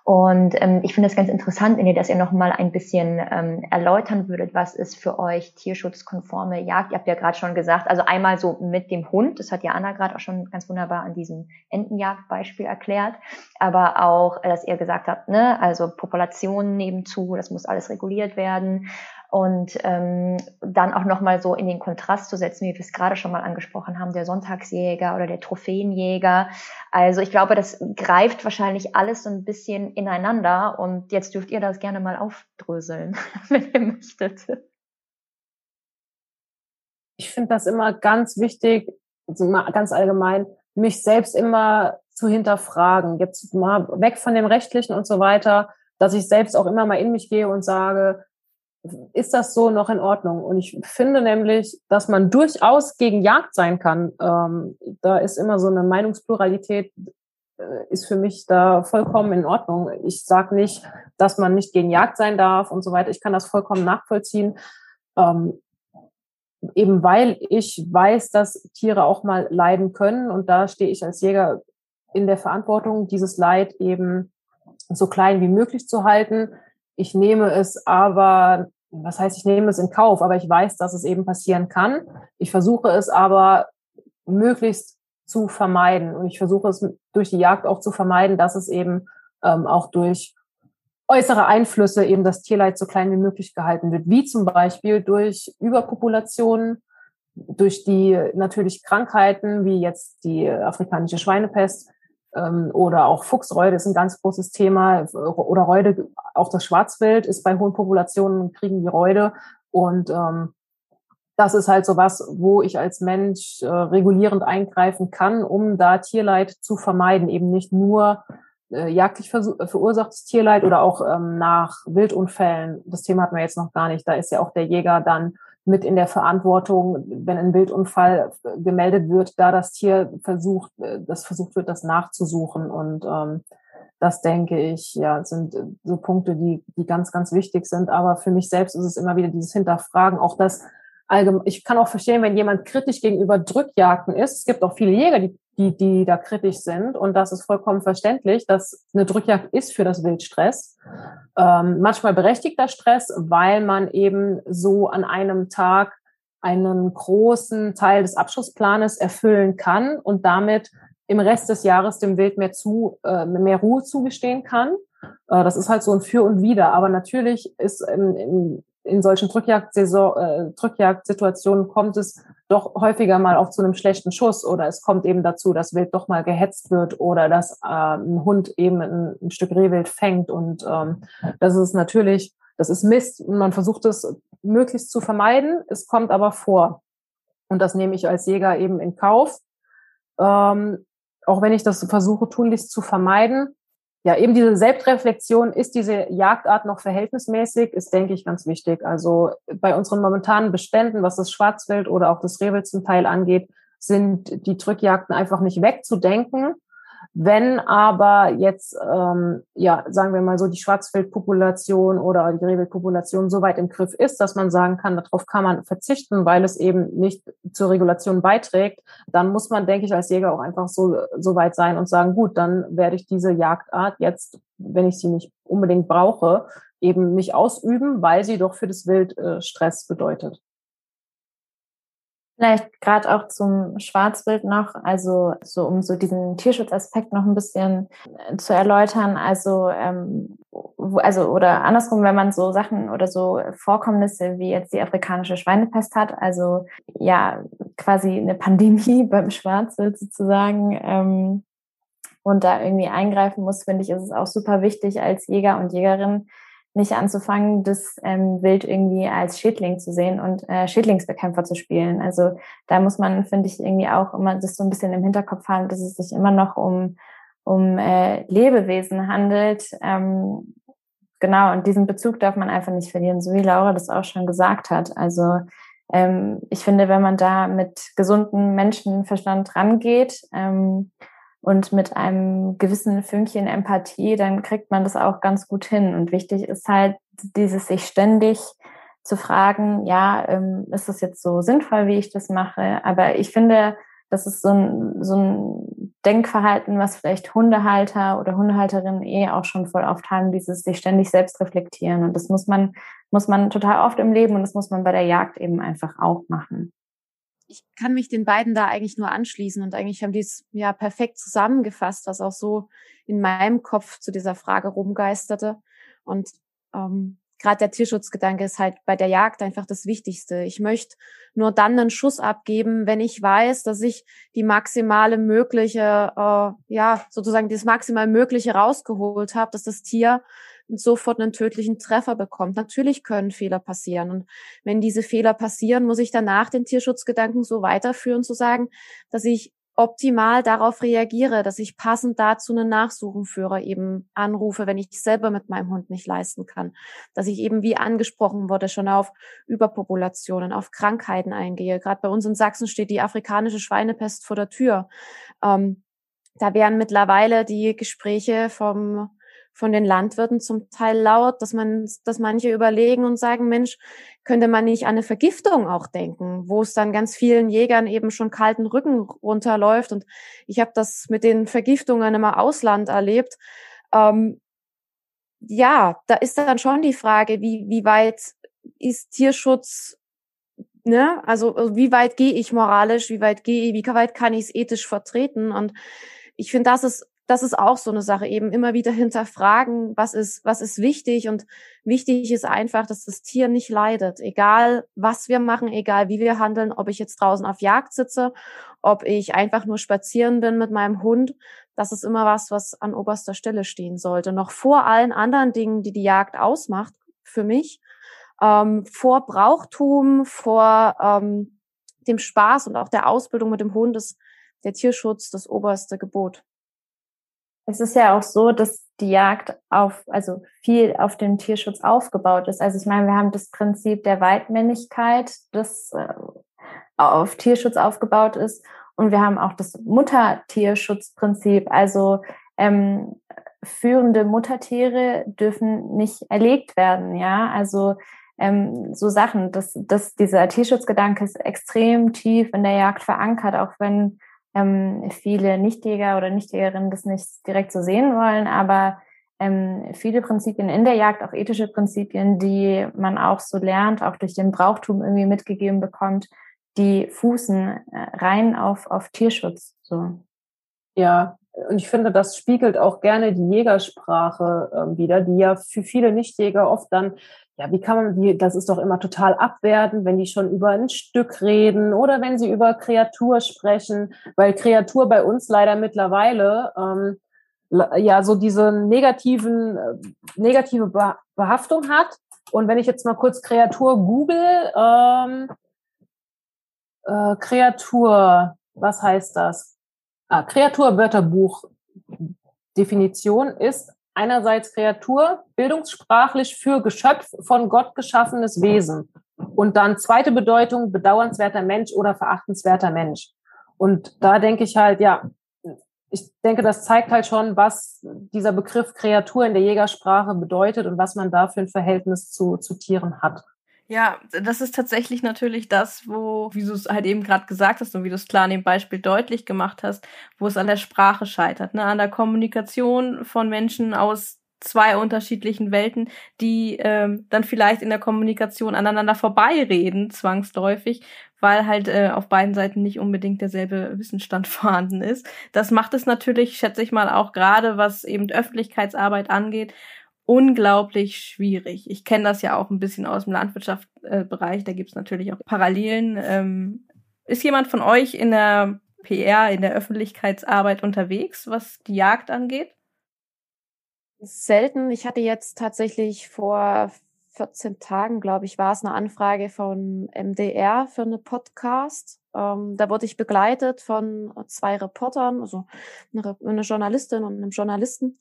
Und ähm, ich finde es ganz interessant, wenn ihr das ja noch mal ein bisschen ähm, erläutern würdet, was ist für euch tierschutzkonforme Jagd? Ihr habt ja gerade schon gesagt, also einmal so mit dem Hund, das hat ja Anna gerade auch schon ganz wunderbar an diesem Entenjagdbeispiel erklärt, aber auch, dass ihr gesagt habt, ne, also Populationen nebenzu, das muss alles reguliert werden und ähm, dann auch nochmal so in den Kontrast zu setzen, wie wir es gerade schon mal angesprochen haben, der Sonntagsjäger oder der Trophäenjäger. Also ich glaube, das greift wahrscheinlich alles so ein bisschen ineinander und jetzt dürft ihr das gerne mal aufdröseln, wenn ihr möchtet. Ich finde das immer ganz wichtig, also ganz allgemein, mich selbst immer zu hinterfragen. Jetzt mal weg von dem Rechtlichen und so weiter, dass ich selbst auch immer mal in mich gehe und sage, ist das so noch in Ordnung? Und ich finde nämlich, dass man durchaus gegen Jagd sein kann. Ähm, da ist immer so eine Meinungspluralität, äh, ist für mich da vollkommen in Ordnung. Ich sage nicht, dass man nicht gegen Jagd sein darf und so weiter. Ich kann das vollkommen nachvollziehen. Ähm, eben weil ich weiß, dass Tiere auch mal leiden können. Und da stehe ich als Jäger in der Verantwortung, dieses Leid eben so klein wie möglich zu halten. Ich nehme es aber was heißt, ich nehme es in Kauf, aber ich weiß, dass es eben passieren kann. Ich versuche es aber möglichst zu vermeiden und ich versuche es durch die Jagd auch zu vermeiden, dass es eben ähm, auch durch äußere Einflüsse eben das Tierleid so klein wie möglich gehalten wird, wie zum Beispiel durch Überpopulationen, durch die natürlich Krankheiten wie jetzt die afrikanische Schweinepest, oder auch Fuchsräude ist ein ganz großes Thema oder Räude, auch das Schwarzwild ist bei hohen Populationen, kriegen die Räude und ähm, das ist halt so was, wo ich als Mensch äh, regulierend eingreifen kann, um da Tierleid zu vermeiden, eben nicht nur äh, jagdlich verursachtes Tierleid oder auch ähm, nach Wildunfällen. Das Thema hatten wir jetzt noch gar nicht. Da ist ja auch der Jäger dann mit in der Verantwortung, wenn ein Wildunfall gemeldet wird, da das Tier versucht, äh, das versucht wird, das nachzusuchen. Und ähm, das denke ich, ja, sind so Punkte, die, die ganz, ganz wichtig sind. Aber für mich selbst ist es immer wieder dieses Hinterfragen, auch das allgemein, ich kann auch verstehen, wenn jemand kritisch gegenüber Drückjagden ist. Es gibt auch viele Jäger, die, die, die da kritisch sind. Und das ist vollkommen verständlich, dass eine Drückjagd ist für das Wildstress. Ähm, manchmal berechtigter Stress, weil man eben so an einem Tag einen großen Teil des Abschussplanes erfüllen kann und damit im Rest des Jahres dem Wild mehr zu, äh, mehr Ruhe zugestehen kann. Äh, das ist halt so ein Für und Wider. Aber natürlich ist in, in, in solchen Drückjagdsaison, äh, Drückjagdsituationen kommt es doch häufiger mal auch zu einem schlechten Schuss oder es kommt eben dazu, dass Wild doch mal gehetzt wird oder dass äh, ein Hund eben ein, ein Stück Rehwild fängt und ähm, das ist natürlich, das ist Mist. Und man versucht es möglichst zu vermeiden, es kommt aber vor. Und das nehme ich als Jäger eben in Kauf, ähm, auch wenn ich das versuche tunlichst zu vermeiden, ja, eben diese Selbstreflexion, ist diese Jagdart noch verhältnismäßig, ist, denke ich, ganz wichtig. Also bei unseren momentanen Beständen, was das Schwarzwild oder auch das Rehwild zum Teil angeht, sind die Drückjagden einfach nicht wegzudenken. Wenn aber jetzt, ähm, ja, sagen wir mal so, die Schwarzwildpopulation oder die Rehwildpopulation so weit im Griff ist, dass man sagen kann, darauf kann man verzichten, weil es eben nicht zur Regulation beiträgt, dann muss man, denke ich, als Jäger auch einfach so, so weit sein und sagen, gut, dann werde ich diese Jagdart jetzt, wenn ich sie nicht unbedingt brauche, eben nicht ausüben, weil sie doch für das Wild äh, Stress bedeutet. Vielleicht gerade auch zum Schwarzbild noch, also so um so diesen Tierschutzaspekt noch ein bisschen äh, zu erläutern. Also, ähm, also oder andersrum, wenn man so Sachen oder so Vorkommnisse wie jetzt die afrikanische Schweinepest hat, also ja quasi eine Pandemie beim Schwarzwild sozusagen. Ähm, und da irgendwie eingreifen muss, finde ich, ist es auch super wichtig als Jäger und Jägerin, nicht anzufangen, das ähm, Wild irgendwie als Schädling zu sehen und äh, Schädlingsbekämpfer zu spielen. Also da muss man, finde ich, irgendwie auch immer das so ein bisschen im Hinterkopf haben, dass es sich immer noch um, um äh, Lebewesen handelt. Ähm, genau, und diesen Bezug darf man einfach nicht verlieren, so wie Laura das auch schon gesagt hat. Also ähm, ich finde, wenn man da mit gesundem Menschenverstand rangeht, ähm, und mit einem gewissen Fünkchen Empathie, dann kriegt man das auch ganz gut hin. Und wichtig ist halt dieses sich ständig zu fragen, ja, ähm, ist das jetzt so sinnvoll, wie ich das mache? Aber ich finde, das ist so ein, so ein Denkverhalten, was vielleicht Hundehalter oder Hundehalterinnen eh auch schon voll oft haben, dieses sich ständig selbst reflektieren. Und das muss man, muss man total oft im Leben und das muss man bei der Jagd eben einfach auch machen ich kann mich den beiden da eigentlich nur anschließen und eigentlich haben die es ja perfekt zusammengefasst, was auch so in meinem Kopf zu dieser Frage rumgeisterte. Und ähm, gerade der Tierschutzgedanke ist halt bei der Jagd einfach das Wichtigste. Ich möchte nur dann einen Schuss abgeben, wenn ich weiß, dass ich die maximale mögliche, äh, ja, sozusagen das maximal mögliche rausgeholt habe, dass das Tier sofort einen tödlichen Treffer bekommt. Natürlich können Fehler passieren. Und wenn diese Fehler passieren, muss ich danach den Tierschutzgedanken so weiterführen, zu sagen, dass ich optimal darauf reagiere, dass ich passend dazu einen Nachsuchenführer eben anrufe, wenn ich selber mit meinem Hund nicht leisten kann. Dass ich eben, wie angesprochen wurde, schon auf Überpopulationen, auf Krankheiten eingehe. Gerade bei uns in Sachsen steht die afrikanische Schweinepest vor der Tür. Ähm, da wären mittlerweile die Gespräche vom von den Landwirten zum Teil laut, dass man, dass manche überlegen und sagen, Mensch, könnte man nicht an eine Vergiftung auch denken, wo es dann ganz vielen Jägern eben schon kalten Rücken runterläuft. Und ich habe das mit den Vergiftungen immer Ausland erlebt. Ähm, ja, da ist dann schon die Frage, wie, wie weit ist Tierschutz, ne? Also wie weit gehe ich moralisch, wie weit gehe, wie weit kann ich es ethisch vertreten? Und ich finde, das ist das ist auch so eine Sache, eben immer wieder hinterfragen, was ist, was ist wichtig und wichtig ist einfach, dass das Tier nicht leidet, egal was wir machen, egal wie wir handeln, ob ich jetzt draußen auf Jagd sitze, ob ich einfach nur spazieren bin mit meinem Hund, das ist immer was, was an oberster Stelle stehen sollte. Noch vor allen anderen Dingen, die die Jagd ausmacht, für mich, ähm, vor Brauchtum, vor ähm, dem Spaß und auch der Ausbildung mit dem Hund ist der Tierschutz das oberste Gebot. Es ist ja auch so, dass die Jagd auf, also viel auf den Tierschutz aufgebaut ist. Also ich meine, wir haben das Prinzip der Weitmännigkeit, das äh, auf Tierschutz aufgebaut ist. Und wir haben auch das Muttertierschutzprinzip. Also ähm, führende Muttertiere dürfen nicht erlegt werden, ja. Also ähm, so Sachen, dass, dass dieser Tierschutzgedanke ist extrem tief in der Jagd verankert, auch wenn ähm, viele Nichtjäger oder Nichtjägerinnen das nicht direkt so sehen wollen, aber ähm, viele Prinzipien in der Jagd, auch ethische Prinzipien, die man auch so lernt, auch durch den Brauchtum irgendwie mitgegeben bekommt, die fußen äh, rein auf, auf Tierschutz. So. Ja, und ich finde, das spiegelt auch gerne die Jägersprache äh, wieder, die ja für viele Nichtjäger oft dann, ja, wie kann man die, das ist doch immer total abwertend, wenn die schon über ein Stück reden oder wenn sie über Kreatur sprechen, weil Kreatur bei uns leider mittlerweile ähm, ja so diese negativen, äh, negative Behaftung hat. Und wenn ich jetzt mal kurz Kreatur google, ähm, äh, Kreatur, was heißt das? Ah, Kreaturwörterbuch Definition ist einerseits Kreatur, bildungssprachlich für Geschöpf von Gott geschaffenes Wesen. Und dann zweite Bedeutung, bedauernswerter Mensch oder verachtenswerter Mensch. Und da denke ich halt, ja, ich denke, das zeigt halt schon, was dieser Begriff Kreatur in der Jägersprache bedeutet und was man da für ein Verhältnis zu, zu Tieren hat. Ja, das ist tatsächlich natürlich das, wo, wie du es halt eben gerade gesagt hast und wie du es klar in dem Beispiel deutlich gemacht hast, wo es an der Sprache scheitert, ne? an der Kommunikation von Menschen aus zwei unterschiedlichen Welten, die ähm, dann vielleicht in der Kommunikation aneinander vorbeireden, zwangsläufig, weil halt äh, auf beiden Seiten nicht unbedingt derselbe Wissensstand vorhanden ist. Das macht es natürlich, schätze ich mal, auch gerade, was eben Öffentlichkeitsarbeit angeht, unglaublich schwierig. Ich kenne das ja auch ein bisschen aus dem Landwirtschaftsbereich, da gibt es natürlich auch Parallelen. Ähm, ist jemand von euch in der PR, in der Öffentlichkeitsarbeit unterwegs, was die Jagd angeht? Selten. Ich hatte jetzt tatsächlich vor 14 Tagen, glaube ich, war es eine Anfrage von MDR für eine Podcast. Ähm, da wurde ich begleitet von zwei Reportern, also eine, eine Journalistin und einem Journalisten.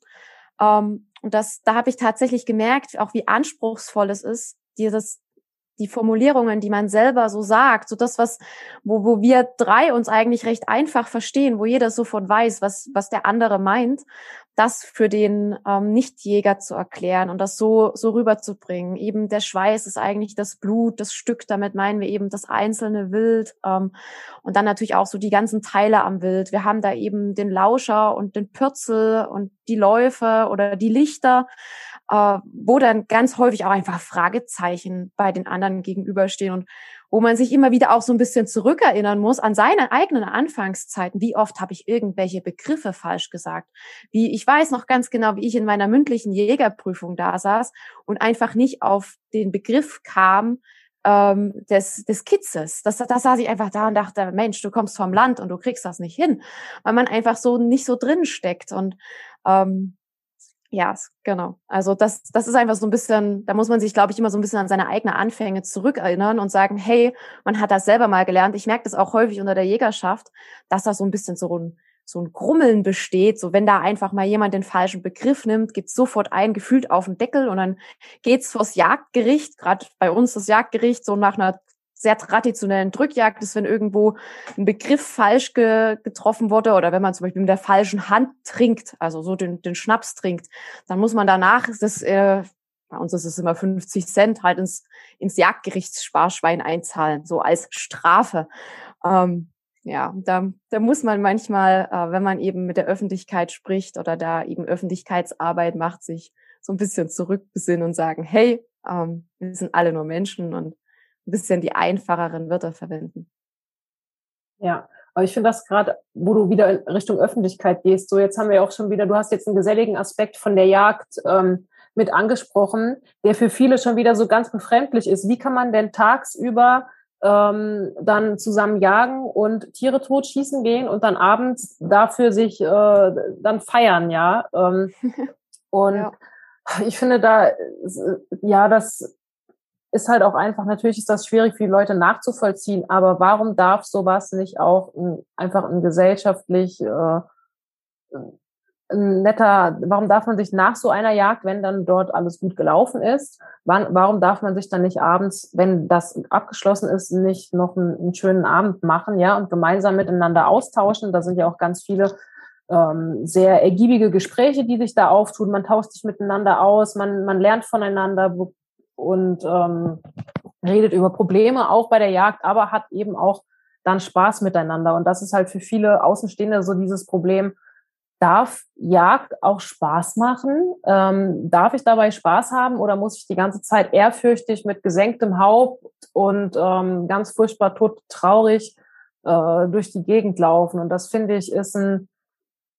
Ähm, und das, da habe ich tatsächlich gemerkt, auch wie anspruchsvoll es ist, dieses die Formulierungen, die man selber so sagt, so das, was, wo, wo wir drei uns eigentlich recht einfach verstehen, wo jeder sofort weiß, was, was der andere meint, das für den ähm, Nichtjäger zu erklären und das so, so rüberzubringen. Eben der Schweiß ist eigentlich das Blut, das Stück, damit meinen wir eben das einzelne Wild ähm, und dann natürlich auch so die ganzen Teile am Wild. Wir haben da eben den Lauscher und den Pürzel und die Läufe oder die Lichter äh, wo dann ganz häufig auch einfach Fragezeichen bei den anderen gegenüberstehen und wo man sich immer wieder auch so ein bisschen zurückerinnern muss an seine eigenen Anfangszeiten. Wie oft habe ich irgendwelche Begriffe falsch gesagt? Wie ich weiß noch ganz genau, wie ich in meiner mündlichen Jägerprüfung da saß und einfach nicht auf den Begriff kam, ähm, des, des Kitzes. Das, das saß ich einfach da und dachte, Mensch, du kommst vom Land und du kriegst das nicht hin, weil man einfach so nicht so drin steckt. Und ähm, ja, genau. Also das, das ist einfach so ein bisschen, da muss man sich, glaube ich, immer so ein bisschen an seine eigenen Anfänge zurückerinnern und sagen, hey, man hat das selber mal gelernt. Ich merke das auch häufig unter der Jägerschaft, dass da so ein bisschen so ein, so ein Grummeln besteht. So wenn da einfach mal jemand den falschen Begriff nimmt, gibt's sofort ein gefühlt auf den Deckel und dann geht's vors Jagdgericht, gerade bei uns das Jagdgericht, so nach einer sehr traditionellen Drückjagd ist, wenn irgendwo ein Begriff falsch ge getroffen wurde oder wenn man zum Beispiel mit der falschen Hand trinkt, also so den, den Schnaps trinkt, dann muss man danach, das, äh, bei uns ist es immer 50 Cent, halt ins, ins Jagdgerichtssparschwein einzahlen, so als Strafe. Ähm, ja, da, da muss man manchmal, äh, wenn man eben mit der Öffentlichkeit spricht oder da eben Öffentlichkeitsarbeit macht, sich so ein bisschen zurückbesinnen und sagen, hey, ähm, wir sind alle nur Menschen und ein bisschen die einfacheren Wörter verwenden. Ja, aber ich finde das gerade, wo du wieder in Richtung Öffentlichkeit gehst, so jetzt haben wir auch schon wieder, du hast jetzt einen geselligen Aspekt von der Jagd ähm, mit angesprochen, der für viele schon wieder so ganz befremdlich ist. Wie kann man denn tagsüber ähm, dann zusammen jagen und Tiere totschießen gehen und dann abends dafür sich äh, dann feiern, ja. Ähm, und ja. ich finde da, ja, das ist halt auch einfach, natürlich ist das schwierig für die Leute nachzuvollziehen, aber warum darf sowas nicht auch ein, einfach ein gesellschaftlich äh, ein netter, warum darf man sich nach so einer Jagd, wenn dann dort alles gut gelaufen ist, wann, warum darf man sich dann nicht abends, wenn das abgeschlossen ist, nicht noch einen, einen schönen Abend machen, ja, und gemeinsam miteinander austauschen? Da sind ja auch ganz viele ähm, sehr ergiebige Gespräche, die sich da auftun. Man tauscht sich miteinander aus, man, man lernt voneinander und ähm, redet über Probleme auch bei der Jagd, aber hat eben auch dann Spaß miteinander. Und das ist halt für viele Außenstehende so dieses Problem, darf Jagd auch Spaß machen? Ähm, darf ich dabei Spaß haben oder muss ich die ganze Zeit ehrfürchtig mit gesenktem Haupt und ähm, ganz furchtbar tot traurig äh, durch die Gegend laufen? Und das finde ich ist ein,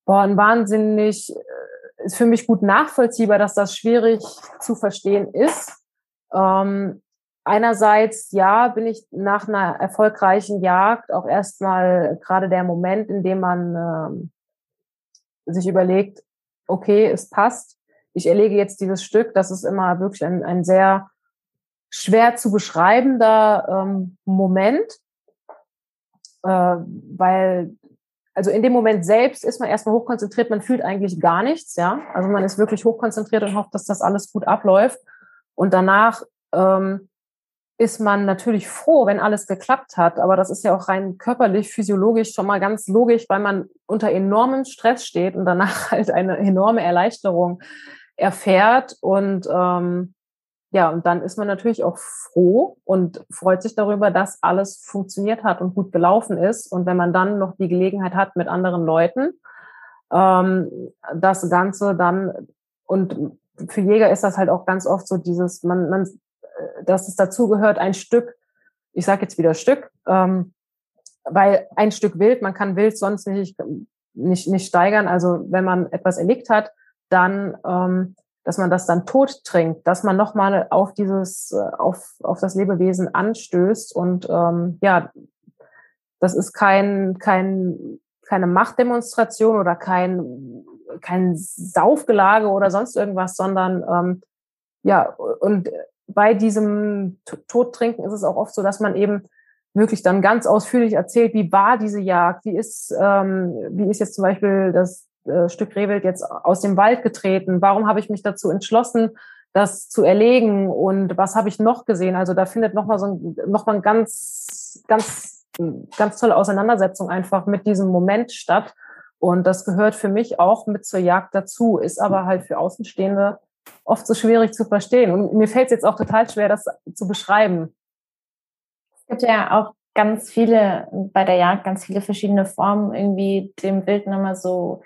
boah, ein wahnsinnig, äh, ist für mich gut nachvollziehbar, dass das schwierig zu verstehen ist. Ähm, einerseits, ja, bin ich nach einer erfolgreichen Jagd auch erstmal gerade der Moment, in dem man ähm, sich überlegt, okay, es passt, ich erlege jetzt dieses Stück, das ist immer wirklich ein, ein sehr schwer zu beschreibender ähm, Moment, äh, weil also in dem Moment selbst ist man erstmal hochkonzentriert, man fühlt eigentlich gar nichts, ja. Also man ist wirklich hochkonzentriert und hofft, dass das alles gut abläuft. Und danach ähm, ist man natürlich froh, wenn alles geklappt hat. Aber das ist ja auch rein körperlich, physiologisch schon mal ganz logisch, weil man unter enormem Stress steht und danach halt eine enorme Erleichterung erfährt. Und ähm, ja, und dann ist man natürlich auch froh und freut sich darüber, dass alles funktioniert hat und gut gelaufen ist. Und wenn man dann noch die Gelegenheit hat mit anderen Leuten, ähm, das Ganze dann und für Jäger ist das halt auch ganz oft so dieses, man, man dass es dazugehört, ein Stück, ich sage jetzt wieder Stück, ähm, weil ein Stück Wild, man kann Wild sonst nicht, nicht, nicht steigern. Also wenn man etwas erlegt hat, dann, ähm, dass man das dann tot trinkt, dass man nochmal auf dieses, auf, auf das Lebewesen anstößt und ähm, ja, das ist kein, kein, keine Machtdemonstration oder kein, kein Saufgelage oder sonst irgendwas, sondern ähm, ja, und bei diesem Todtrinken ist es auch oft so, dass man eben wirklich dann ganz ausführlich erzählt, wie war diese Jagd, wie ist, ähm, wie ist jetzt zum Beispiel das äh, Stück Rehwild jetzt aus dem Wald getreten, warum habe ich mich dazu entschlossen, das zu erlegen und was habe ich noch gesehen? Also da findet nochmal so ein, noch mal ein ganz, ganz, ganz tolle Auseinandersetzung einfach mit diesem Moment statt. Und das gehört für mich auch mit zur Jagd dazu, ist aber halt für Außenstehende oft so schwierig zu verstehen. Und mir fällt es jetzt auch total schwer, das zu beschreiben. Es gibt ja auch ganz viele, bei der Jagd ganz viele verschiedene Formen, irgendwie dem Wild nochmal so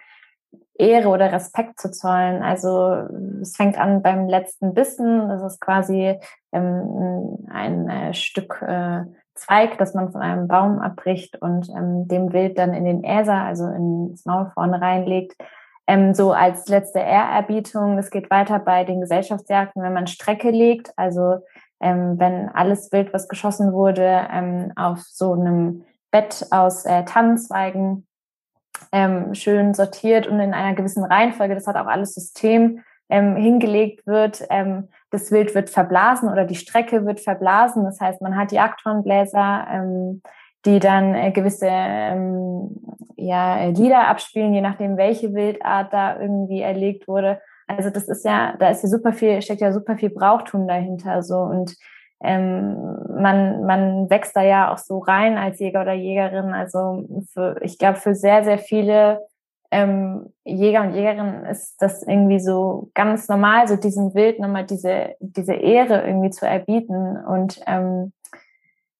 Ehre oder Respekt zu zollen. Also es fängt an beim letzten Bissen. Das ist quasi ähm, ein äh, Stück äh, Zweig, das man von einem Baum abbricht und ähm, dem Wild dann in den Äser, also ins Maul vorne reinlegt. Ähm, so als letzte Ehrerbietung, es geht weiter bei den Gesellschaftsjagden, wenn man Strecke legt, also ähm, wenn alles Wild, was geschossen wurde, ähm, auf so einem Bett aus äh, Tannenzweigen ähm, schön sortiert und in einer gewissen Reihenfolge, das hat auch alles System, ähm, hingelegt wird. Ähm, das Wild wird verblasen oder die Strecke wird verblasen. Das heißt, man hat Jagdhornbläser, ähm, die dann äh, gewisse ähm, ja, Lieder abspielen, je nachdem, welche Wildart da irgendwie erlegt wurde. Also das ist ja, da ist ja super viel, steckt ja super viel Brauchtum dahinter so und ähm, man, man wächst da ja auch so rein als Jäger oder Jägerin. Also für, ich glaube, für sehr, sehr viele ähm, Jäger und Jägerinnen ist das irgendwie so ganz normal, so diesem Wild nochmal diese, diese Ehre irgendwie zu erbieten und ähm,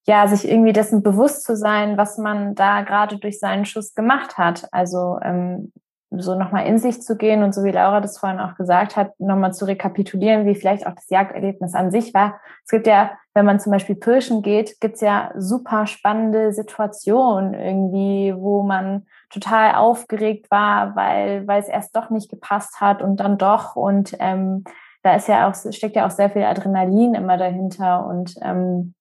ja, sich irgendwie dessen bewusst zu sein, was man da gerade durch seinen Schuss gemacht hat. Also ähm, so nochmal in sich zu gehen und so wie Laura das vorhin auch gesagt hat, nochmal zu rekapitulieren, wie vielleicht auch das Jagderlebnis an sich war. Es gibt ja, wenn man zum Beispiel Pirschen geht, gibt's ja super spannende Situationen irgendwie, wo man total aufgeregt war, weil, weil es erst doch nicht gepasst hat und dann doch. Und ähm, da ist ja auch, steckt ja auch sehr viel Adrenalin immer dahinter und ähm,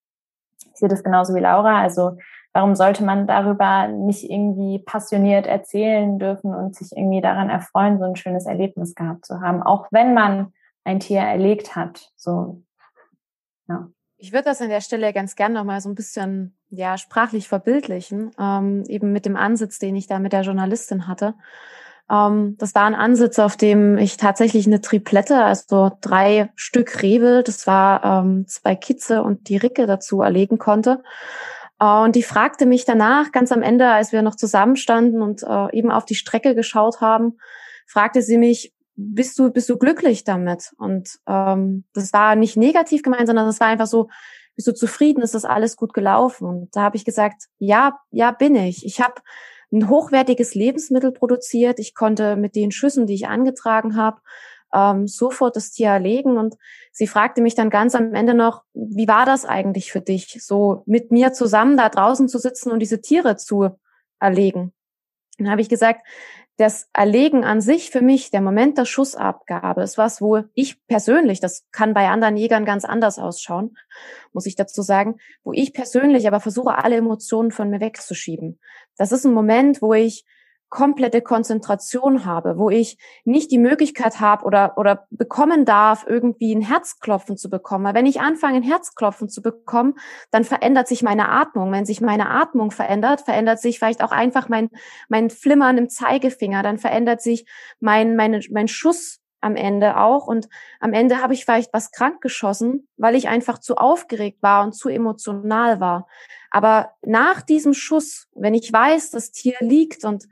sehe das genauso wie Laura. Also warum sollte man darüber nicht irgendwie passioniert erzählen dürfen und sich irgendwie daran erfreuen, so ein schönes Erlebnis gehabt zu haben, auch wenn man ein Tier erlegt hat. So, ja. Ich würde das an der Stelle ganz gern nochmal so ein bisschen ja sprachlich verbildlichen, ähm, eben mit dem Ansatz, den ich da mit der Journalistin hatte. Ähm, das war ein Ansatz, auf dem ich tatsächlich eine Triplette, also drei Stück Rebel, das war ähm, zwei Kitze und die Ricke dazu erlegen konnte. Äh, und die fragte mich danach, ganz am Ende, als wir noch zusammenstanden und äh, eben auf die Strecke geschaut haben, fragte sie mich, bist du, bist du glücklich damit? Und ähm, das war nicht negativ gemeint, sondern das war einfach so, bist du zufrieden, ist das alles gut gelaufen? Und da habe ich gesagt, ja, ja, bin ich. Ich habe ein hochwertiges Lebensmittel produziert. Ich konnte mit den Schüssen, die ich angetragen habe, ähm, sofort das Tier erlegen. Und sie fragte mich dann ganz am Ende noch, wie war das eigentlich für dich, so mit mir zusammen da draußen zu sitzen und diese Tiere zu erlegen? Dann habe ich gesagt, das Erlegen an sich für mich, der Moment der Schussabgabe, ist was, wo ich persönlich, das kann bei anderen Jägern ganz anders ausschauen, muss ich dazu sagen, wo ich persönlich aber versuche, alle Emotionen von mir wegzuschieben. Das ist ein Moment, wo ich komplette Konzentration habe, wo ich nicht die Möglichkeit habe oder, oder bekommen darf, irgendwie ein Herzklopfen zu bekommen. Weil wenn ich anfange, ein Herzklopfen zu bekommen, dann verändert sich meine Atmung. Wenn sich meine Atmung verändert, verändert sich vielleicht auch einfach mein, mein Flimmern im Zeigefinger, dann verändert sich mein, meine, mein Schuss am Ende auch. Und am Ende habe ich vielleicht was krank geschossen, weil ich einfach zu aufgeregt war und zu emotional war. Aber nach diesem Schuss, wenn ich weiß, das Tier liegt und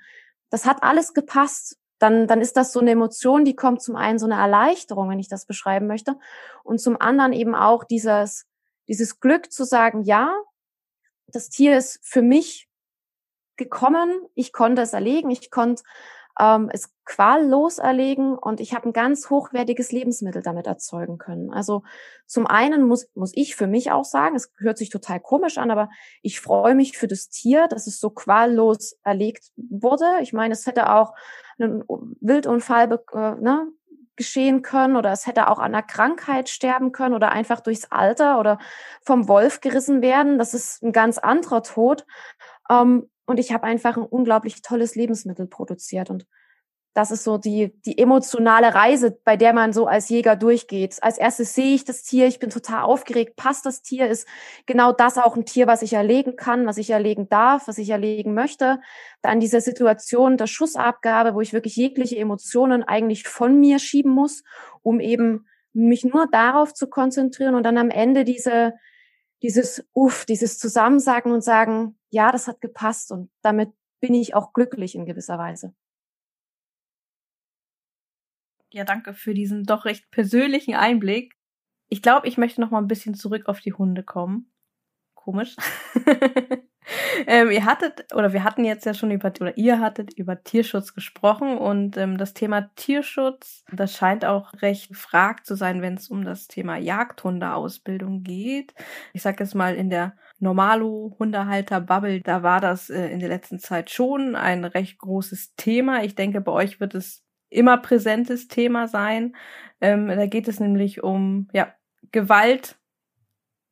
das hat alles gepasst, dann, dann ist das so eine Emotion, die kommt zum einen so eine Erleichterung, wenn ich das beschreiben möchte, und zum anderen eben auch dieses, dieses Glück zu sagen, ja, das Tier ist für mich gekommen, ich konnte es erlegen, ich konnte ähm, es quallos erlegen und ich habe ein ganz hochwertiges Lebensmittel damit erzeugen können. Also zum einen muss, muss ich für mich auch sagen, es hört sich total komisch an, aber ich freue mich für das Tier, dass es so quallos erlegt wurde. Ich meine, es hätte auch ein Wildunfall äh, ne, geschehen können oder es hätte auch an einer Krankheit sterben können oder einfach durchs Alter oder vom Wolf gerissen werden. Das ist ein ganz anderer Tod. Ähm, und ich habe einfach ein unglaublich tolles Lebensmittel produziert. Und das ist so die, die emotionale Reise, bei der man so als Jäger durchgeht. Als erstes sehe ich das Tier, ich bin total aufgeregt, passt das Tier, ist genau das auch ein Tier, was ich erlegen kann, was ich erlegen darf, was ich erlegen möchte. Dann diese Situation der Schussabgabe, wo ich wirklich jegliche Emotionen eigentlich von mir schieben muss, um eben mich nur darauf zu konzentrieren und dann am Ende diese, dieses Uff, dieses Zusammensagen und sagen, ja, das hat gepasst und damit bin ich auch glücklich in gewisser Weise. Ja, danke für diesen doch recht persönlichen Einblick. Ich glaube, ich möchte noch mal ein bisschen zurück auf die Hunde kommen. Komisch. ähm, ihr hattet, oder wir hatten jetzt ja schon über, oder ihr hattet über Tierschutz gesprochen und ähm, das Thema Tierschutz, das scheint auch recht gefragt zu sein, wenn es um das Thema Jagdhundeausbildung geht. Ich sag jetzt mal in der Normalo-Hundehalter-Bubble, da war das äh, in der letzten Zeit schon ein recht großes Thema. Ich denke, bei euch wird es immer präsentes Thema sein. Ähm, da geht es nämlich um ja, Gewalt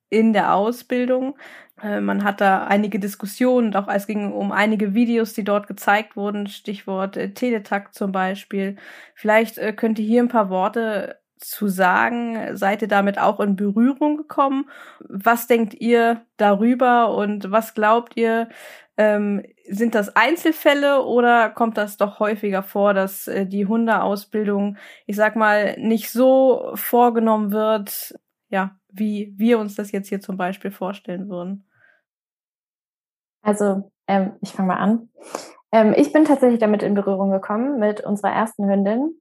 in der Ausbildung. Äh, man hat da einige Diskussionen, auch es ging um einige Videos, die dort gezeigt wurden, Stichwort äh, Teletakt zum Beispiel. Vielleicht äh, könnt ihr hier ein paar Worte zu sagen? Seid ihr damit auch in Berührung gekommen? Was denkt ihr darüber und was glaubt ihr? Ähm, sind das Einzelfälle oder kommt das doch häufiger vor, dass äh, die Hundeausbildung, ich sag mal, nicht so vorgenommen wird, ja, wie wir uns das jetzt hier zum Beispiel vorstellen würden? Also, ähm, ich fange mal an. Ähm, ich bin tatsächlich damit in Berührung gekommen mit unserer ersten Hündin.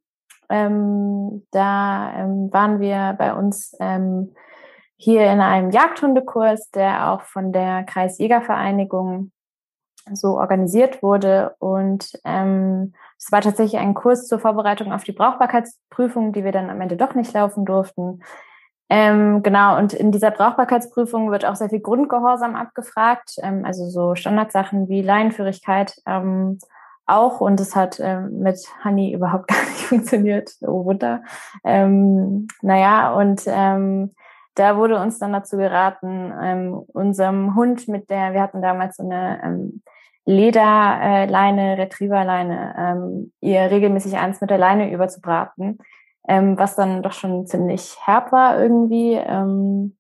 Ähm, da ähm, waren wir bei uns ähm, hier in einem Jagdhundekurs, der auch von der Kreisjägervereinigung so organisiert wurde. Und ähm, es war tatsächlich ein Kurs zur Vorbereitung auf die Brauchbarkeitsprüfung, die wir dann am Ende doch nicht laufen durften. Ähm, genau, und in dieser Brauchbarkeitsprüfung wird auch sehr viel Grundgehorsam abgefragt, ähm, also so Standardsachen wie Laienführigkeit ähm, auch. Und es hat ähm, mit Honey überhaupt gar nicht funktioniert. Oh Wunder. Ähm, naja, und ähm, da wurde uns dann dazu geraten, ähm, unserem Hund mit der, wir hatten damals so eine ähm, Lederleine, Retrieverleine, ähm, ihr regelmäßig eins mit der Leine überzubraten, ähm, was dann doch schon ziemlich herb war irgendwie. Ähm,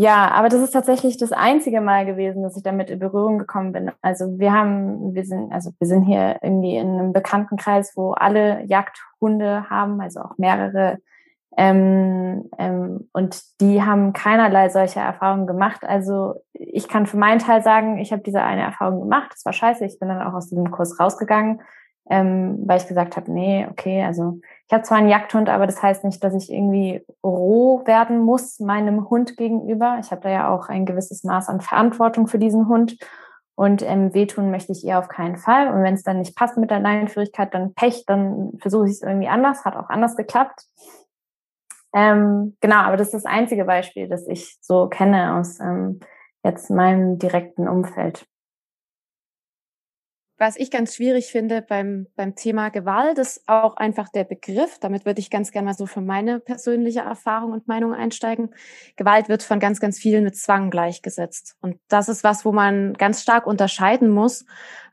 ja, aber das ist tatsächlich das einzige Mal gewesen, dass ich damit in Berührung gekommen bin. Also wir haben, wir sind, also wir sind hier irgendwie in einem Bekanntenkreis, wo alle Jagdhunde haben, also auch mehrere. Ähm, ähm, und die haben keinerlei solcher Erfahrungen gemacht. Also ich kann für meinen Teil sagen, ich habe diese eine Erfahrung gemacht. Das war scheiße. Ich bin dann auch aus diesem Kurs rausgegangen, ähm, weil ich gesagt habe, nee, okay, also ich habe zwar einen Jagdhund, aber das heißt nicht, dass ich irgendwie roh werden muss meinem Hund gegenüber. Ich habe da ja auch ein gewisses Maß an Verantwortung für diesen Hund. Und ähm, wehtun möchte ich ihr auf keinen Fall. Und wenn es dann nicht passt mit der Leinenführigkeit, dann Pech, dann versuche ich es irgendwie anders. Hat auch anders geklappt. Ähm, genau, aber das ist das einzige Beispiel, das ich so kenne aus ähm, jetzt meinem direkten Umfeld was ich ganz schwierig finde beim, beim Thema Gewalt, ist auch einfach der Begriff. Damit würde ich ganz gerne mal so für meine persönliche Erfahrung und Meinung einsteigen. Gewalt wird von ganz, ganz vielen mit Zwang gleichgesetzt. Und das ist was, wo man ganz stark unterscheiden muss.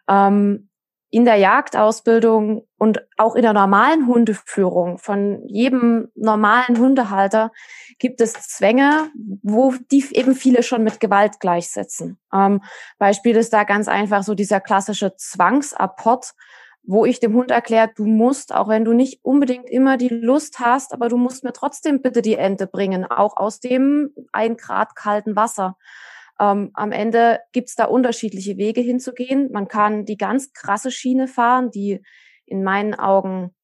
Ähm, in der Jagdausbildung und auch in der normalen Hundeführung von jedem normalen Hundehalter gibt es Zwänge, wo die eben viele schon mit Gewalt gleichsetzen. Ähm, Beispiel ist da ganz einfach so dieser klassische Zwangsapport, wo ich dem Hund erkläre, du musst, auch wenn du nicht unbedingt immer die Lust hast, aber du musst mir trotzdem bitte die Ente bringen, auch aus dem ein Grad kalten Wasser. Ähm, am Ende gibt's da unterschiedliche Wege hinzugehen. Man kann die ganz krasse Schiene fahren, die in meinen Augen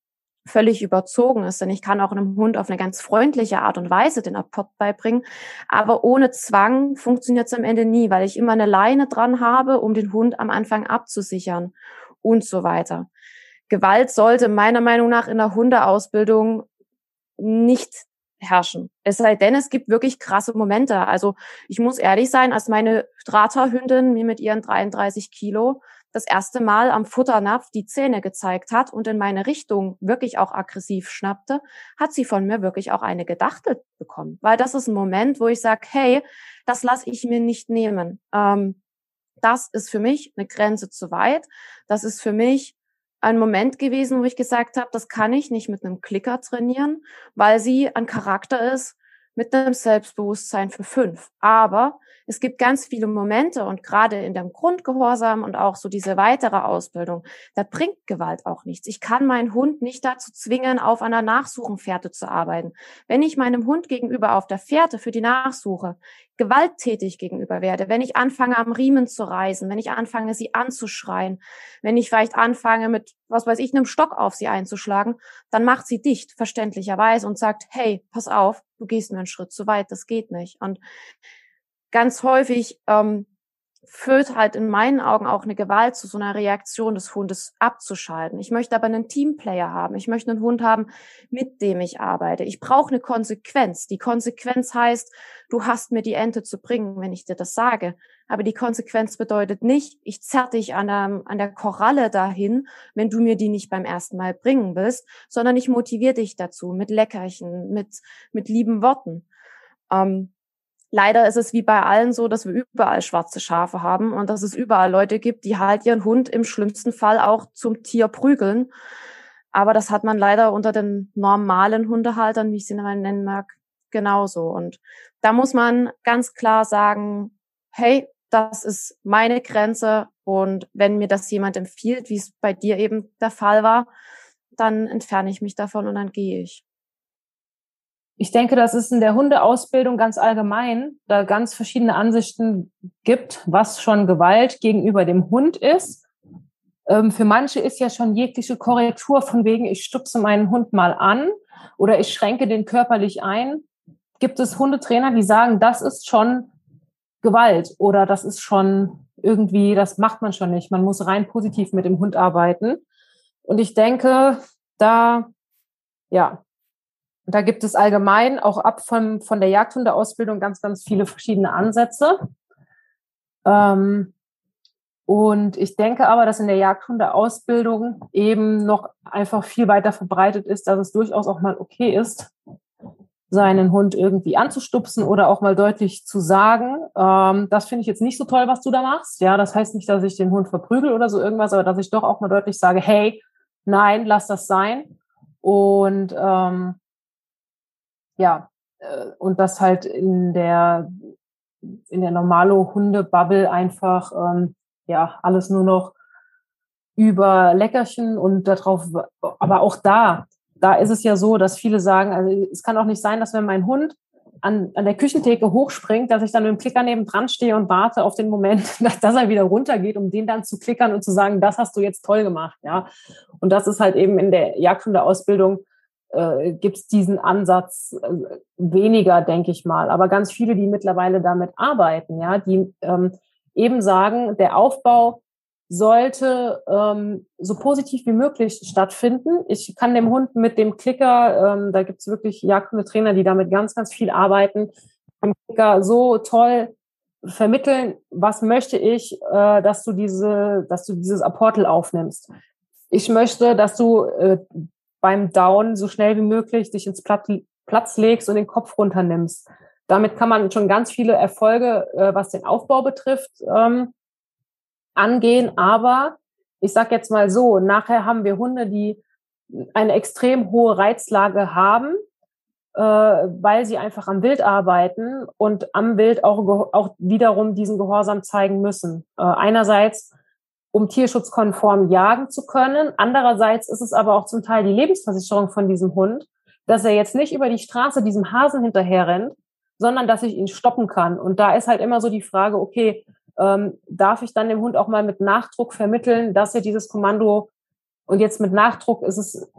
völlig überzogen ist. Denn ich kann auch einem Hund auf eine ganz freundliche Art und Weise den Apport beibringen. Aber ohne Zwang funktioniert es am Ende nie, weil ich immer eine Leine dran habe, um den Hund am Anfang abzusichern und so weiter. Gewalt sollte meiner Meinung nach in der Hundeausbildung nicht herrschen. Es sei denn, es gibt wirklich krasse Momente. Also ich muss ehrlich sein, als meine Strata-Hündin mir mit ihren 33 Kilo das erste Mal am Futternapf die Zähne gezeigt hat und in meine Richtung wirklich auch aggressiv schnappte, hat sie von mir wirklich auch eine gedachte bekommen. Weil das ist ein Moment, wo ich sage, hey, das lasse ich mir nicht nehmen. Ähm, das ist für mich eine Grenze zu weit. Das ist für mich ein Moment gewesen, wo ich gesagt habe, das kann ich nicht mit einem Klicker trainieren, weil sie ein Charakter ist mit einem Selbstbewusstsein für fünf. Aber es gibt ganz viele Momente und gerade in dem Grundgehorsam und auch so diese weitere Ausbildung, da bringt Gewalt auch nichts. Ich kann meinen Hund nicht dazu zwingen, auf einer Nachsuchenfährte zu arbeiten. Wenn ich meinem Hund gegenüber auf der Fährte für die Nachsuche gewalttätig gegenüber werde, wenn ich anfange am Riemen zu reißen, wenn ich anfange sie anzuschreien, wenn ich vielleicht anfange mit, was weiß ich, einem Stock auf sie einzuschlagen, dann macht sie dicht, verständlicherweise und sagt, hey, pass auf, du gehst mir einen Schritt zu weit, das geht nicht. Und ganz häufig ähm, führt halt in meinen Augen auch eine Gewalt zu so einer Reaktion des Hundes abzuschalten. Ich möchte aber einen Teamplayer haben. Ich möchte einen Hund haben, mit dem ich arbeite. Ich brauche eine Konsequenz. Die Konsequenz heißt, du hast mir die Ente zu bringen, wenn ich dir das sage. Aber die Konsequenz bedeutet nicht, ich zerr dich an der, an der Koralle dahin, wenn du mir die nicht beim ersten Mal bringen willst, sondern ich motiviere dich dazu mit Leckerchen, mit, mit lieben Worten. Ähm, Leider ist es wie bei allen so, dass wir überall schwarze Schafe haben und dass es überall Leute gibt, die halt ihren Hund im schlimmsten Fall auch zum Tier prügeln. Aber das hat man leider unter den normalen Hundehaltern, wie ich sie mal nennen mag, genauso. Und da muss man ganz klar sagen, hey, das ist meine Grenze. Und wenn mir das jemand empfiehlt, wie es bei dir eben der Fall war, dann entferne ich mich davon und dann gehe ich. Ich denke, dass es in der Hundeausbildung ganz allgemein da ganz verschiedene Ansichten gibt, was schon Gewalt gegenüber dem Hund ist. Ähm, für manche ist ja schon jegliche Korrektur von wegen, ich stupse meinen Hund mal an oder ich schränke den körperlich ein. Gibt es Hundetrainer, die sagen, das ist schon Gewalt oder das ist schon irgendwie, das macht man schon nicht. Man muss rein positiv mit dem Hund arbeiten. Und ich denke, da, ja, da gibt es allgemein auch ab von, von der Jagdhundeausbildung ganz, ganz viele verschiedene Ansätze. Ähm, und ich denke aber, dass in der Jagdhundeausbildung eben noch einfach viel weiter verbreitet ist, dass es durchaus auch mal okay ist, seinen Hund irgendwie anzustupsen oder auch mal deutlich zu sagen, ähm, das finde ich jetzt nicht so toll, was du da machst. Ja, das heißt nicht, dass ich den Hund verprügel oder so irgendwas, aber dass ich doch auch mal deutlich sage, hey, nein, lass das sein. Und ähm, ja, äh, und das halt in der in der normalo Hunde-Bubble einfach ähm, ja alles nur noch über Leckerchen und darauf, aber auch da da ist es ja so, dass viele sagen, also es kann auch nicht sein, dass wenn mein Hund an, an der Küchentheke hochspringt, dass ich dann mit dem Klicker neben dran stehe und warte auf den Moment, dass, dass er wieder runtergeht, um den dann zu klickern und zu sagen, das hast du jetzt toll gemacht, ja. Und das ist halt eben in der Jagdhundeausbildung äh, gibt es diesen Ansatz äh, weniger, denke ich mal. Aber ganz viele, die mittlerweile damit arbeiten, ja, die ähm, eben sagen, der Aufbau sollte ähm, so positiv wie möglich stattfinden. Ich kann dem Hund mit dem Klicker, ähm, da gibt es wirklich Jagdhundetrainer, die damit ganz, ganz viel arbeiten, dem Klicker so toll vermitteln, was möchte ich, äh, dass du diese, dass du dieses Apportel aufnimmst. Ich möchte, dass du äh, beim Down so schnell wie möglich dich ins Platz, legst und den Kopf runternimmst. Damit kann man schon ganz viele Erfolge, äh, was den Aufbau betrifft, ähm, angehen. Aber ich sage jetzt mal so, nachher haben wir Hunde, die eine extrem hohe Reizlage haben, äh, weil sie einfach am Wild arbeiten und am Wild auch, auch wiederum diesen Gehorsam zeigen müssen. Äh, einerseits, um tierschutzkonform jagen zu können. Andererseits ist es aber auch zum Teil die Lebensversicherung von diesem Hund, dass er jetzt nicht über die Straße diesem Hasen hinterher rennt, sondern dass ich ihn stoppen kann. Und da ist halt immer so die Frage, okay, ähm, darf ich dann dem Hund auch mal mit Nachdruck vermitteln, dass er dieses Kommando und jetzt mit Nachdruck ist es,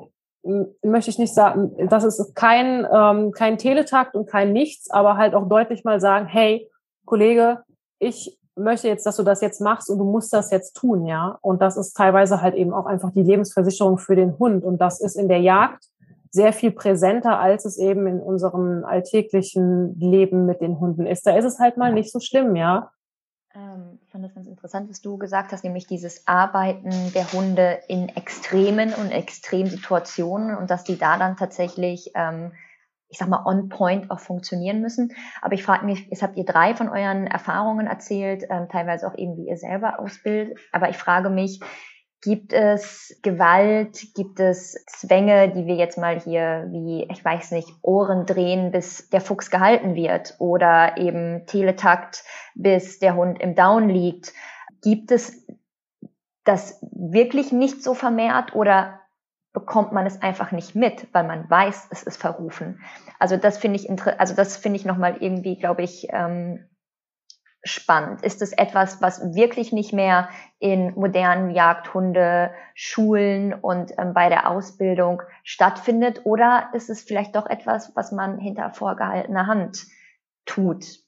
möchte ich nicht sagen, das ist kein, ähm, kein Teletakt und kein Nichts, aber halt auch deutlich mal sagen, hey, Kollege, ich möchte jetzt, dass du das jetzt machst und du musst das jetzt tun, ja. Und das ist teilweise halt eben auch einfach die Lebensversicherung für den Hund. Und das ist in der Jagd sehr viel präsenter, als es eben in unserem alltäglichen Leben mit den Hunden ist. Da ist es halt mal nicht so schlimm, ja. Ähm, ich fand das ganz interessant, was du gesagt hast, nämlich dieses Arbeiten der Hunde in extremen und Extremsituationen und dass die da dann tatsächlich, ähm, ich sag mal, on point auch funktionieren müssen. Aber ich frage mich, jetzt habt ihr drei von euren Erfahrungen erzählt, ähm, teilweise auch eben, wie ihr selber ausbildet. Aber ich frage mich, Gibt es Gewalt? Gibt es Zwänge, die wir jetzt mal hier wie, ich weiß nicht, Ohren drehen, bis der Fuchs gehalten wird oder eben Teletakt, bis der Hund im Down liegt? Gibt es das wirklich nicht so vermehrt oder bekommt man es einfach nicht mit, weil man weiß, es ist verrufen? Also das finde ich, also das finde ich nochmal irgendwie, glaube ich, ähm, spannend? Ist es etwas, was wirklich nicht mehr in modernen Jagdhunde-Schulen und ähm, bei der Ausbildung stattfindet? Oder ist es vielleicht doch etwas, was man hinter vorgehaltener Hand tut?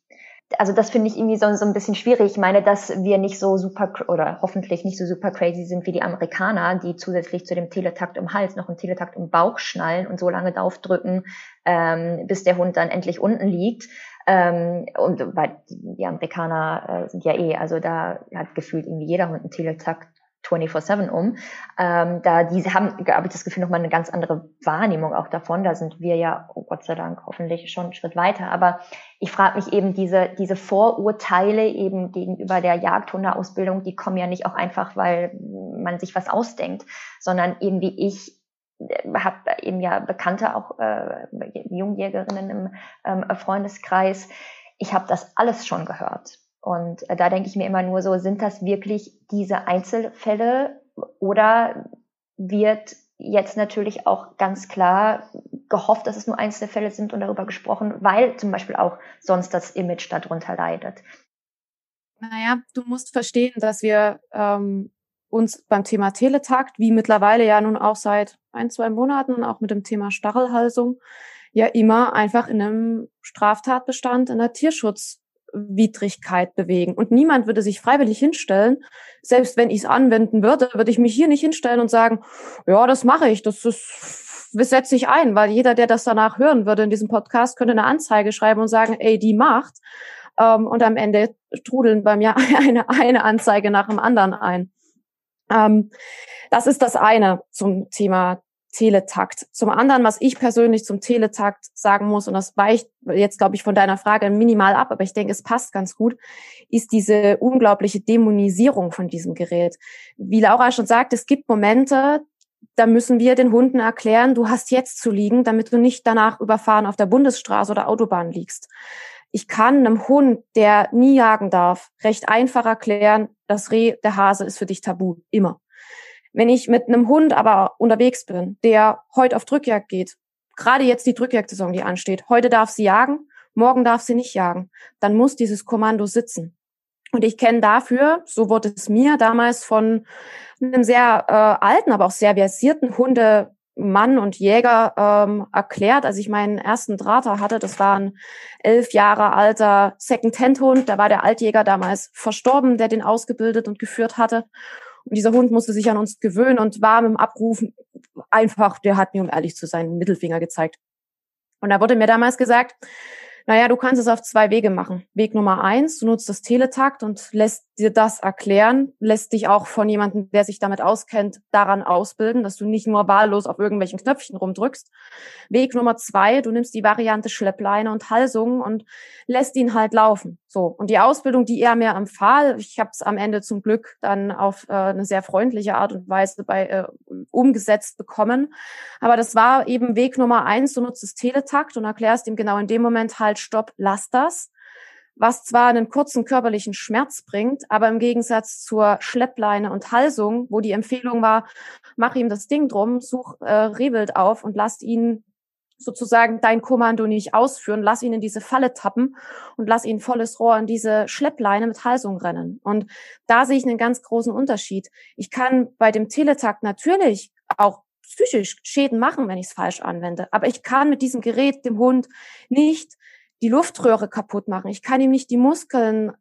Also das finde ich irgendwie so, so ein bisschen schwierig. Ich meine, dass wir nicht so super oder hoffentlich nicht so super crazy sind wie die Amerikaner, die zusätzlich zu dem Teletakt im Hals noch einen Teletakt im Bauch schnallen und so lange draufdrücken, ähm, bis der Hund dann endlich unten liegt. Ähm, und weil die Amerikaner äh, sind ja eh, also da hat gefühlt irgendwie jeder Hund einen Teletakt 24-7 um. Ähm, da diese haben, habe ich das Gefühl, nochmal eine ganz andere Wahrnehmung auch davon. Da sind wir ja, oh Gott sei Dank, hoffentlich schon einen Schritt weiter. Aber ich frage mich eben, diese, diese Vorurteile eben gegenüber der Jagdhundeausbildung, die kommen ja nicht auch einfach, weil man sich was ausdenkt, sondern irgendwie ich habe eben ja Bekannte, auch äh, Jungjägerinnen im ähm, Freundeskreis. Ich habe das alles schon gehört. Und äh, da denke ich mir immer nur so, sind das wirklich diese Einzelfälle oder wird jetzt natürlich auch ganz klar gehofft, dass es nur Einzelfälle sind und darüber gesprochen, weil zum Beispiel auch sonst das Image darunter leidet. Naja, du musst verstehen, dass wir ähm, uns beim Thema Teletakt, wie mittlerweile ja nun auch seit ein, zwei Monaten, auch mit dem Thema Stachelhalsung, ja immer einfach in einem Straftatbestand in der Tierschutzwidrigkeit bewegen. Und niemand würde sich freiwillig hinstellen. Selbst wenn ich es anwenden würde, würde ich mich hier nicht hinstellen und sagen, ja, das mache ich, das ist, das setze ich ein, weil jeder, der das danach hören würde in diesem Podcast, könnte eine Anzeige schreiben und sagen, ey, die macht. Ähm, und am Ende trudeln bei mir eine, eine Anzeige nach dem anderen ein. Ähm, das ist das eine zum Thema Teletakt. Zum anderen, was ich persönlich zum Teletakt sagen muss, und das weicht jetzt, glaube ich, von deiner Frage minimal ab, aber ich denke, es passt ganz gut, ist diese unglaubliche Dämonisierung von diesem Gerät. Wie Laura schon sagt, es gibt Momente, da müssen wir den Hunden erklären, du hast jetzt zu liegen, damit du nicht danach überfahren auf der Bundesstraße oder Autobahn liegst. Ich kann einem Hund, der nie jagen darf, recht einfach erklären, das Reh, der Hase ist für dich tabu. Immer. Wenn ich mit einem Hund aber unterwegs bin, der heute auf Drückjagd geht, gerade jetzt die Drückjagdsaison, die ansteht, heute darf sie jagen, morgen darf sie nicht jagen, dann muss dieses Kommando sitzen. Und ich kenne dafür, so wurde es mir damals von einem sehr äh, alten, aber auch sehr versierten Hundemann und Jäger ähm, erklärt, als ich meinen ersten Drahter hatte. Das war ein elf Jahre alter Second-Hand-Hund. Da war der Altjäger damals verstorben, der den ausgebildet und geführt hatte. Und dieser Hund musste sich an uns gewöhnen und war mit dem Abrufen einfach, der hat mir, um ehrlich zu sein, Mittelfinger gezeigt. Und da wurde mir damals gesagt, naja, du kannst es auf zwei Wege machen. Weg Nummer eins, du nutzt das Teletakt und lässt dir das erklären, lässt dich auch von jemandem, der sich damit auskennt, daran ausbilden, dass du nicht nur wahllos auf irgendwelchen Knöpfchen rumdrückst. Weg Nummer zwei, du nimmst die Variante Schleppleine und Halsung und lässt ihn halt laufen. So. Und die Ausbildung, die er mir empfahl, ich habe es am Ende zum Glück dann auf äh, eine sehr freundliche Art und Weise bei äh, umgesetzt bekommen. Aber das war eben Weg Nummer eins, du nutzt das Teletakt und erklärst ihm genau in dem Moment halt, stopp, lass das was zwar einen kurzen körperlichen Schmerz bringt, aber im Gegensatz zur Schleppleine und Halsung, wo die Empfehlung war, mach ihm das Ding drum, such äh, Rehwild auf und lass ihn sozusagen dein Kommando nicht ausführen, lass ihn in diese Falle tappen und lass ihn volles Rohr in diese Schleppleine mit Halsung rennen. Und da sehe ich einen ganz großen Unterschied. Ich kann bei dem Teletakt natürlich auch psychisch Schäden machen, wenn ich es falsch anwende. Aber ich kann mit diesem Gerät dem Hund nicht die Luftröhre kaputt machen. Ich kann ihm nicht die Muskeln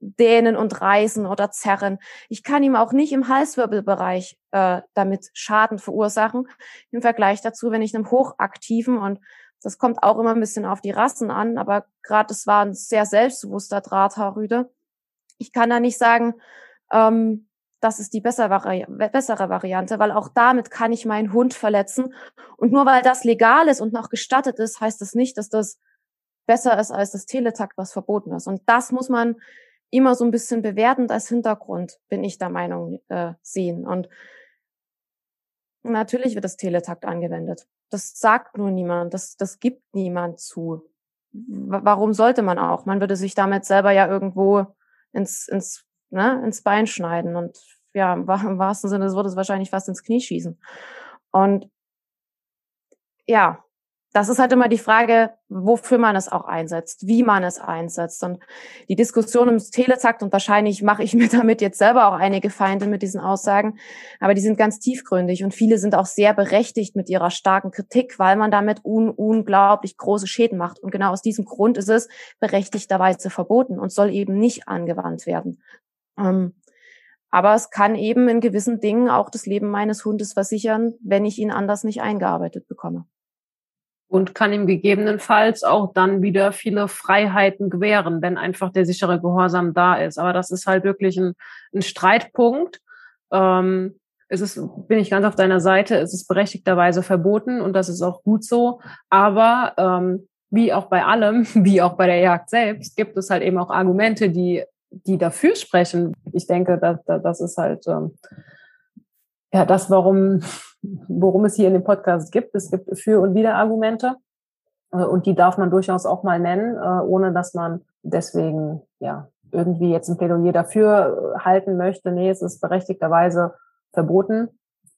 dehnen und reißen oder zerren. Ich kann ihm auch nicht im Halswirbelbereich äh, damit Schaden verursachen. Im Vergleich dazu, wenn ich einem hochaktiven und das kommt auch immer ein bisschen auf die Rassen an, aber gerade es war ein sehr selbstbewusster Drahthaarrüde. Ich kann da nicht sagen, ähm, das ist die bessere, Vari bessere Variante, weil auch damit kann ich meinen Hund verletzen. Und nur weil das legal ist und noch gestattet ist, heißt das nicht, dass das besser ist als das Teletakt, was verboten ist. Und das muss man immer so ein bisschen bewertend als Hintergrund, bin ich der Meinung, äh, sehen. Und natürlich wird das Teletakt angewendet. Das sagt nur niemand, das, das gibt niemand zu. W warum sollte man auch? Man würde sich damit selber ja irgendwo ins, ins, ne, ins Bein schneiden und ja, im wahrsten Sinne des Wortes wahrscheinlich fast ins Knie schießen. Und ja, das ist halt immer die Frage, wofür man es auch einsetzt, wie man es einsetzt. Und die Diskussion ums Teletakt, und wahrscheinlich mache ich mir damit jetzt selber auch einige Feinde mit diesen Aussagen, aber die sind ganz tiefgründig und viele sind auch sehr berechtigt mit ihrer starken Kritik, weil man damit un unglaublich große Schäden macht. Und genau aus diesem Grund ist es berechtigterweise verboten und soll eben nicht angewandt werden. Ähm, aber es kann eben in gewissen Dingen auch das Leben meines Hundes versichern, wenn ich ihn anders nicht eingearbeitet bekomme und kann ihm gegebenenfalls auch dann wieder viele Freiheiten gewähren, wenn einfach der sichere Gehorsam da ist. Aber das ist halt wirklich ein, ein Streitpunkt. Ähm, es ist, bin ich ganz auf deiner Seite, es ist berechtigterweise verboten und das ist auch gut so. Aber ähm, wie auch bei allem, wie auch bei der Jagd selbst, gibt es halt eben auch Argumente, die, die dafür sprechen. Ich denke, dass, das ist halt ähm, ja das, warum worum es hier in dem Podcast gibt. Es gibt Für- und Widerargumente äh, und die darf man durchaus auch mal nennen, äh, ohne dass man deswegen ja irgendwie jetzt ein Plädoyer dafür äh, halten möchte. Nee, es ist berechtigterweise verboten,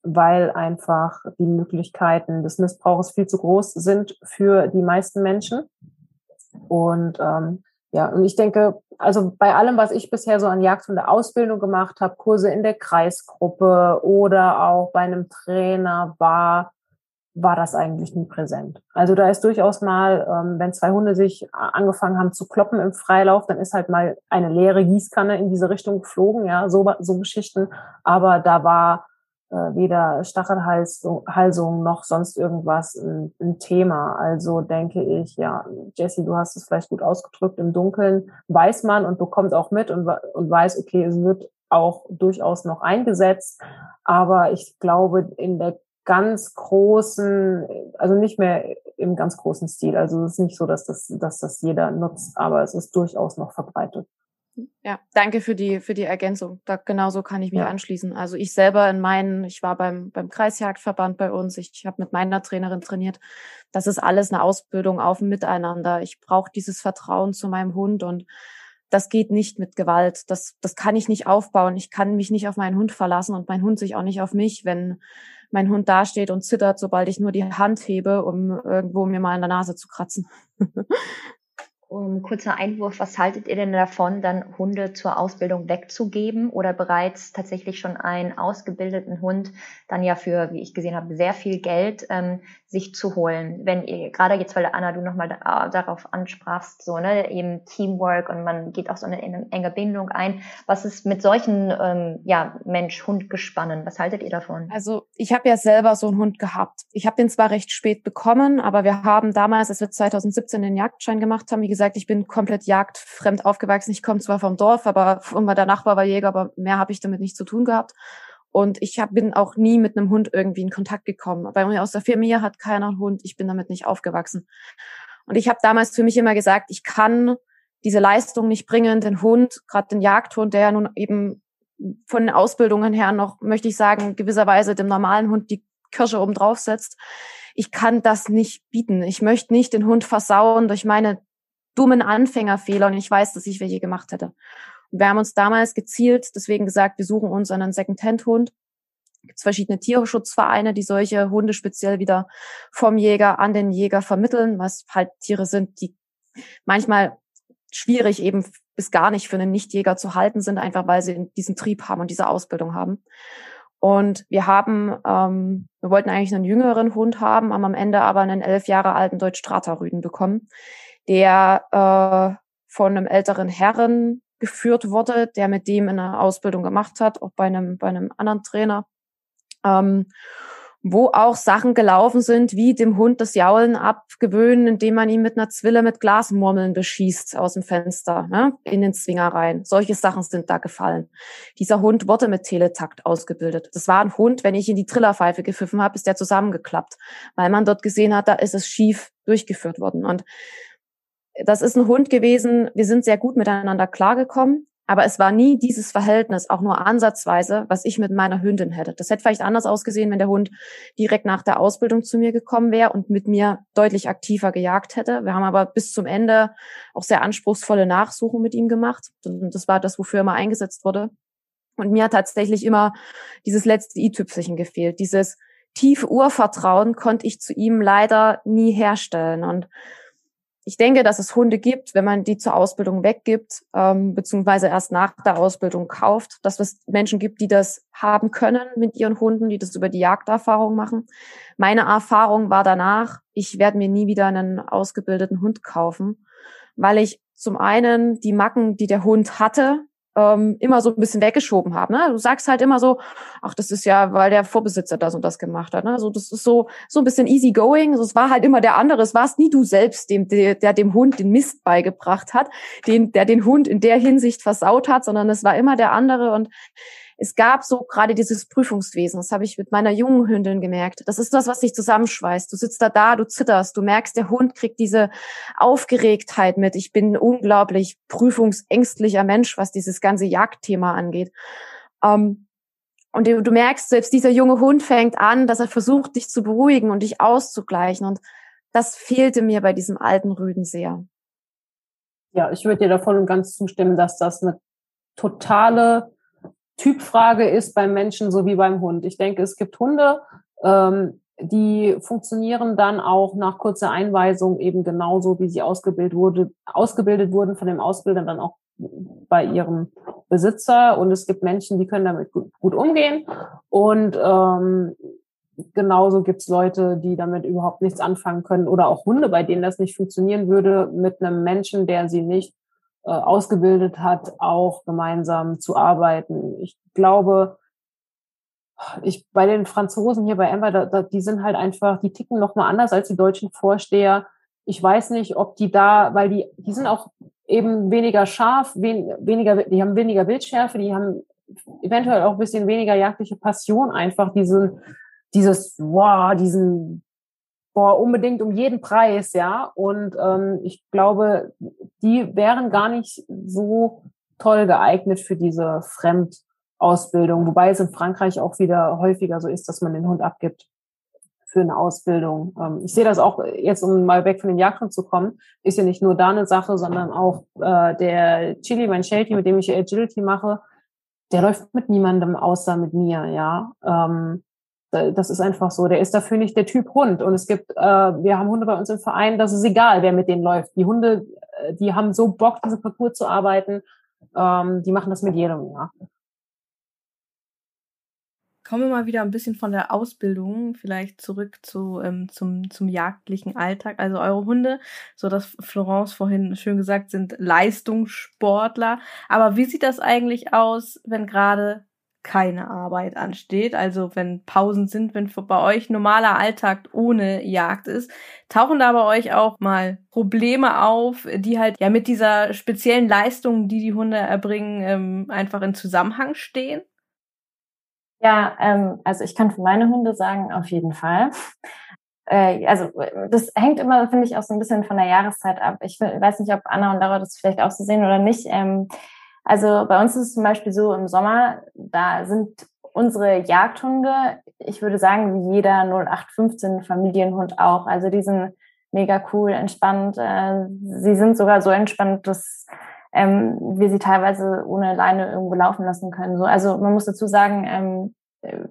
weil einfach die Möglichkeiten des Missbrauchs viel zu groß sind für die meisten Menschen. Und ähm, ja, und ich denke, also bei allem, was ich bisher so an Jagdhunde-Ausbildung gemacht habe, Kurse in der Kreisgruppe oder auch bei einem Trainer war, war das eigentlich nie präsent. Also da ist durchaus mal, ähm, wenn zwei Hunde sich angefangen haben zu kloppen im Freilauf, dann ist halt mal eine leere Gießkanne in diese Richtung geflogen, ja, so, so Geschichten. Aber da war äh, weder Stachelhalsung noch sonst irgendwas ein, ein, Thema. Also denke ich, ja, Jesse, du hast es vielleicht gut ausgedrückt, im Dunkeln weiß man und bekommt auch mit und, und weiß, okay, es wird auch durchaus noch eingesetzt. Aber ich glaube, in der ganz großen, also nicht mehr im ganz großen Stil. Also es ist nicht so, dass das, dass das jeder nutzt, aber es ist durchaus noch verbreitet. Ja, danke für die, für die Ergänzung. Da genauso kann ich mich ja. anschließen. Also ich selber in meinen, ich war beim, beim Kreisjagdverband bei uns, ich, ich habe mit meiner Trainerin trainiert. Das ist alles eine Ausbildung auf dem Miteinander. Ich brauche dieses Vertrauen zu meinem Hund und das geht nicht mit Gewalt. Das, das kann ich nicht aufbauen. Ich kann mich nicht auf meinen Hund verlassen und mein Hund sich auch nicht auf mich, wenn mein Hund dasteht und zittert, sobald ich nur die Hand hebe, um irgendwo mir mal in der Nase zu kratzen. Um, kurzer Einwurf, was haltet ihr denn davon, dann Hunde zur Ausbildung wegzugeben oder bereits tatsächlich schon einen ausgebildeten Hund dann ja für, wie ich gesehen habe, sehr viel Geld ähm, sich zu holen? Wenn ihr, gerade jetzt, weil Anna, du nochmal da, darauf ansprachst, so, ne, eben Teamwork und man geht auch so eine enge Bindung ein. Was ist mit solchen, ähm, ja, Mensch-Hund-Gespannen? Was haltet ihr davon? Also, ich habe ja selber so einen Hund gehabt. Ich habe den zwar recht spät bekommen, aber wir haben damals, als wir 2017 den Jagdschein gemacht haben, wie gesagt, gesagt, ich bin komplett jagdfremd aufgewachsen. Ich komme zwar vom Dorf, aber der Nachbar war Jäger, aber mehr habe ich damit nicht zu tun gehabt. Und ich hab, bin auch nie mit einem Hund irgendwie in Kontakt gekommen. Bei mir aus der Familie hat keiner einen Hund. Ich bin damit nicht aufgewachsen. Und ich habe damals für mich immer gesagt, ich kann diese Leistung nicht bringen, den Hund, gerade den Jagdhund, der ja nun eben von den Ausbildungen her noch, möchte ich sagen, gewisserweise dem normalen Hund die Kirsche oben drauf setzt. Ich kann das nicht bieten. Ich möchte nicht den Hund versauen durch meine dummen Anfängerfehler und ich weiß, dass ich welche gemacht hätte. Wir haben uns damals gezielt deswegen gesagt, wir suchen uns einen Second-Hand-Hund. Es gibt verschiedene Tierschutzvereine, die solche Hunde speziell wieder vom Jäger an den Jäger vermitteln, was halt Tiere sind, die manchmal schwierig eben bis gar nicht für einen Nichtjäger zu halten sind, einfach weil sie diesen Trieb haben und diese Ausbildung haben. Und wir haben, ähm, wir wollten eigentlich einen jüngeren Hund haben, haben am Ende aber einen elf Jahre alten Deutsch-Strata-Rüden bekommen, der äh, von einem älteren Herren geführt wurde, der mit dem eine Ausbildung gemacht hat, auch bei einem, bei einem anderen Trainer. Ähm, wo auch Sachen gelaufen sind, wie dem Hund das Jaulen abgewöhnen, indem man ihn mit einer Zwille mit Glasmurmeln beschießt aus dem Fenster, ne, in den Zwinger rein. Solche Sachen sind da gefallen. Dieser Hund wurde mit Teletakt ausgebildet. Das war ein Hund, wenn ich in die Trillerpfeife gepfiffen habe, ist der zusammengeklappt, weil man dort gesehen hat, da ist es schief durchgeführt worden. Und das ist ein Hund gewesen, wir sind sehr gut miteinander klargekommen, aber es war nie dieses Verhältnis, auch nur ansatzweise, was ich mit meiner Hündin hätte. Das hätte vielleicht anders ausgesehen, wenn der Hund direkt nach der Ausbildung zu mir gekommen wäre und mit mir deutlich aktiver gejagt hätte. Wir haben aber bis zum Ende auch sehr anspruchsvolle Nachsuchen mit ihm gemacht. Und das war das, wofür er mal eingesetzt wurde. Und mir hat tatsächlich immer dieses letzte i-Tüpfelchen gefehlt. Dieses tiefe Urvertrauen konnte ich zu ihm leider nie herstellen. Und ich denke, dass es Hunde gibt, wenn man die zur Ausbildung weggibt, ähm, beziehungsweise erst nach der Ausbildung kauft, dass es Menschen gibt, die das haben können mit ihren Hunden, die das über die Jagderfahrung machen. Meine Erfahrung war danach, ich werde mir nie wieder einen ausgebildeten Hund kaufen, weil ich zum einen die Macken, die der Hund hatte, ähm, immer so ein bisschen weggeschoben habe. Ne? Du sagst halt immer so, ach, das ist ja, weil der Vorbesitzer das und das gemacht hat. Ne? Also das ist so so ein bisschen easy going. Also es war halt immer der andere. Es war es nie du selbst, dem, der, der dem Hund den Mist beigebracht hat, den, der den Hund in der Hinsicht versaut hat, sondern es war immer der andere. Und es gab so gerade dieses Prüfungswesen, das habe ich mit meiner jungen Hündin gemerkt. Das ist das, was dich zusammenschweißt. Du sitzt da da, du zitterst, du merkst, der Hund kriegt diese Aufgeregtheit mit. Ich bin ein unglaublich prüfungsängstlicher Mensch, was dieses ganze Jagdthema angeht. Ähm, und du, du merkst, selbst dieser junge Hund fängt an, dass er versucht, dich zu beruhigen und dich auszugleichen. Und das fehlte mir bei diesem alten Rüden sehr. Ja, ich würde dir davon und ganz zustimmen, dass das eine totale Typfrage ist beim Menschen so wie beim Hund. Ich denke, es gibt Hunde, ähm, die funktionieren dann auch nach kurzer Einweisung eben genauso, wie sie ausgebildet wurde, ausgebildet wurden von dem Ausbilder dann auch bei ihrem Besitzer. Und es gibt Menschen, die können damit gut, gut umgehen. Und ähm, genauso gibt es Leute, die damit überhaupt nichts anfangen können. Oder auch Hunde, bei denen das nicht funktionieren würde, mit einem Menschen, der sie nicht äh, ausgebildet hat, auch gemeinsam zu arbeiten. Ich glaube, ich bei den Franzosen hier bei Emma, da, da, die sind halt einfach, die ticken noch mal anders als die deutschen Vorsteher. Ich weiß nicht, ob die da, weil die, die sind auch eben weniger scharf, wen, weniger, die haben weniger Bildschärfe, die haben eventuell auch ein bisschen weniger jagdliche Passion einfach. Die sind dieses, wow, diesen, boah, unbedingt um jeden Preis, ja. Und ähm, ich glaube, die wären gar nicht so toll geeignet für diese Fremdausbildung, wobei es in Frankreich auch wieder häufiger so ist, dass man den Hund abgibt für eine Ausbildung. Ähm, ich sehe das auch jetzt, um mal weg von dem Jagdhund zu kommen, ist ja nicht nur da eine Sache, sondern auch äh, der Chili, mein Sheltie, mit dem ich Agility mache, der läuft mit niemandem außer mit mir, ja. Ähm, das ist einfach so. Der ist dafür nicht der Typ Hund. Und es gibt, äh, wir haben Hunde bei uns im Verein, das ist egal, wer mit denen läuft. Die Hunde, äh, die haben so Bock, diese Parcours zu arbeiten. Ähm, die machen das mit jedem, ja. Kommen wir mal wieder ein bisschen von der Ausbildung vielleicht zurück zu, ähm, zum, zum jagdlichen Alltag. Also eure Hunde, so dass Florence vorhin schön gesagt, sind Leistungssportler. Aber wie sieht das eigentlich aus, wenn gerade keine Arbeit ansteht, also wenn Pausen sind, wenn bei euch normaler Alltag ohne Jagd ist, tauchen da bei euch auch mal Probleme auf, die halt ja mit dieser speziellen Leistung, die die Hunde erbringen, ähm, einfach in Zusammenhang stehen? Ja, ähm, also ich kann für meine Hunde sagen, auf jeden Fall. Äh, also das hängt immer, finde ich, auch so ein bisschen von der Jahreszeit ab. Ich weiß nicht, ob Anna und Laura das vielleicht auch so sehen oder nicht. Ähm, also bei uns ist es zum Beispiel so im Sommer, da sind unsere Jagdhunde, ich würde sagen, wie jeder 0815 Familienhund auch. Also die sind mega cool, entspannt. Äh, sie sind sogar so entspannt, dass ähm, wir sie teilweise ohne Leine irgendwo laufen lassen können. So, also man muss dazu sagen, ähm,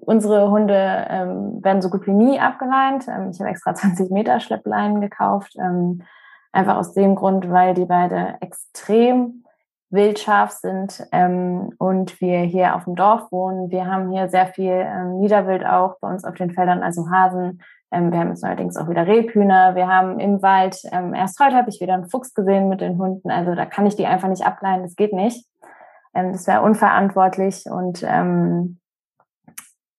unsere Hunde ähm, werden so gut wie nie abgeleint. Ähm, ich habe extra 20 Meter Schleppleinen gekauft, ähm, einfach aus dem Grund, weil die beide extrem wildscharf sind ähm, und wir hier auf dem Dorf wohnen. Wir haben hier sehr viel ähm, Niederwild auch bei uns auf den Feldern, also Hasen. Ähm, wir haben jetzt allerdings auch wieder Rebhühner. Wir haben im Wald, ähm, erst heute habe ich wieder einen Fuchs gesehen mit den Hunden. Also da kann ich die einfach nicht ableihen, das geht nicht. Ähm, das wäre unverantwortlich und ähm,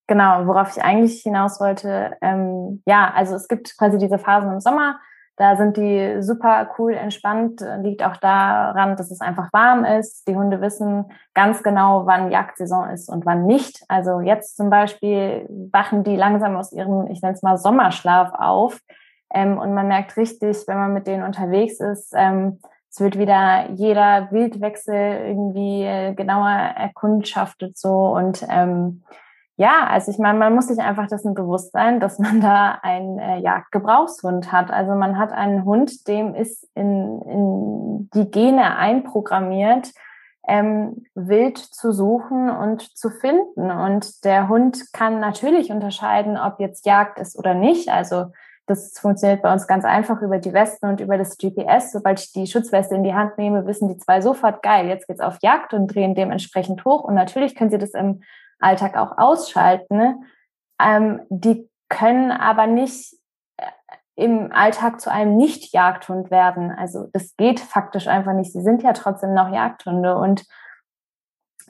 genau, worauf ich eigentlich hinaus wollte, ähm, ja, also es gibt quasi diese Phasen im Sommer, da sind die super cool entspannt, liegt auch daran, dass es einfach warm ist. Die Hunde wissen ganz genau, wann Jagdsaison ist und wann nicht. Also jetzt zum Beispiel wachen die langsam aus ihrem, ich nenne es mal Sommerschlaf auf. Ähm, und man merkt richtig, wenn man mit denen unterwegs ist, ähm, es wird wieder jeder Wildwechsel irgendwie äh, genauer erkundschaftet so und ähm, ja, also ich meine, man muss sich einfach dessen bewusst sein, dass man da einen äh, Jagdgebrauchshund hat. Also man hat einen Hund, dem ist in, in die Gene einprogrammiert, ähm, wild zu suchen und zu finden. Und der Hund kann natürlich unterscheiden, ob jetzt Jagd ist oder nicht. Also das funktioniert bei uns ganz einfach über die Westen und über das GPS. Sobald ich die Schutzweste in die Hand nehme, wissen die zwei sofort, geil, jetzt geht's auf Jagd und drehen dementsprechend hoch. Und natürlich können sie das im Alltag auch ausschalten. Ne? Ähm, die können aber nicht äh, im Alltag zu einem Nicht-Jagdhund werden. Also das geht faktisch einfach nicht. Sie sind ja trotzdem noch Jagdhunde und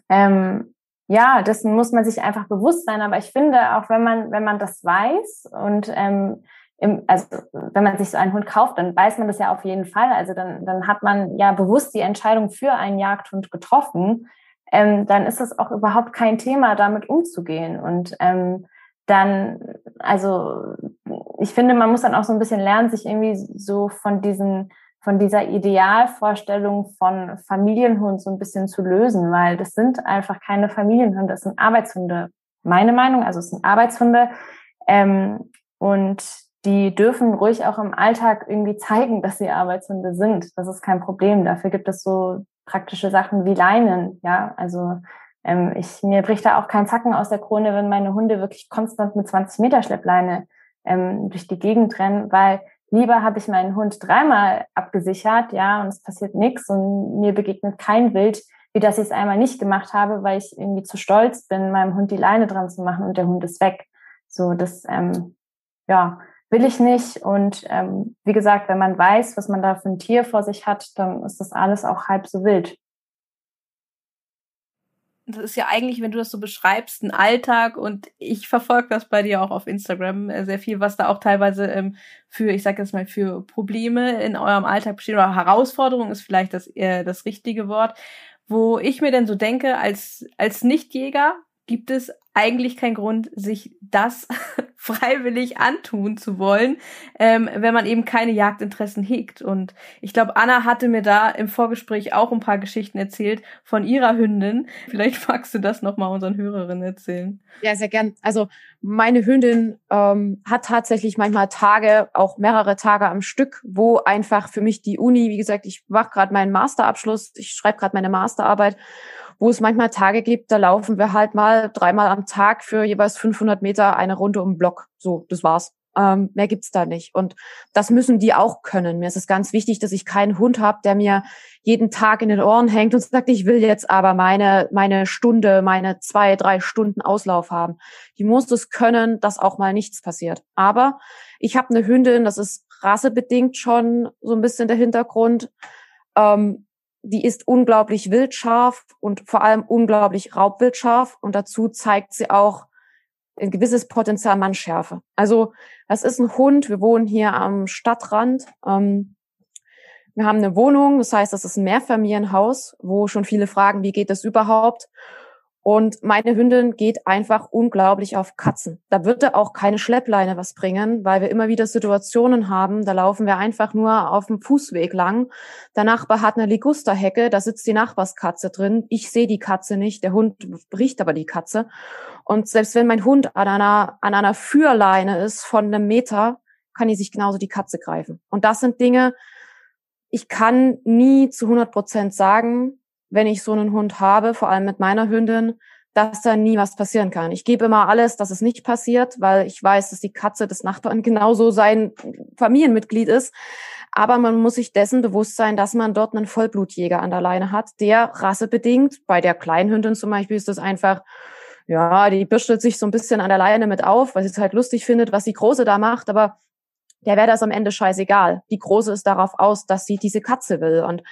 ähm, ja, dessen muss man sich einfach bewusst sein. Aber ich finde, auch wenn man, wenn man das weiß und ähm, im, also wenn man sich so einen Hund kauft, dann weiß man das ja auf jeden Fall. Also dann, dann hat man ja bewusst die Entscheidung für einen Jagdhund getroffen ähm, dann ist es auch überhaupt kein Thema, damit umzugehen. Und ähm, dann, also ich finde, man muss dann auch so ein bisschen lernen, sich irgendwie so von diesen von dieser Idealvorstellung von Familienhund so ein bisschen zu lösen, weil das sind einfach keine Familienhunde, das sind Arbeitshunde. Meine Meinung, also es sind Arbeitshunde ähm, und die dürfen ruhig auch im Alltag irgendwie zeigen, dass sie Arbeitshunde sind. Das ist kein Problem. Dafür gibt es so praktische Sachen wie Leinen. Ja, also ähm, ich, mir bricht da auch kein Zacken aus der Krone, wenn meine Hunde wirklich konstant mit 20 Meter Schleppleine ähm, durch die Gegend rennen, weil lieber habe ich meinen Hund dreimal abgesichert, ja, und es passiert nichts und mir begegnet kein Wild, wie dass ich es einmal nicht gemacht habe, weil ich irgendwie zu stolz bin, meinem Hund die Leine dran zu machen und der Hund ist weg. So, das, ähm, ja, will ich nicht. Und ähm, wie gesagt, wenn man weiß, was man da für ein Tier vor sich hat, dann ist das alles auch halb so wild. Das ist ja eigentlich, wenn du das so beschreibst, ein Alltag und ich verfolge das bei dir auch auf Instagram äh, sehr viel, was da auch teilweise ähm, für, ich sag jetzt mal, für Probleme in eurem Alltag bestehen oder Herausforderungen ist vielleicht das eher das richtige Wort, wo ich mir denn so denke, als, als Nichtjäger gibt es eigentlich keinen Grund, sich das freiwillig antun zu wollen, ähm, wenn man eben keine Jagdinteressen hegt. Und ich glaube, Anna hatte mir da im Vorgespräch auch ein paar Geschichten erzählt von ihrer Hündin. Vielleicht magst du das nochmal unseren Hörerinnen erzählen. Ja, sehr gern. Also meine Hündin ähm, hat tatsächlich manchmal Tage, auch mehrere Tage am Stück, wo einfach für mich die Uni, wie gesagt, ich mache gerade meinen Masterabschluss, ich schreibe gerade meine Masterarbeit wo es manchmal Tage gibt, da laufen wir halt mal dreimal am Tag für jeweils 500 Meter eine Runde um den Block. So, das war's. Ähm, mehr gibt's da nicht. Und das müssen die auch können. Mir ist es ganz wichtig, dass ich keinen Hund habe, der mir jeden Tag in den Ohren hängt und sagt, ich will jetzt aber meine, meine Stunde, meine zwei, drei Stunden Auslauf haben. Die muss es können, dass auch mal nichts passiert. Aber ich habe eine Hündin, das ist rassebedingt schon so ein bisschen der Hintergrund. Ähm, die ist unglaublich wildscharf und vor allem unglaublich raubwildscharf und dazu zeigt sie auch ein gewisses Potenzial Mannschärfe. Also das ist ein Hund. Wir wohnen hier am Stadtrand. Ähm, wir haben eine Wohnung, das heißt, das ist ein Mehrfamilienhaus, wo schon viele fragen, wie geht das überhaupt? Und meine Hündin geht einfach unglaublich auf Katzen. Da würde auch keine Schleppleine was bringen, weil wir immer wieder Situationen haben, da laufen wir einfach nur auf dem Fußweg lang. Der Nachbar hat eine Ligusterhecke, da sitzt die Nachbarskatze drin. Ich sehe die Katze nicht, der Hund riecht aber die Katze. Und selbst wenn mein Hund an einer, an einer Führleine ist von einem Meter, kann die sich genauso die Katze greifen. Und das sind Dinge, ich kann nie zu 100 Prozent sagen, wenn ich so einen Hund habe, vor allem mit meiner Hündin, dass da nie was passieren kann. Ich gebe immer alles, dass es nicht passiert, weil ich weiß, dass die Katze des Nachbarn genauso sein Familienmitglied ist. Aber man muss sich dessen bewusst sein, dass man dort einen Vollblutjäger an der Leine hat, der rassebedingt, bei der Kleinhündin zum Beispiel ist das einfach, ja, die bürstet sich so ein bisschen an der Leine mit auf, weil sie es halt lustig findet, was die Große da macht, aber der wäre das am Ende scheißegal. Die Große ist darauf aus, dass sie diese Katze will. Und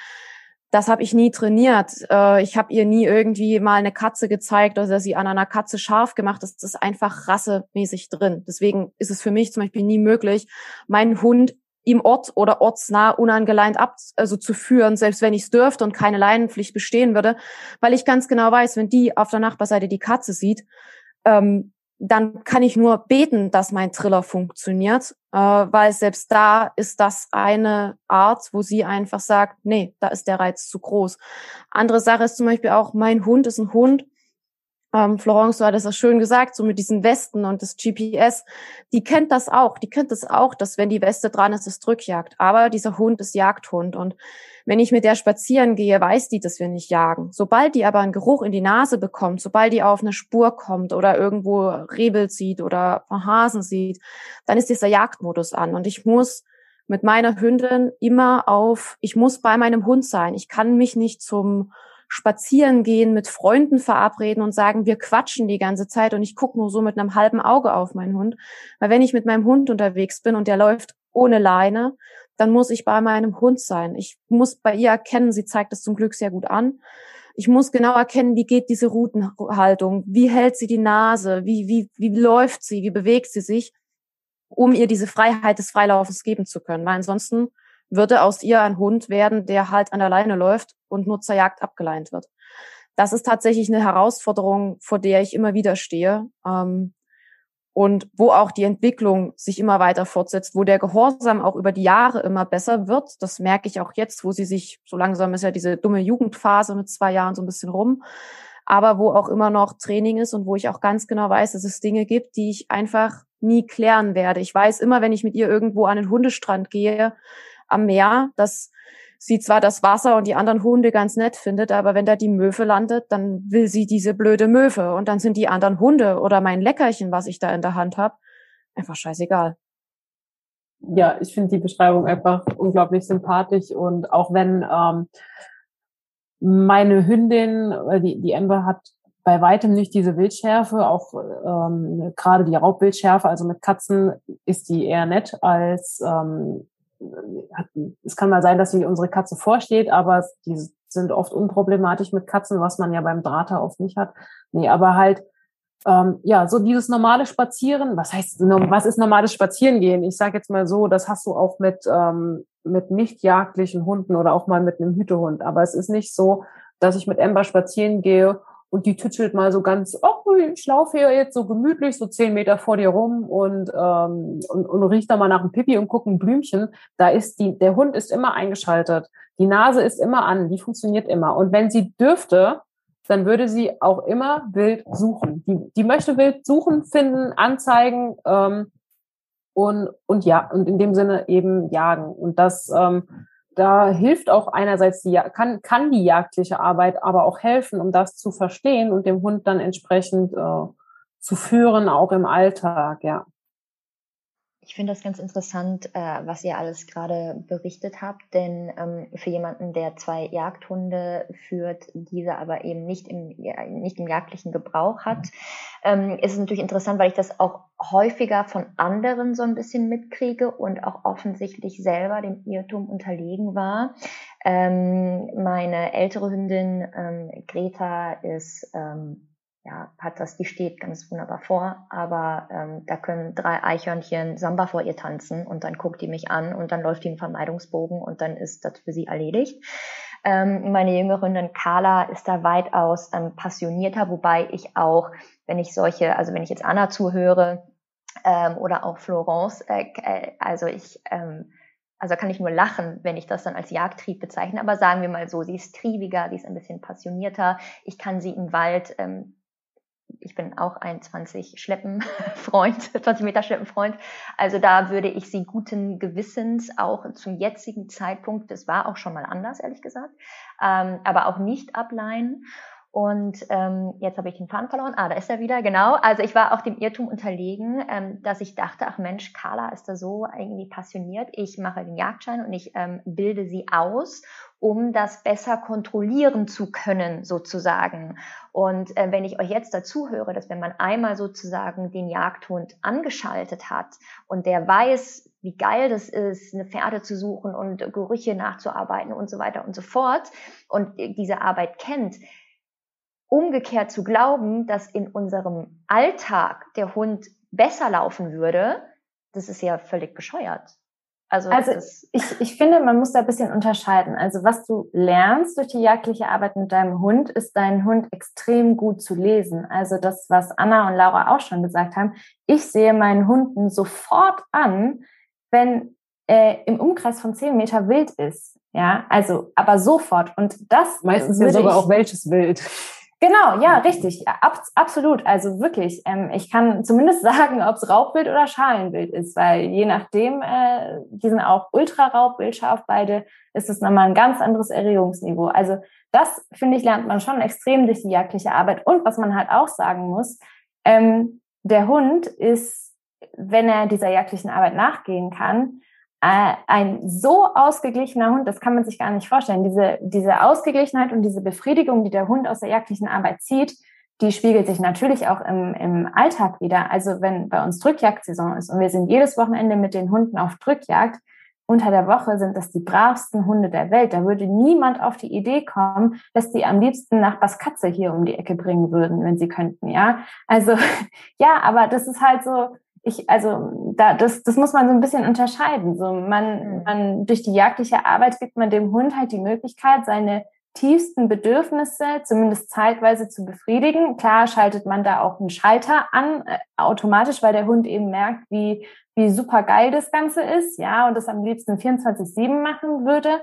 das habe ich nie trainiert. Äh, ich habe ihr nie irgendwie mal eine Katze gezeigt oder sie an einer Katze scharf gemacht. Das ist einfach rassemäßig drin. Deswegen ist es für mich zum Beispiel nie möglich, meinen Hund im Ort oder ortsnah unangeleint ab, also zu führen, selbst wenn ich es dürfte und keine Leinenpflicht bestehen würde, weil ich ganz genau weiß, wenn die auf der Nachbarseite die Katze sieht, ähm, dann kann ich nur beten, dass mein Triller funktioniert, äh, weil selbst da ist das eine Art, wo sie einfach sagt, nee, da ist der Reiz zu groß. Andere Sache ist zum Beispiel auch, mein Hund ist ein Hund, ähm, Florence, du hattest das schön gesagt, so mit diesen Westen und das GPS, die kennt das auch, die kennt das auch, dass wenn die Weste dran ist, es Drückjagd. Aber dieser Hund ist Jagdhund und wenn ich mit der spazieren gehe, weiß die, dass wir nicht jagen. Sobald die aber einen Geruch in die Nase bekommt, sobald die auf eine Spur kommt oder irgendwo Rebel sieht oder Hasen sieht, dann ist dieser Jagdmodus an und ich muss mit meiner Hündin immer auf, ich muss bei meinem Hund sein. Ich kann mich nicht zum spazieren gehen, mit Freunden verabreden und sagen, wir quatschen die ganze Zeit und ich gucke nur so mit einem halben Auge auf meinen Hund. Weil wenn ich mit meinem Hund unterwegs bin und der läuft ohne Leine, dann muss ich bei meinem Hund sein. Ich muss bei ihr erkennen, sie zeigt es zum Glück sehr gut an. Ich muss genau erkennen, wie geht diese Routenhaltung, wie hält sie die Nase, wie, wie, wie läuft sie, wie bewegt sie sich, um ihr diese Freiheit des Freilaufens geben zu können. Weil ansonsten würde aus ihr ein Hund werden, der halt an der Leine läuft und nur zur Jagd abgeleint wird. Das ist tatsächlich eine Herausforderung, vor der ich immer wieder stehe. Ähm, und wo auch die Entwicklung sich immer weiter fortsetzt, wo der Gehorsam auch über die Jahre immer besser wird. Das merke ich auch jetzt, wo sie sich, so langsam ist ja diese dumme Jugendphase mit zwei Jahren so ein bisschen rum, aber wo auch immer noch Training ist und wo ich auch ganz genau weiß, dass es Dinge gibt, die ich einfach nie klären werde. Ich weiß immer, wenn ich mit ihr irgendwo an den Hundestrand gehe, am Meer, dass sie zwar das Wasser und die anderen Hunde ganz nett findet, aber wenn da die Möwe landet, dann will sie diese blöde Möwe und dann sind die anderen Hunde oder mein Leckerchen, was ich da in der Hand habe, einfach scheißegal. Ja, ich finde die Beschreibung einfach unglaublich sympathisch und auch wenn ähm, meine Hündin, die, die Ember hat bei weitem nicht diese Wildschärfe, auch ähm, gerade die Raubwildschärfe, also mit Katzen ist die eher nett als ähm, es kann mal sein, dass sie unsere Katze vorsteht, aber die sind oft unproblematisch mit Katzen, was man ja beim Drater oft nicht hat. Nee, aber halt, ähm, ja, so dieses normale Spazieren, was heißt, was ist normales Spazierengehen? Ich sage jetzt mal so, das hast du auch mit, ähm, mit nicht jagdlichen Hunden oder auch mal mit einem Hütehund. Aber es ist nicht so, dass ich mit Ember spazieren gehe und die tütschelt mal so ganz, oh, ich laufe hier jetzt so gemütlich, so zehn Meter vor dir rum und, ähm, und, und riecht da mal nach einem Pipi und guckt ein Blümchen. Da ist die, der Hund ist immer eingeschaltet. Die Nase ist immer an, die funktioniert immer. Und wenn sie dürfte, dann würde sie auch immer wild suchen. Die, die möchte wild suchen, finden, anzeigen ähm, und, und ja, und in dem Sinne eben jagen. Und das ähm, da hilft auch einerseits die, kann, kann die jagdliche Arbeit aber auch helfen, um das zu verstehen und dem Hund dann entsprechend äh, zu führen, auch im Alltag, ja. Ich finde das ganz interessant, äh, was ihr alles gerade berichtet habt, denn ähm, für jemanden, der zwei Jagdhunde führt, diese aber eben nicht im, ja, nicht im jagdlichen Gebrauch hat, ähm, ist es natürlich interessant, weil ich das auch häufiger von anderen so ein bisschen mitkriege und auch offensichtlich selber dem Irrtum unterlegen war. Ähm, meine ältere Hündin ähm, Greta ist ähm, ja, hat das, die steht ganz wunderbar vor, aber ähm, da können drei Eichhörnchen Samba vor ihr tanzen und dann guckt die mich an und dann läuft die im Vermeidungsbogen und dann ist das für sie erledigt. Ähm, meine jüngere Carla ist da weitaus ähm, passionierter, wobei ich auch, wenn ich solche, also wenn ich jetzt Anna zuhöre ähm, oder auch Florence, äh, äh, also ich ähm, also kann ich nur lachen, wenn ich das dann als Jagdtrieb bezeichne, aber sagen wir mal so, sie ist triebiger, sie ist ein bisschen passionierter. Ich kann sie im Wald ähm, ich bin auch ein 20 Schleppen Freund, 20 Meter Schleppen Freund. Also da würde ich sie guten Gewissens auch zum jetzigen Zeitpunkt, das war auch schon mal anders, ehrlich gesagt, ähm, aber auch nicht ableihen. Und ähm, jetzt habe ich den Faden verloren. Ah, da ist er wieder, genau. Also ich war auch dem Irrtum unterlegen, ähm, dass ich dachte, ach Mensch, Carla ist da so irgendwie passioniert. Ich mache den Jagdschein und ich ähm, bilde sie aus, um das besser kontrollieren zu können, sozusagen. Und äh, wenn ich euch jetzt dazu höre, dass wenn man einmal sozusagen den Jagdhund angeschaltet hat und der weiß, wie geil das ist, eine Pferde zu suchen und Gerüche nachzuarbeiten und so weiter und so fort und diese Arbeit kennt, umgekehrt zu glauben, dass in unserem Alltag der Hund besser laufen würde, das ist ja völlig bescheuert. Also, also ich, ich finde, man muss da ein bisschen unterscheiden. Also was du lernst durch die jagdliche Arbeit mit deinem Hund, ist deinen Hund extrem gut zu lesen. Also das, was Anna und Laura auch schon gesagt haben. Ich sehe meinen Hunden sofort an, wenn äh, im Umkreis von zehn Meter wild ist. Ja, also aber sofort. Und das meistens ja sogar auch welches Wild. Genau, ja, richtig. Ab, absolut. Also wirklich. Ähm, ich kann zumindest sagen, ob es Raubwild oder Schalenwild ist, weil je nachdem, äh, die sind auch ultra-Raubwild beide, ist es nochmal ein ganz anderes Erregungsniveau. Also das, finde ich, lernt man schon extrem durch die jagdliche Arbeit. Und was man halt auch sagen muss, ähm, der Hund ist, wenn er dieser jagdlichen Arbeit nachgehen kann, ein so ausgeglichener Hund, das kann man sich gar nicht vorstellen. Diese, diese Ausgeglichenheit und diese Befriedigung, die der Hund aus der jagdlichen Arbeit zieht, die spiegelt sich natürlich auch im, im Alltag wieder. Also wenn bei uns Drückjagdsaison ist und wir sind jedes Wochenende mit den Hunden auf Drückjagd, unter der Woche sind das die bravsten Hunde der Welt. Da würde niemand auf die Idee kommen, dass die am liebsten nach Baskatze hier um die Ecke bringen würden, wenn sie könnten, ja. Also, ja, aber das ist halt so, ich, also da, das, das muss man so ein bisschen unterscheiden. So man, mhm. man durch die jagdliche Arbeit gibt man dem Hund halt die Möglichkeit, seine tiefsten Bedürfnisse zumindest zeitweise zu befriedigen. Klar schaltet man da auch einen Schalter an, äh, automatisch, weil der Hund eben merkt, wie, wie super geil das Ganze ist, ja, und das am liebsten 24-7 machen würde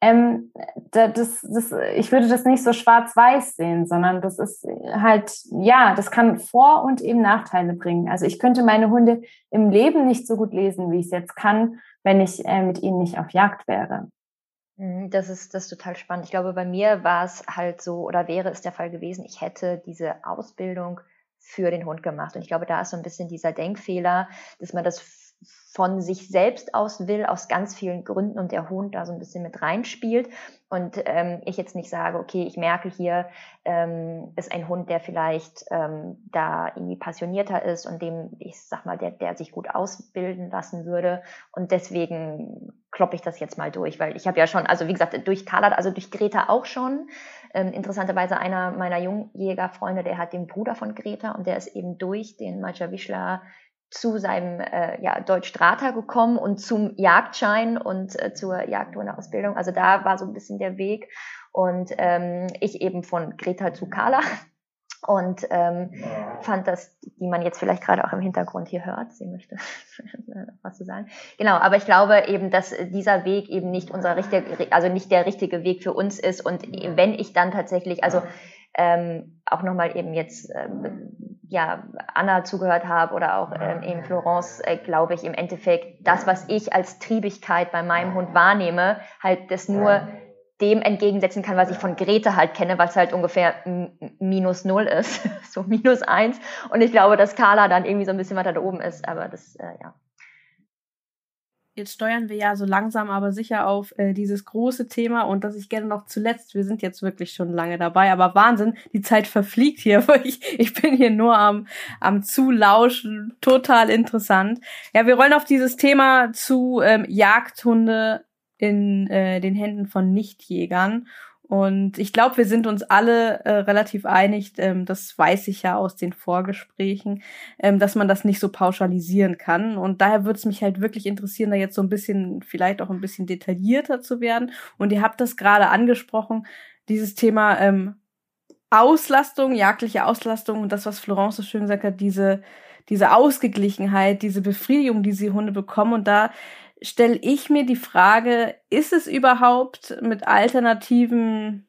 ähm, das, das, ich würde das nicht so schwarz-weiß sehen, sondern das ist halt, ja, das kann Vor- und eben Nachteile bringen. Also ich könnte meine Hunde im Leben nicht so gut lesen, wie ich es jetzt kann, wenn ich äh, mit ihnen nicht auf Jagd wäre. Mhm, das ist, das ist total spannend. Ich glaube, bei mir war es halt so oder wäre es der Fall gewesen, ich hätte diese Ausbildung für den Hund gemacht. Und ich glaube, da ist so ein bisschen dieser Denkfehler, dass man das von sich selbst aus will, aus ganz vielen Gründen und der Hund da so ein bisschen mit reinspielt. Und ähm, ich jetzt nicht sage, okay, ich merke hier, ähm, ist ein Hund, der vielleicht ähm, da irgendwie passionierter ist und dem, ich sag mal, der, der sich gut ausbilden lassen würde. Und deswegen kloppe ich das jetzt mal durch, weil ich habe ja schon, also wie gesagt, durch Carla, also durch Greta auch schon. Ähm, interessanterweise einer meiner Jungjägerfreunde, der hat den Bruder von Greta und der ist eben durch den Maja Wischler zu seinem äh, ja, Deutsch-Strata gekommen und zum Jagdschein und äh, zur Jagdhundeausbildung. Also da war so ein bisschen der Weg. Und ähm, ich eben von Greta zu Carla. und ähm, fand das, die man jetzt vielleicht gerade auch im Hintergrund hier hört, sie möchte was zu sagen. Genau, aber ich glaube eben, dass dieser Weg eben nicht unser richtiger, also nicht der richtige Weg für uns ist und wenn ich dann tatsächlich, also ähm, auch nochmal eben jetzt ähm, ja Anna zugehört habe oder auch ähm, eben Florence, äh, glaube ich im Endeffekt das, was ich als Triebigkeit bei meinem Hund wahrnehme, halt das nur dem entgegensetzen kann, was ich von Grete halt kenne, was halt ungefähr minus null ist, so minus eins. Und ich glaube, dass Carla dann irgendwie so ein bisschen weiter da oben ist, aber das, äh, ja. Jetzt steuern wir ja so langsam aber sicher auf äh, dieses große Thema und dass ich gerne noch zuletzt, wir sind jetzt wirklich schon lange dabei, aber Wahnsinn, die Zeit verfliegt hier, ich, ich bin hier nur am, am Zulauschen, total interessant. Ja, wir rollen auf dieses Thema zu ähm, Jagdhunde in äh, den Händen von Nichtjägern. Und ich glaube, wir sind uns alle äh, relativ einig, ähm, das weiß ich ja aus den Vorgesprächen, ähm, dass man das nicht so pauschalisieren kann. Und daher würde es mich halt wirklich interessieren, da jetzt so ein bisschen, vielleicht auch ein bisschen detaillierter zu werden. Und ihr habt das gerade angesprochen, dieses Thema ähm, Auslastung, jagdliche Auslastung und das, was Florence so schön gesagt hat, diese, diese Ausgeglichenheit, diese Befriedigung, die sie Hunde bekommen. Und da stelle ich mir die Frage, ist es überhaupt mit alternativen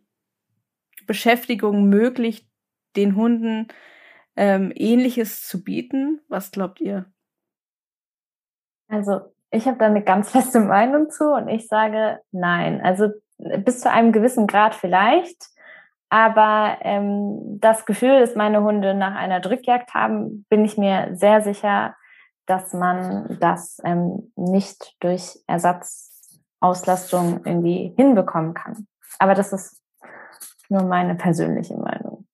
Beschäftigungen möglich, den Hunden ähm, Ähnliches zu bieten? Was glaubt ihr? Also ich habe da eine ganz feste Meinung zu und ich sage nein. Also bis zu einem gewissen Grad vielleicht. Aber ähm, das Gefühl, dass meine Hunde nach einer Drückjagd haben, bin ich mir sehr sicher, dass man das ähm, nicht durch Ersatzauslastung irgendwie hinbekommen kann. Aber das ist nur meine persönliche Meinung.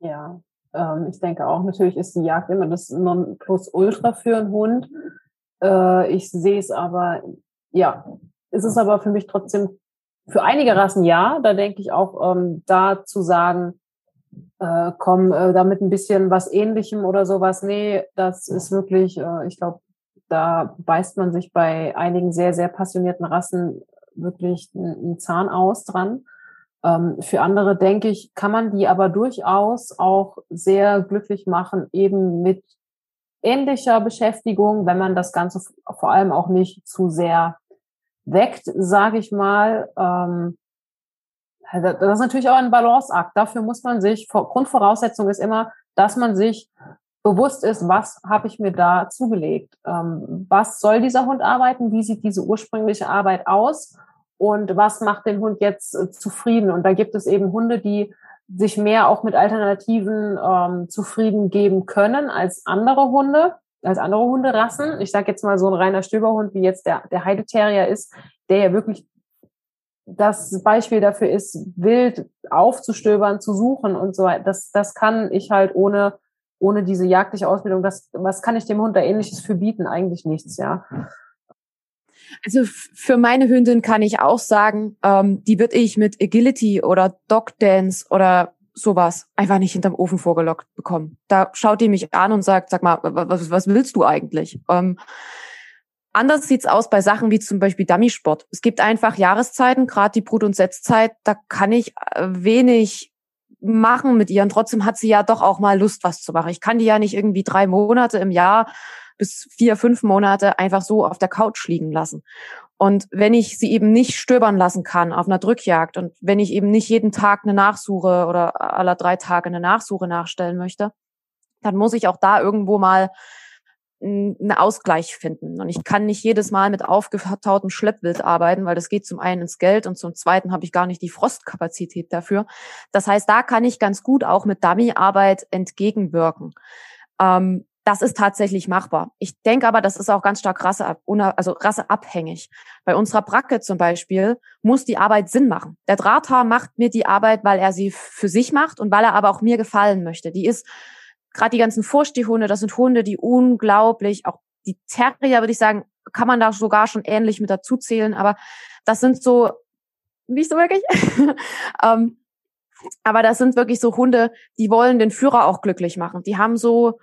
Ja, ähm, ich denke auch, natürlich ist die Jagd immer das Nonplusultra für einen Hund. Äh, ich sehe es aber, ja, es ist aber für mich trotzdem für einige Rassen ja. Da denke ich auch, ähm, da zu sagen, äh, komm, äh, damit ein bisschen was ähnlichem oder sowas. Nee, das ist wirklich, äh, ich glaube, da beißt man sich bei einigen sehr, sehr passionierten Rassen wirklich einen Zahn aus dran. Ähm, für andere, denke ich, kann man die aber durchaus auch sehr glücklich machen, eben mit ähnlicher Beschäftigung, wenn man das Ganze vor allem auch nicht zu sehr weckt, sage ich mal. Ähm, das ist natürlich auch ein Balanceakt. Dafür muss man sich, Grundvoraussetzung ist immer, dass man sich bewusst ist, was habe ich mir da zugelegt? Ähm, was soll dieser Hund arbeiten? Wie sieht diese ursprüngliche Arbeit aus? Und was macht den Hund jetzt äh, zufrieden? Und da gibt es eben Hunde, die sich mehr auch mit Alternativen ähm, zufrieden geben können als andere Hunde, als andere Hunderassen. Ich sage jetzt mal so ein reiner Stöberhund, wie jetzt der, der Heideterrier ist, der ja wirklich das Beispiel dafür ist, wild aufzustöbern, zu suchen und so weiter. Das, das kann ich halt ohne, ohne diese jagdliche Ausbildung, das, was kann ich dem Hund da ähnliches für bieten? Eigentlich nichts, ja. Also für meine Hündin kann ich auch sagen, ähm, die wird ich mit Agility oder Dog Dance oder sowas einfach nicht hinterm Ofen vorgelockt bekommen. Da schaut die mich an und sagt, sag mal, was, was willst du eigentlich? Ähm, Anders sieht's aus bei Sachen wie zum Beispiel Dummysport. Es gibt einfach Jahreszeiten, gerade die Brut- und Setzzeit, da kann ich äh, wenig machen mit ihr. Und trotzdem hat sie ja doch auch mal Lust, was zu machen. Ich kann die ja nicht irgendwie drei Monate im Jahr bis vier, fünf Monate einfach so auf der Couch liegen lassen. Und wenn ich sie eben nicht stöbern lassen kann auf einer Drückjagd und wenn ich eben nicht jeden Tag eine Nachsuche oder aller drei Tage eine Nachsuche nachstellen möchte, dann muss ich auch da irgendwo mal einen Ausgleich finden. Und ich kann nicht jedes Mal mit aufgetautem Schleppwild arbeiten, weil das geht zum einen ins Geld und zum zweiten habe ich gar nicht die Frostkapazität dafür. Das heißt, da kann ich ganz gut auch mit Dummyarbeit entgegenwirken. Ähm, das ist tatsächlich machbar. Ich denke aber, das ist auch ganz stark Rasse, also rasseabhängig. Bei unserer Bracke zum Beispiel muss die Arbeit Sinn machen. Der Drahthaar macht mir die Arbeit, weil er sie für sich macht und weil er aber auch mir gefallen möchte. Die ist gerade die ganzen Vorstehhunde, das sind Hunde, die unglaublich, auch die Terrier, würde ich sagen, kann man da sogar schon ähnlich mit dazu zählen, aber das sind so, nicht so wirklich. ähm, aber das sind wirklich so Hunde, die wollen den Führer auch glücklich machen. Die haben so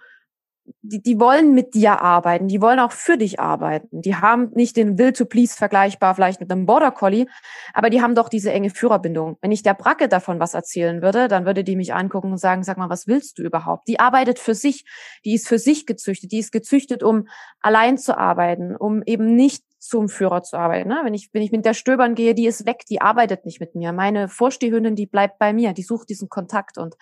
die, die wollen mit dir arbeiten, die wollen auch für dich arbeiten. Die haben nicht den Will to Please vergleichbar vielleicht mit einem Border Collie, aber die haben doch diese enge Führerbindung. Wenn ich der Bracke davon was erzählen würde, dann würde die mich angucken und sagen, sag mal, was willst du überhaupt? Die arbeitet für sich, die ist für sich gezüchtet, die ist gezüchtet, um allein zu arbeiten, um eben nicht zum Führer zu arbeiten. Ne? Wenn ich, wenn ich mit der Stöbern gehe, die ist weg, die arbeitet nicht mit mir. Meine Vorstehhündin, die bleibt bei mir, die sucht diesen Kontakt und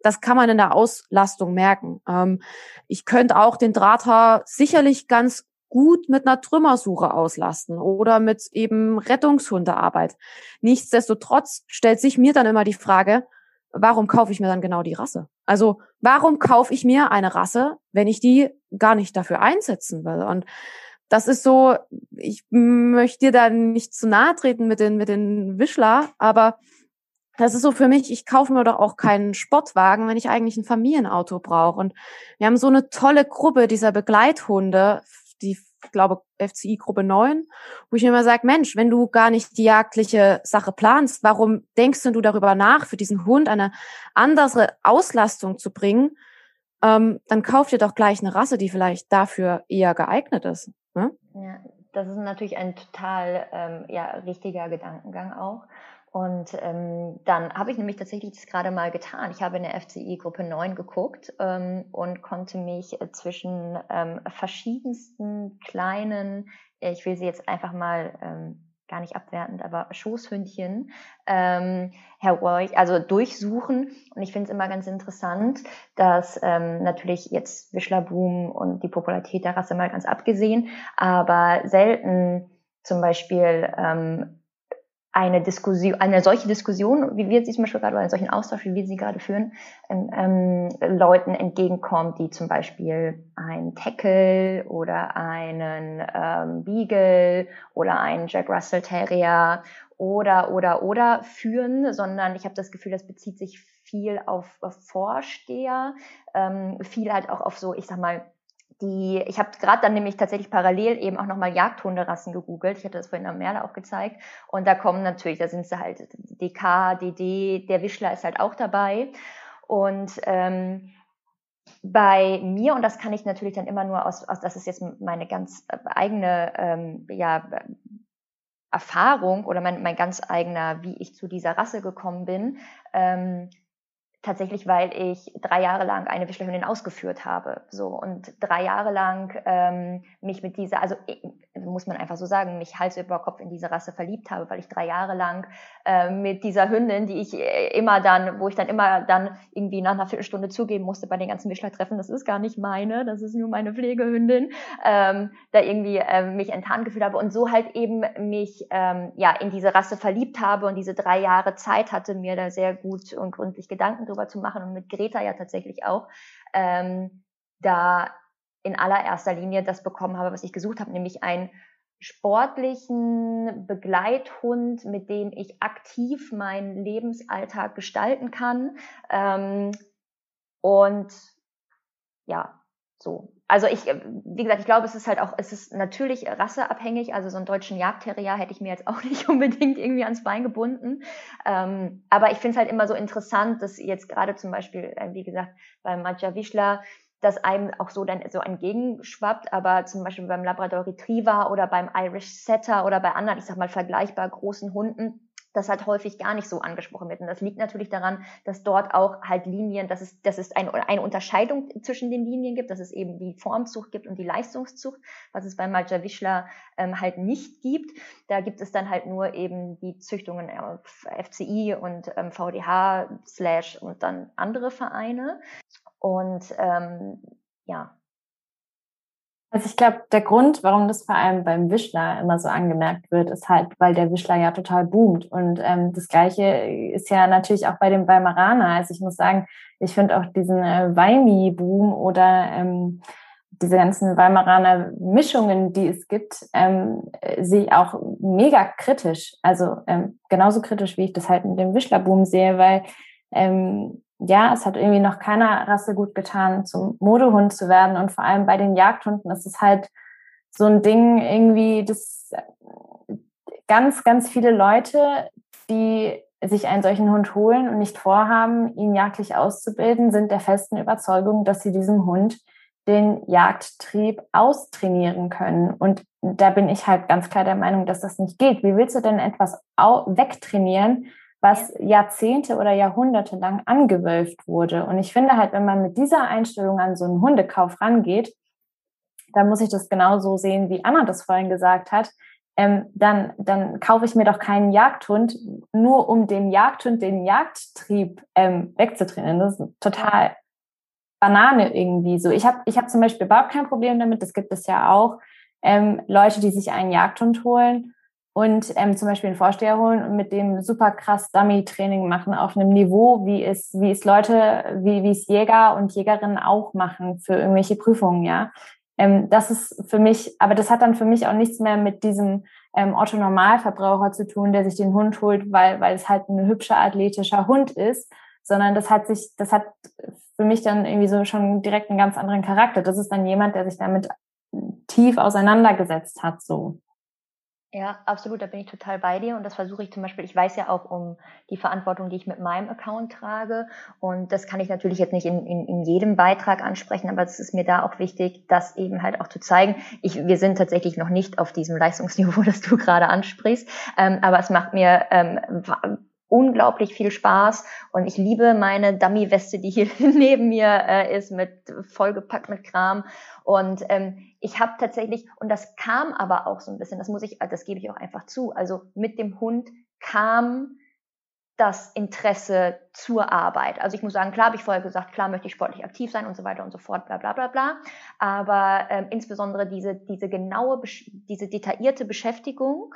das kann man in der Auslastung merken. Ähm, ich könnte auch den Drahthaar sicherlich ganz gut mit einer Trümmersuche auslasten oder mit eben Rettungshundearbeit. Nichtsdestotrotz stellt sich mir dann immer die Frage, warum kaufe ich mir dann genau die Rasse? Also warum kaufe ich mir eine Rasse, wenn ich die gar nicht dafür einsetzen will? Und das ist so, ich möchte dir da nicht zu nahe treten mit den, mit den Wischler, aber das ist so für mich, ich kaufe mir doch auch keinen Sportwagen, wenn ich eigentlich ein Familienauto brauche. Und wir haben so eine tolle Gruppe dieser Begleithunde, die, ich glaube, FCI Gruppe 9, wo ich mir immer sage, Mensch, wenn du gar nicht die jagdliche Sache planst, warum denkst du darüber nach, für diesen Hund eine andere Auslastung zu bringen? Ähm, dann kauf dir doch gleich eine Rasse, die vielleicht dafür eher geeignet ist. Ja, das ist natürlich ein total ähm, ja, richtiger Gedankengang auch. Und ähm, dann habe ich nämlich tatsächlich das gerade mal getan. Ich habe in der FCI Gruppe 9 geguckt ähm, und konnte mich äh, zwischen ähm, verschiedensten kleinen, ich will sie jetzt einfach mal ähm, gar nicht abwertend, aber Schoßhündchen ähm, hervor, also durchsuchen. Und ich finde es immer ganz interessant, dass ähm, natürlich jetzt Wischlerboom und die Popularität der Rasse mal ganz abgesehen, aber selten zum Beispiel ähm, eine Diskussion, eine solche Diskussion, wie wir sie zum Beispiel gerade, oder einen solchen Austausch, wie wir sie gerade führen, ähm, ähm, Leuten entgegenkommt, die zum Beispiel ein Tackle oder einen ähm, Beagle oder einen Jack Russell Terrier oder oder oder führen, sondern ich habe das Gefühl, das bezieht sich viel auf, auf Vorsteher, ähm, viel halt auch auf so, ich sag mal, die, ich habe gerade dann nämlich tatsächlich parallel eben auch nochmal Jagdhunderassen gegoogelt. Ich hatte das vorhin am Merle auch gezeigt. Und da kommen natürlich, da sind sie halt DK, DD, der Wischler ist halt auch dabei. Und ähm, bei mir, und das kann ich natürlich dann immer nur aus, aus das ist jetzt meine ganz eigene ähm, ja, Erfahrung oder mein, mein ganz eigener, wie ich zu dieser Rasse gekommen bin, ähm, tatsächlich, weil ich drei Jahre lang eine Wischlerhündin ausgeführt habe. So und drei Jahre lang ähm, mich mit dieser, also muss man einfach so sagen, mich Hals über Kopf in diese Rasse verliebt habe, weil ich drei Jahre lang äh, mit dieser Hündin, die ich äh, immer dann, wo ich dann immer dann irgendwie nach einer Viertelstunde zugeben musste bei den ganzen Wischlertreffen, das ist gar nicht meine, das ist nur meine Pflegehündin, ähm, da irgendwie äh, mich enttarnt gefühlt habe und so halt eben mich ähm, ja in diese Rasse verliebt habe und diese drei Jahre Zeit hatte, mir da sehr gut und gründlich Gedanken drüber zu machen und mit Greta ja tatsächlich auch, ähm, da in allererster Linie das bekommen habe, was ich gesucht habe, nämlich einen sportlichen Begleithund, mit dem ich aktiv meinen Lebensalltag gestalten kann. Ähm, und ja, so. Also ich, wie gesagt, ich glaube, es ist halt auch, es ist natürlich rasseabhängig. Also so einen deutschen Jagdterrier hätte ich mir jetzt auch nicht unbedingt irgendwie ans Bein gebunden. Ähm, aber ich finde es halt immer so interessant, dass jetzt gerade zum Beispiel, äh, wie gesagt, beim Maja Wischler, dass einem auch so dann so entgegenschwappt, aber zum Beispiel beim Labrador Retriever oder beim Irish Setter oder bei anderen, ich sag mal, vergleichbar großen Hunden, das halt häufig gar nicht so angesprochen wird. Und das liegt natürlich daran, dass dort auch halt Linien, dass es, dass es eine, eine Unterscheidung zwischen den Linien gibt, dass es eben die Formzucht gibt und die Leistungszucht, was es bei Malja Wischler ähm, halt nicht gibt. Da gibt es dann halt nur eben die Züchtungen auf FCI und ähm, VDH slash und dann andere Vereine. Und ähm, ja, also ich glaube, der Grund, warum das vor allem beim Wischler immer so angemerkt wird, ist halt, weil der Wischler ja total boomt. Und ähm, das Gleiche ist ja natürlich auch bei dem Weimaraner. Also ich muss sagen, ich finde auch diesen äh, Weimi-Boom oder ähm, diese ganzen Weimaraner Mischungen, die es gibt, ähm, sehe ich auch mega kritisch. Also ähm, genauso kritisch, wie ich das halt mit dem Wischler-Boom sehe, weil ähm, ja, es hat irgendwie noch keiner Rasse gut getan, zum Modehund zu werden. Und vor allem bei den Jagdhunden ist es halt so ein Ding irgendwie, dass ganz, ganz viele Leute, die sich einen solchen Hund holen und nicht vorhaben, ihn jagdlich auszubilden, sind der festen Überzeugung, dass sie diesem Hund den Jagdtrieb austrainieren können. Und da bin ich halt ganz klar der Meinung, dass das nicht geht. Wie willst du denn etwas wegtrainieren, was Jahrzehnte oder Jahrhunderte lang angewölft wurde? Und ich finde halt, wenn man mit dieser Einstellung an so einen Hundekauf rangeht, dann muss ich das genauso sehen, wie Anna das vorhin gesagt hat. Ähm, dann, dann kaufe ich mir doch keinen Jagdhund, nur um dem Jagdhund den Jagdtrieb ähm, wegzutrainieren. Das ist total Banane irgendwie so. Ich habe ich hab zum Beispiel überhaupt kein Problem damit, das gibt es ja auch, ähm, Leute, die sich einen Jagdhund holen und ähm, zum Beispiel einen Vorsteher holen und mit dem super krass Dummy-Training machen auf einem Niveau, wie es, wie es Leute, wie, wie es Jäger und Jägerinnen auch machen für irgendwelche Prüfungen, ja. Ähm, das ist für mich, aber das hat dann für mich auch nichts mehr mit diesem ähm, Otto Normalverbraucher zu tun, der sich den Hund holt, weil, weil es halt ein hübscher, athletischer Hund ist, sondern das hat sich, das hat für mich dann irgendwie so schon direkt einen ganz anderen Charakter. Das ist dann jemand, der sich damit tief auseinandergesetzt hat, so. Ja, absolut, da bin ich total bei dir und das versuche ich zum Beispiel, ich weiß ja auch um die Verantwortung, die ich mit meinem Account trage und das kann ich natürlich jetzt nicht in, in, in jedem Beitrag ansprechen, aber es ist mir da auch wichtig, das eben halt auch zu zeigen. Ich, wir sind tatsächlich noch nicht auf diesem Leistungsniveau, das du gerade ansprichst, ähm, aber es macht mir ähm, unglaublich viel Spaß und ich liebe meine Dummy-Weste, die hier neben mir äh, ist, mit vollgepackt mit Kram. Und ähm, ich habe tatsächlich, und das kam aber auch so ein bisschen, das muss ich, das gebe ich auch einfach zu, also mit dem Hund kam das Interesse zur Arbeit. Also ich muss sagen, klar habe ich vorher gesagt, klar möchte ich sportlich aktiv sein und so weiter und so fort, bla bla bla bla. Aber ähm, insbesondere diese, diese genaue, diese detaillierte Beschäftigung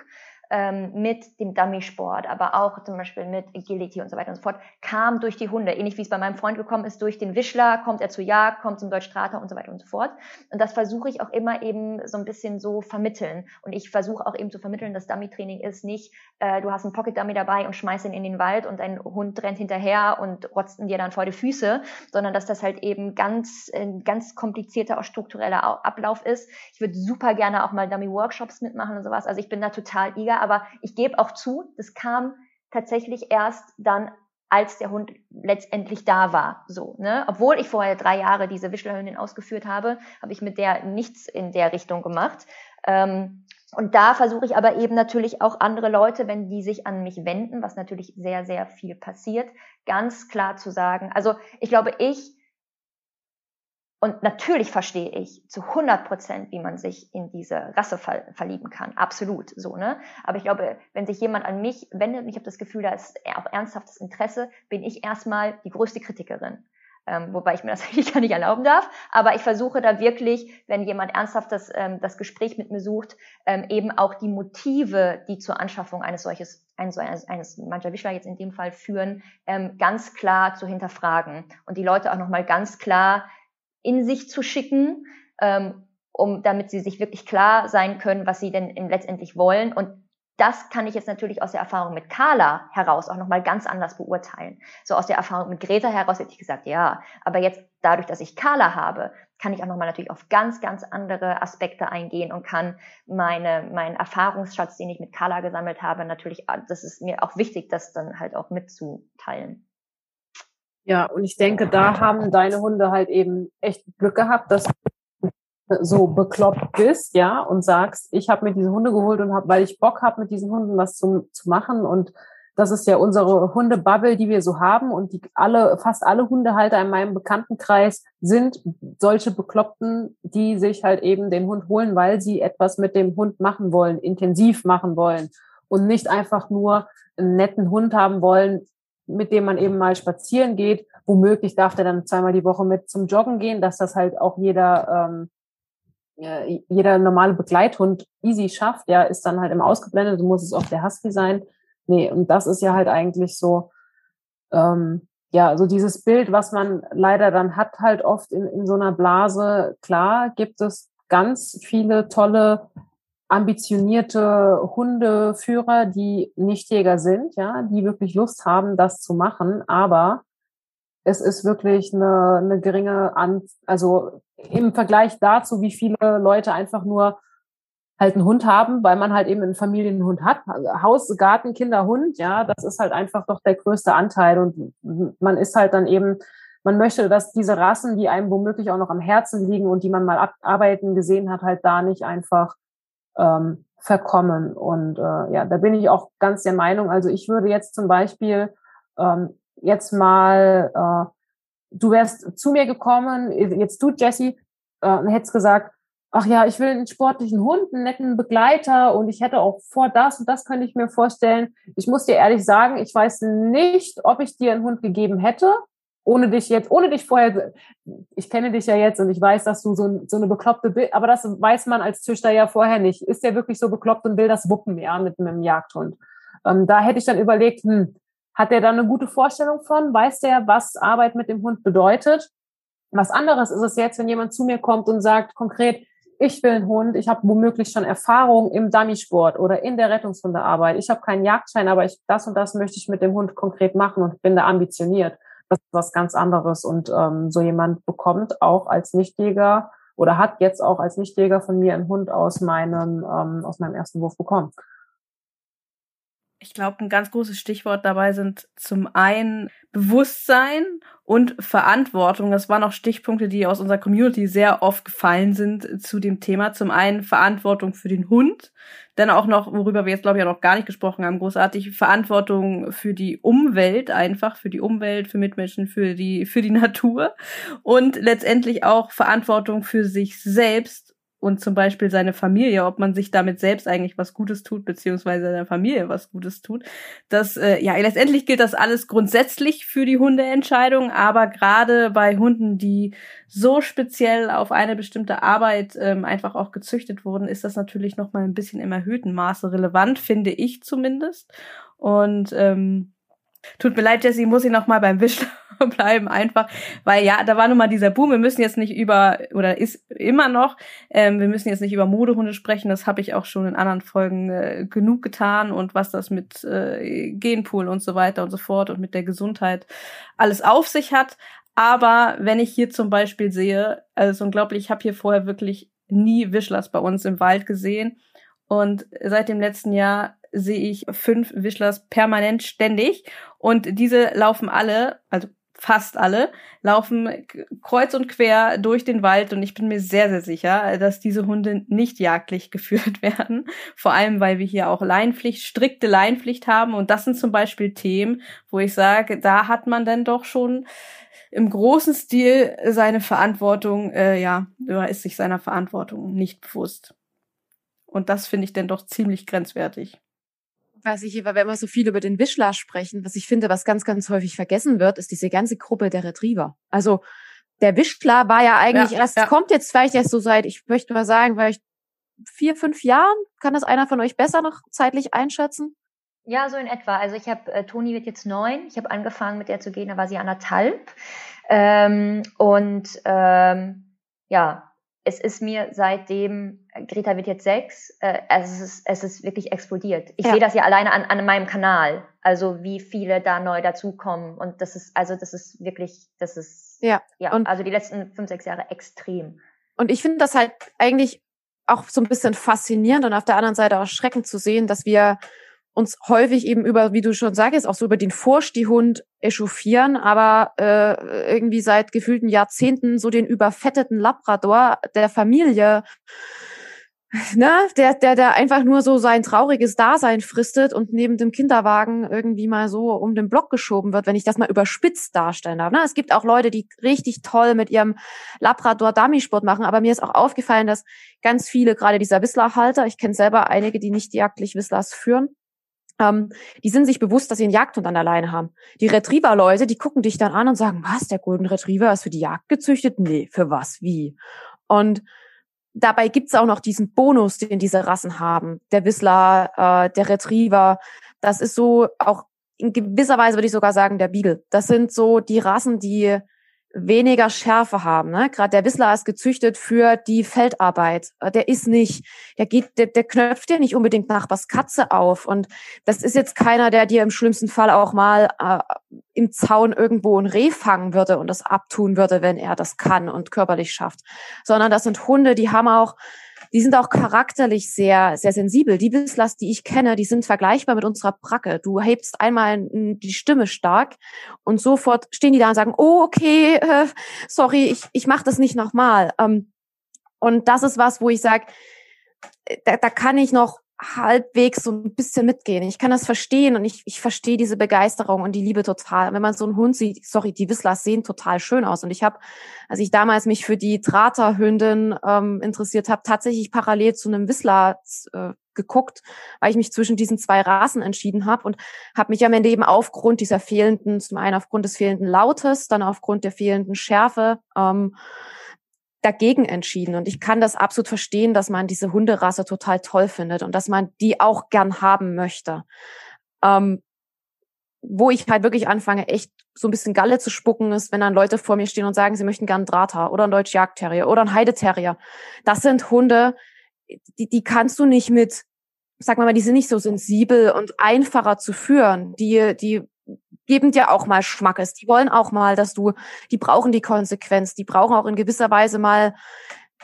ähm, mit dem Dummy-Sport, aber auch zum Beispiel mit Agility und so weiter und so fort, kam durch die Hunde. Ähnlich wie es bei meinem Freund gekommen ist, durch den Wischler, kommt er zur Jagd, kommt zum Deutschstrater und so weiter und so fort. Und das versuche ich auch immer eben so ein bisschen so vermitteln. Und ich versuche auch eben zu vermitteln, dass Dummy-Training ist nicht, äh, du hast einen Pocket-Dummy dabei und schmeißt ihn in den Wald und dein Hund rennt hinterher und rotzt ihn dir dann vor die Füße, sondern dass das halt eben ganz, ein ganz komplizierter, auch struktureller Ablauf ist. Ich würde super gerne auch mal Dummy-Workshops mitmachen und sowas. Also ich bin da total eager aber ich gebe auch zu, das kam tatsächlich erst dann, als der Hund letztendlich da war. So, ne? Obwohl ich vorher drei Jahre diese Wischlerhündin ausgeführt habe, habe ich mit der nichts in der Richtung gemacht. Ähm, und da versuche ich aber eben natürlich auch andere Leute, wenn die sich an mich wenden, was natürlich sehr, sehr viel passiert, ganz klar zu sagen. Also ich glaube, ich und natürlich verstehe ich zu 100 Prozent, wie man sich in diese Rasse ver verlieben kann. Absolut so, ne? Aber ich glaube, wenn sich jemand an mich wendet und ich habe das Gefühl, da ist auch ernsthaftes Interesse, bin ich erstmal die größte Kritikerin. Ähm, wobei ich mir das eigentlich gar nicht erlauben darf. Aber ich versuche da wirklich, wenn jemand ernsthaft das, ähm, das Gespräch mit mir sucht, ähm, eben auch die Motive, die zur Anschaffung eines solches, eines, eines, eines Wischler jetzt in dem Fall führen, ähm, ganz klar zu hinterfragen. Und die Leute auch nochmal ganz klar in sich zu schicken, ähm, um damit sie sich wirklich klar sein können, was sie denn letztendlich wollen. Und das kann ich jetzt natürlich aus der Erfahrung mit Carla heraus auch nochmal ganz anders beurteilen. So aus der Erfahrung mit Greta heraus hätte ich gesagt, ja, aber jetzt dadurch, dass ich Carla habe, kann ich auch nochmal natürlich auf ganz, ganz andere Aspekte eingehen und kann meine, meinen Erfahrungsschatz, den ich mit Carla gesammelt habe, natürlich, das ist mir auch wichtig, das dann halt auch mitzuteilen. Ja, und ich denke, da haben deine Hunde halt eben echt Glück gehabt, dass du so bekloppt bist, ja, und sagst, ich habe mir diese Hunde geholt und habe, weil ich Bock habe, mit diesen Hunden was zu, zu machen. Und das ist ja unsere Hundebubble, die wir so haben und die alle, fast alle Hundehalter in meinem Bekanntenkreis sind solche Bekloppten, die sich halt eben den Hund holen, weil sie etwas mit dem Hund machen wollen, intensiv machen wollen und nicht einfach nur einen netten Hund haben wollen, mit dem man eben mal spazieren geht. Womöglich darf der dann zweimal die Woche mit zum Joggen gehen, dass das halt auch jeder, ähm, jeder normale Begleithund easy schafft. Ja, ist dann halt im Ausgeblendet, muss es auch der Husky sein. Nee, und das ist ja halt eigentlich so, ähm, ja, so dieses Bild, was man leider dann hat, halt oft in, in so einer Blase. Klar gibt es ganz viele tolle ambitionierte Hundeführer, die Nichtjäger sind, ja, die wirklich Lust haben, das zu machen, aber es ist wirklich eine, eine geringe An, also im Vergleich dazu, wie viele Leute einfach nur halt einen Hund haben, weil man halt eben einen Familienhund hat. Also Haus, Garten, Kinder, Hund, ja, das ist halt einfach doch der größte Anteil und man ist halt dann eben man möchte, dass diese Rassen, die einem womöglich auch noch am Herzen liegen und die man mal arbeiten gesehen hat, halt da nicht einfach ähm, verkommen. Und äh, ja, da bin ich auch ganz der Meinung. Also ich würde jetzt zum Beispiel ähm, jetzt mal, äh, du wärst zu mir gekommen, jetzt du, Jesse, äh, und hättest gesagt, ach ja, ich will einen sportlichen Hund, einen netten Begleiter und ich hätte auch vor das und das könnte ich mir vorstellen. Ich muss dir ehrlich sagen, ich weiß nicht, ob ich dir einen Hund gegeben hätte, ohne dich jetzt, ohne dich vorher, ich kenne dich ja jetzt und ich weiß, dass du so, so eine bekloppte aber das weiß man als Züchter ja vorher nicht. Ist der wirklich so bekloppt und will das wuppen, ja, mit einem Jagdhund? Ähm, da hätte ich dann überlegt, hm, hat der da eine gute Vorstellung von? Weiß der, was Arbeit mit dem Hund bedeutet? Was anderes ist es jetzt, wenn jemand zu mir kommt und sagt konkret, ich will einen Hund, ich habe womöglich schon Erfahrung im Dummy-Sport oder in der Rettungshundearbeit. Ich habe keinen Jagdschein, aber ich, das und das möchte ich mit dem Hund konkret machen und bin da ambitioniert das ist was ganz anderes. Und ähm, so jemand bekommt auch als Nichtjäger oder hat jetzt auch als Nichtjäger von mir einen Hund aus meinem, ähm, aus meinem ersten Wurf bekommen. Ich glaube, ein ganz großes Stichwort dabei sind zum einen Bewusstsein und Verantwortung. Das waren auch Stichpunkte, die aus unserer Community sehr oft gefallen sind zu dem Thema. Zum einen Verantwortung für den Hund, dann auch noch, worüber wir jetzt glaube ich auch noch gar nicht gesprochen haben, großartig Verantwortung für die Umwelt einfach, für die Umwelt, für Mitmenschen, für die, für die Natur und letztendlich auch Verantwortung für sich selbst und zum Beispiel seine Familie, ob man sich damit selbst eigentlich was Gutes tut, beziehungsweise seiner Familie was Gutes tut. Das, äh, ja, letztendlich gilt das alles grundsätzlich für die Hundeentscheidung, aber gerade bei Hunden, die so speziell auf eine bestimmte Arbeit ähm, einfach auch gezüchtet wurden, ist das natürlich noch mal ein bisschen im erhöhten Maße relevant, finde ich zumindest. Und ähm, Tut mir leid, Jessie, muss ich noch mal beim Wisch bleiben, einfach, weil ja, da war nun mal dieser Boom. Wir müssen jetzt nicht über, oder ist immer noch, ähm, wir müssen jetzt nicht über Modehunde sprechen, das habe ich auch schon in anderen Folgen äh, genug getan und was das mit äh, Genpool und so weiter und so fort und mit der Gesundheit alles auf sich hat. Aber wenn ich hier zum Beispiel sehe, also unglaublich, ich habe hier vorher wirklich nie Wischlers bei uns im Wald gesehen. Und seit dem letzten Jahr sehe ich fünf Wischlers permanent ständig. Und diese laufen alle, also fast alle, laufen kreuz und quer durch den Wald und ich bin mir sehr, sehr sicher, dass diese Hunde nicht jagdlich geführt werden. Vor allem, weil wir hier auch Leinpflicht, strikte Leinpflicht haben und das sind zum Beispiel Themen, wo ich sage, da hat man dann doch schon im großen Stil seine Verantwortung, äh, ja, ist sich seiner Verantwortung nicht bewusst. Und das finde ich dann doch ziemlich grenzwertig was ich, weil wir immer so viel über den Wischler sprechen, was ich finde, was ganz, ganz häufig vergessen wird, ist diese ganze Gruppe der Retriever. Also der Wischler war ja eigentlich ja, erst, ja. kommt jetzt vielleicht erst so seit, ich möchte mal sagen, vielleicht vier, fünf Jahren. Kann das einer von euch besser noch zeitlich einschätzen? Ja, so in etwa. Also ich habe, äh, Toni wird jetzt neun. Ich habe angefangen mit der zu gehen, da war sie anderthalb. Ähm, und ähm, ja, es ist mir seitdem, Greta wird jetzt sechs, äh, es, ist, es ist wirklich explodiert. Ich ja. sehe das ja alleine an, an meinem Kanal, also wie viele da neu dazukommen. Und das ist, also das ist wirklich, das ist, ja, ja und also die letzten fünf, sechs Jahre extrem. Und ich finde das halt eigentlich auch so ein bisschen faszinierend und auf der anderen Seite auch erschreckend zu sehen, dass wir uns häufig eben über, wie du schon sagst, auch so über den Vorstehhund echauffieren, aber äh, irgendwie seit gefühlten Jahrzehnten so den überfetteten Labrador der Familie, ne, der, der, der einfach nur so sein trauriges Dasein fristet und neben dem Kinderwagen irgendwie mal so um den Block geschoben wird, wenn ich das mal überspitzt darstellen darf. Ne? Es gibt auch Leute, die richtig toll mit ihrem Labrador Dummy-Sport machen, aber mir ist auch aufgefallen, dass ganz viele, gerade dieser Whistler-Halter, ich kenne selber einige, die nicht jagdlich Whistlers führen, ähm, die sind sich bewusst, dass sie einen Jagdhund an der Leine haben. Die Retriever-Leute, die gucken dich dann an und sagen, was, der Golden Retriever ist für die Jagd gezüchtet? Nee, für was, wie? Und dabei gibt's auch noch diesen Bonus, den diese Rassen haben. Der Whistler, äh, der Retriever, das ist so auch in gewisser Weise würde ich sogar sagen, der Beagle. Das sind so die Rassen, die weniger Schärfe haben. Ne? Gerade der Whistler ist gezüchtet für die Feldarbeit. Äh, der ist nicht, der geht, der, der knöpft dir nicht unbedingt Nachbars Katze auf. Und das ist jetzt keiner, der dir im schlimmsten Fall auch mal äh, im Zaun irgendwo ein Reh fangen würde und das abtun würde, wenn er das kann und körperlich schafft. Sondern das sind Hunde, die haben auch die sind auch charakterlich sehr, sehr sensibel. Die Whistlas, die ich kenne, die sind vergleichbar mit unserer Bracke. Du hebst einmal die Stimme stark und sofort stehen die da und sagen, oh, okay, äh, sorry, ich, ich mache das nicht nochmal. Ähm, und das ist was, wo ich sage, äh, da, da kann ich noch halbwegs so ein bisschen mitgehen. Ich kann das verstehen und ich, ich verstehe diese Begeisterung und die Liebe total. Wenn man so einen Hund sieht, sorry, die Wissler sehen total schön aus. Und ich habe, als ich damals mich für die Draterhündin ähm, interessiert habe, tatsächlich parallel zu einem Wissler äh, geguckt, weil ich mich zwischen diesen zwei Rassen entschieden habe und habe mich am Ende eben aufgrund dieser fehlenden, zum einen aufgrund des fehlenden Lautes, dann aufgrund der fehlenden Schärfe ähm, dagegen entschieden. Und ich kann das absolut verstehen, dass man diese Hunderasse total toll findet und dass man die auch gern haben möchte. Ähm, wo ich halt wirklich anfange, echt so ein bisschen Galle zu spucken, ist, wenn dann Leute vor mir stehen und sagen, sie möchten gern einen Drata oder einen Deutsch Jagdterrier oder einen Heideterrier. Das sind Hunde, die, die kannst du nicht mit, sag mal, die sind nicht so sensibel und einfacher zu führen. Die, die geben dir auch mal Schmackes. Die wollen auch mal, dass du, die brauchen die Konsequenz, die brauchen auch in gewisser Weise mal,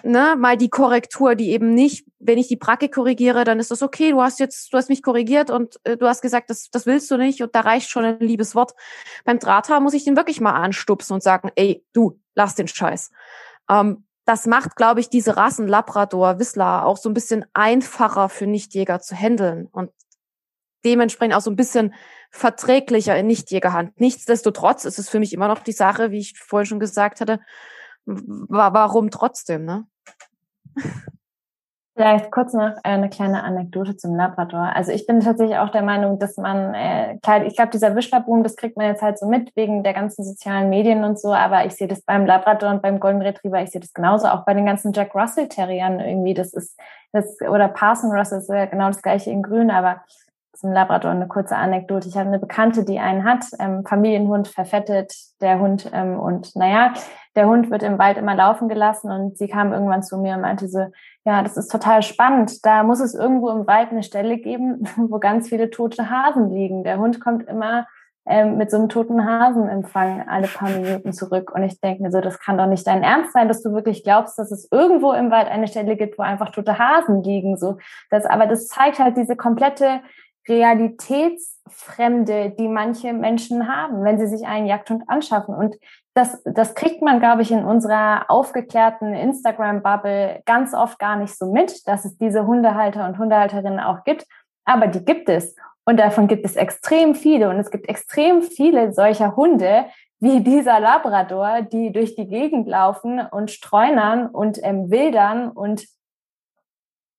ne, mal die Korrektur, die eben nicht, wenn ich die Bracke korrigiere, dann ist das okay, du hast jetzt, du hast mich korrigiert und äh, du hast gesagt, das, das willst du nicht und da reicht schon ein liebes Wort. Beim Drahthaar muss ich den wirklich mal anstupsen und sagen, ey, du, lass den Scheiß. Ähm, das macht, glaube ich, diese Rassen Labrador, Whistler auch so ein bisschen einfacher für Nichtjäger zu handeln und dementsprechend auch so ein bisschen verträglicher in Nichtjägerhand. Nichtsdestotrotz ist es für mich immer noch die Sache, wie ich vorhin schon gesagt hatte, warum trotzdem, ne? Vielleicht kurz noch eine kleine Anekdote zum Labrador. Also ich bin tatsächlich auch der Meinung, dass man, äh, klar, ich glaube, dieser Wischlerboom, das kriegt man jetzt halt so mit wegen der ganzen sozialen Medien und so, aber ich sehe das beim Labrador und beim Golden Retriever, ich sehe das genauso, auch bei den ganzen Jack Russell Terriern irgendwie, das ist, das, oder Parson Russell ist ja genau das gleiche in grün, aber zum Labrador eine kurze Anekdote. Ich habe eine Bekannte, die einen hat, ähm, Familienhund, verfettet, der Hund. Ähm, und naja, der Hund wird im Wald immer laufen gelassen und sie kam irgendwann zu mir und meinte so, ja, das ist total spannend. Da muss es irgendwo im Wald eine Stelle geben, wo ganz viele tote Hasen liegen. Der Hund kommt immer ähm, mit so einem toten Hasenempfang alle paar Minuten zurück. Und ich denke mir so, das kann doch nicht dein Ernst sein, dass du wirklich glaubst, dass es irgendwo im Wald eine Stelle gibt, wo einfach tote Hasen liegen. So, das, aber das zeigt halt diese komplette Realitätsfremde, die manche Menschen haben, wenn sie sich einen Jagdhund anschaffen. Und das, das kriegt man, glaube ich, in unserer aufgeklärten Instagram-Bubble ganz oft gar nicht so mit, dass es diese Hundehalter und Hundehalterinnen auch gibt. Aber die gibt es. Und davon gibt es extrem viele. Und es gibt extrem viele solcher Hunde, wie dieser Labrador, die durch die Gegend laufen und streunern und ähm, wildern und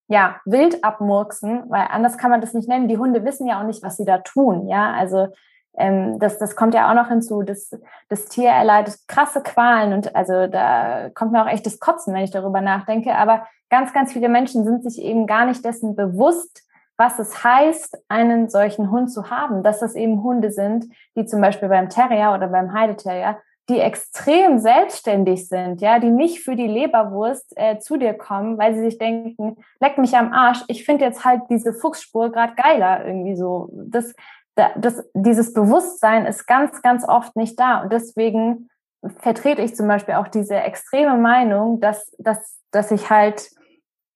ja, wild abmurksen, weil anders kann man das nicht nennen. Die Hunde wissen ja auch nicht, was sie da tun. Ja, also ähm, das, das kommt ja auch noch hinzu. Das, das Tier erleidet krasse Qualen und also da kommt mir auch echt das Kotzen, wenn ich darüber nachdenke. Aber ganz, ganz viele Menschen sind sich eben gar nicht dessen bewusst, was es heißt, einen solchen Hund zu haben, dass das eben Hunde sind, die zum Beispiel beim Terrier oder beim Heideterrier die extrem selbstständig sind, ja, die nicht für die Leberwurst äh, zu dir kommen, weil sie sich denken, leck mich am Arsch, ich finde jetzt halt diese Fuchsspur gerade geiler irgendwie so. Das, das, dieses Bewusstsein ist ganz, ganz oft nicht da und deswegen vertrete ich zum Beispiel auch diese extreme Meinung, dass, dass, dass ich halt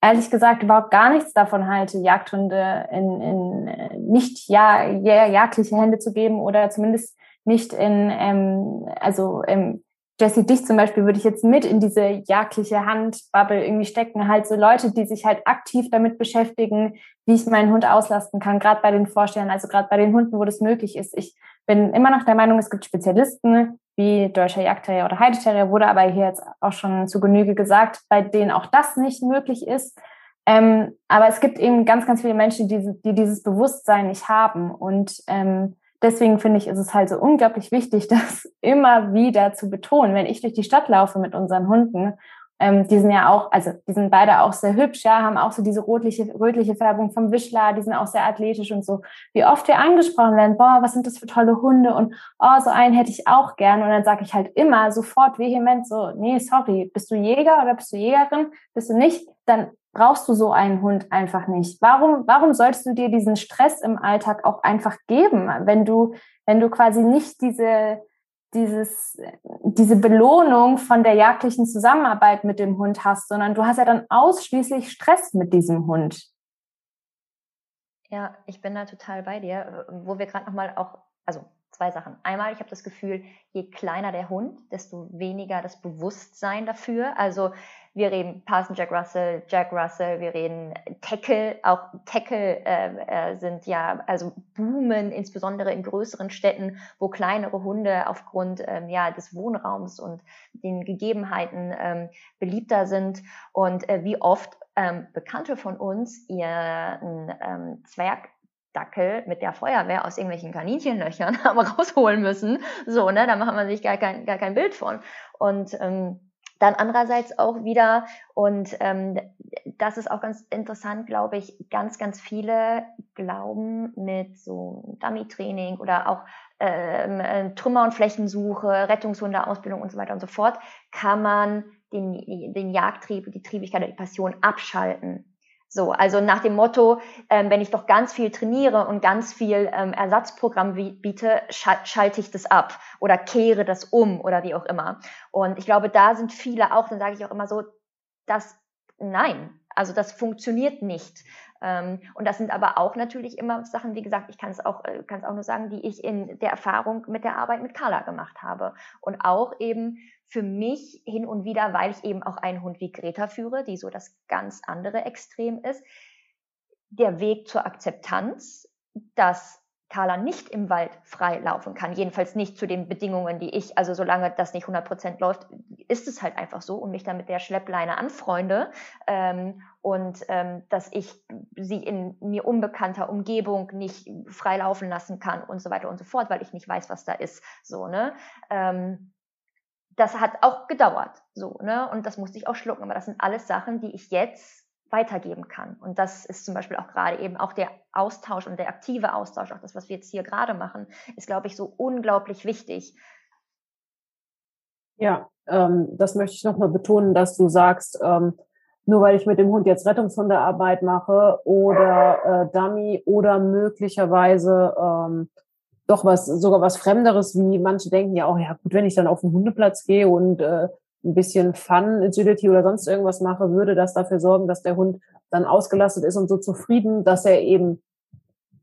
ehrlich gesagt überhaupt gar nichts davon halte, Jagdhunde in, in äh, nicht ja, jagdliche Hände zu geben oder zumindest nicht in, ähm, also ähm, Jesse, dich zum Beispiel würde ich jetzt mit in diese jagdliche Handbubble irgendwie stecken. Halt so Leute, die sich halt aktiv damit beschäftigen, wie ich meinen Hund auslasten kann, gerade bei den Vorstellern, also gerade bei den Hunden, wo das möglich ist. Ich bin immer noch der Meinung, es gibt Spezialisten wie Deutscher Jagdterrier oder Heideterrier, wurde aber hier jetzt auch schon zu Genüge gesagt, bei denen auch das nicht möglich ist. Ähm, aber es gibt eben ganz, ganz viele Menschen, die, die dieses Bewusstsein nicht haben und ähm, deswegen finde ich, ist es halt so unglaublich wichtig, das immer wieder zu betonen. Wenn ich durch die Stadt laufe mit unseren Hunden, ähm, die sind ja auch, also die sind beide auch sehr hübsch, ja, haben auch so diese rotliche, rötliche Färbung vom Wischler, die sind auch sehr athletisch und so. Wie oft wir angesprochen werden, boah, was sind das für tolle Hunde und oh, so einen hätte ich auch gern. Und dann sage ich halt immer sofort vehement so, nee, sorry, bist du Jäger oder bist du Jägerin? Bist du nicht? Dann brauchst du so einen Hund einfach nicht. Warum, warum solltest du dir diesen Stress im Alltag auch einfach geben, wenn du, wenn du quasi nicht diese, dieses, diese Belohnung von der jagdlichen Zusammenarbeit mit dem Hund hast, sondern du hast ja dann ausschließlich Stress mit diesem Hund. Ja, ich bin da total bei dir, wo wir gerade nochmal auch, also zwei Sachen. Einmal, ich habe das Gefühl, je kleiner der Hund, desto weniger das Bewusstsein dafür. Also wir reden Parson Jack Russell, Jack Russell, wir reden Tackle, auch Tackle äh, äh, sind ja, also boomen, insbesondere in größeren Städten, wo kleinere Hunde aufgrund ähm, ja, des Wohnraums und den Gegebenheiten ähm, beliebter sind. Und äh, wie oft ähm, Bekannte von uns ihren ähm, Zwerg Dackel mit der Feuerwehr aus irgendwelchen Kaninchenlöchern haben rausholen müssen. So, ne, da macht man sich gar kein, gar kein Bild von. Und ähm, dann andererseits auch wieder, und ähm, das ist auch ganz interessant, glaube ich, ganz, ganz viele glauben mit so Dummy-Training oder auch ähm, äh, Trümmer- und Flächensuche, Rettungshunde-Ausbildung und so weiter und so fort, kann man den, den Jagdtrieb, die Triebigkeit, die Passion abschalten. So, also nach dem Motto, ähm, wenn ich doch ganz viel trainiere und ganz viel ähm, Ersatzprogramm biete, schal schalte ich das ab oder kehre das um oder wie auch immer. Und ich glaube, da sind viele auch, dann sage ich auch immer so, dass nein, also das funktioniert nicht. Ähm, und das sind aber auch natürlich immer Sachen, wie gesagt, ich kann es auch, äh, kann es auch nur sagen, die ich in der Erfahrung mit der Arbeit mit Carla gemacht habe. Und auch eben für mich hin und wieder, weil ich eben auch einen Hund wie Greta führe, die so das ganz andere Extrem ist, der Weg zur Akzeptanz, dass Carla nicht im Wald frei laufen kann, jedenfalls nicht zu den Bedingungen, die ich, also solange das nicht 100% läuft, ist es halt einfach so und mich dann mit der Schleppleine anfreunde ähm, und ähm, dass ich sie in mir unbekannter Umgebung nicht frei laufen lassen kann und so weiter und so fort, weil ich nicht weiß, was da ist, so, ne, ähm, das hat auch gedauert, so, ne? Und das musste ich auch schlucken. Aber das sind alles Sachen, die ich jetzt weitergeben kann. Und das ist zum Beispiel auch gerade eben auch der Austausch und der aktive Austausch, auch das, was wir jetzt hier gerade machen, ist, glaube ich, so unglaublich wichtig. Ja, ähm, das möchte ich nochmal betonen, dass du sagst, ähm, nur weil ich mit dem Hund jetzt Rettungshundearbeit mache oder äh, Dummy oder möglicherweise ähm, doch was, sogar was Fremderes, wie manche denken ja auch, ja gut, wenn ich dann auf den Hundeplatz gehe und äh, ein bisschen Fun, Agility oder sonst irgendwas mache, würde das dafür sorgen, dass der Hund dann ausgelastet ist und so zufrieden, dass er eben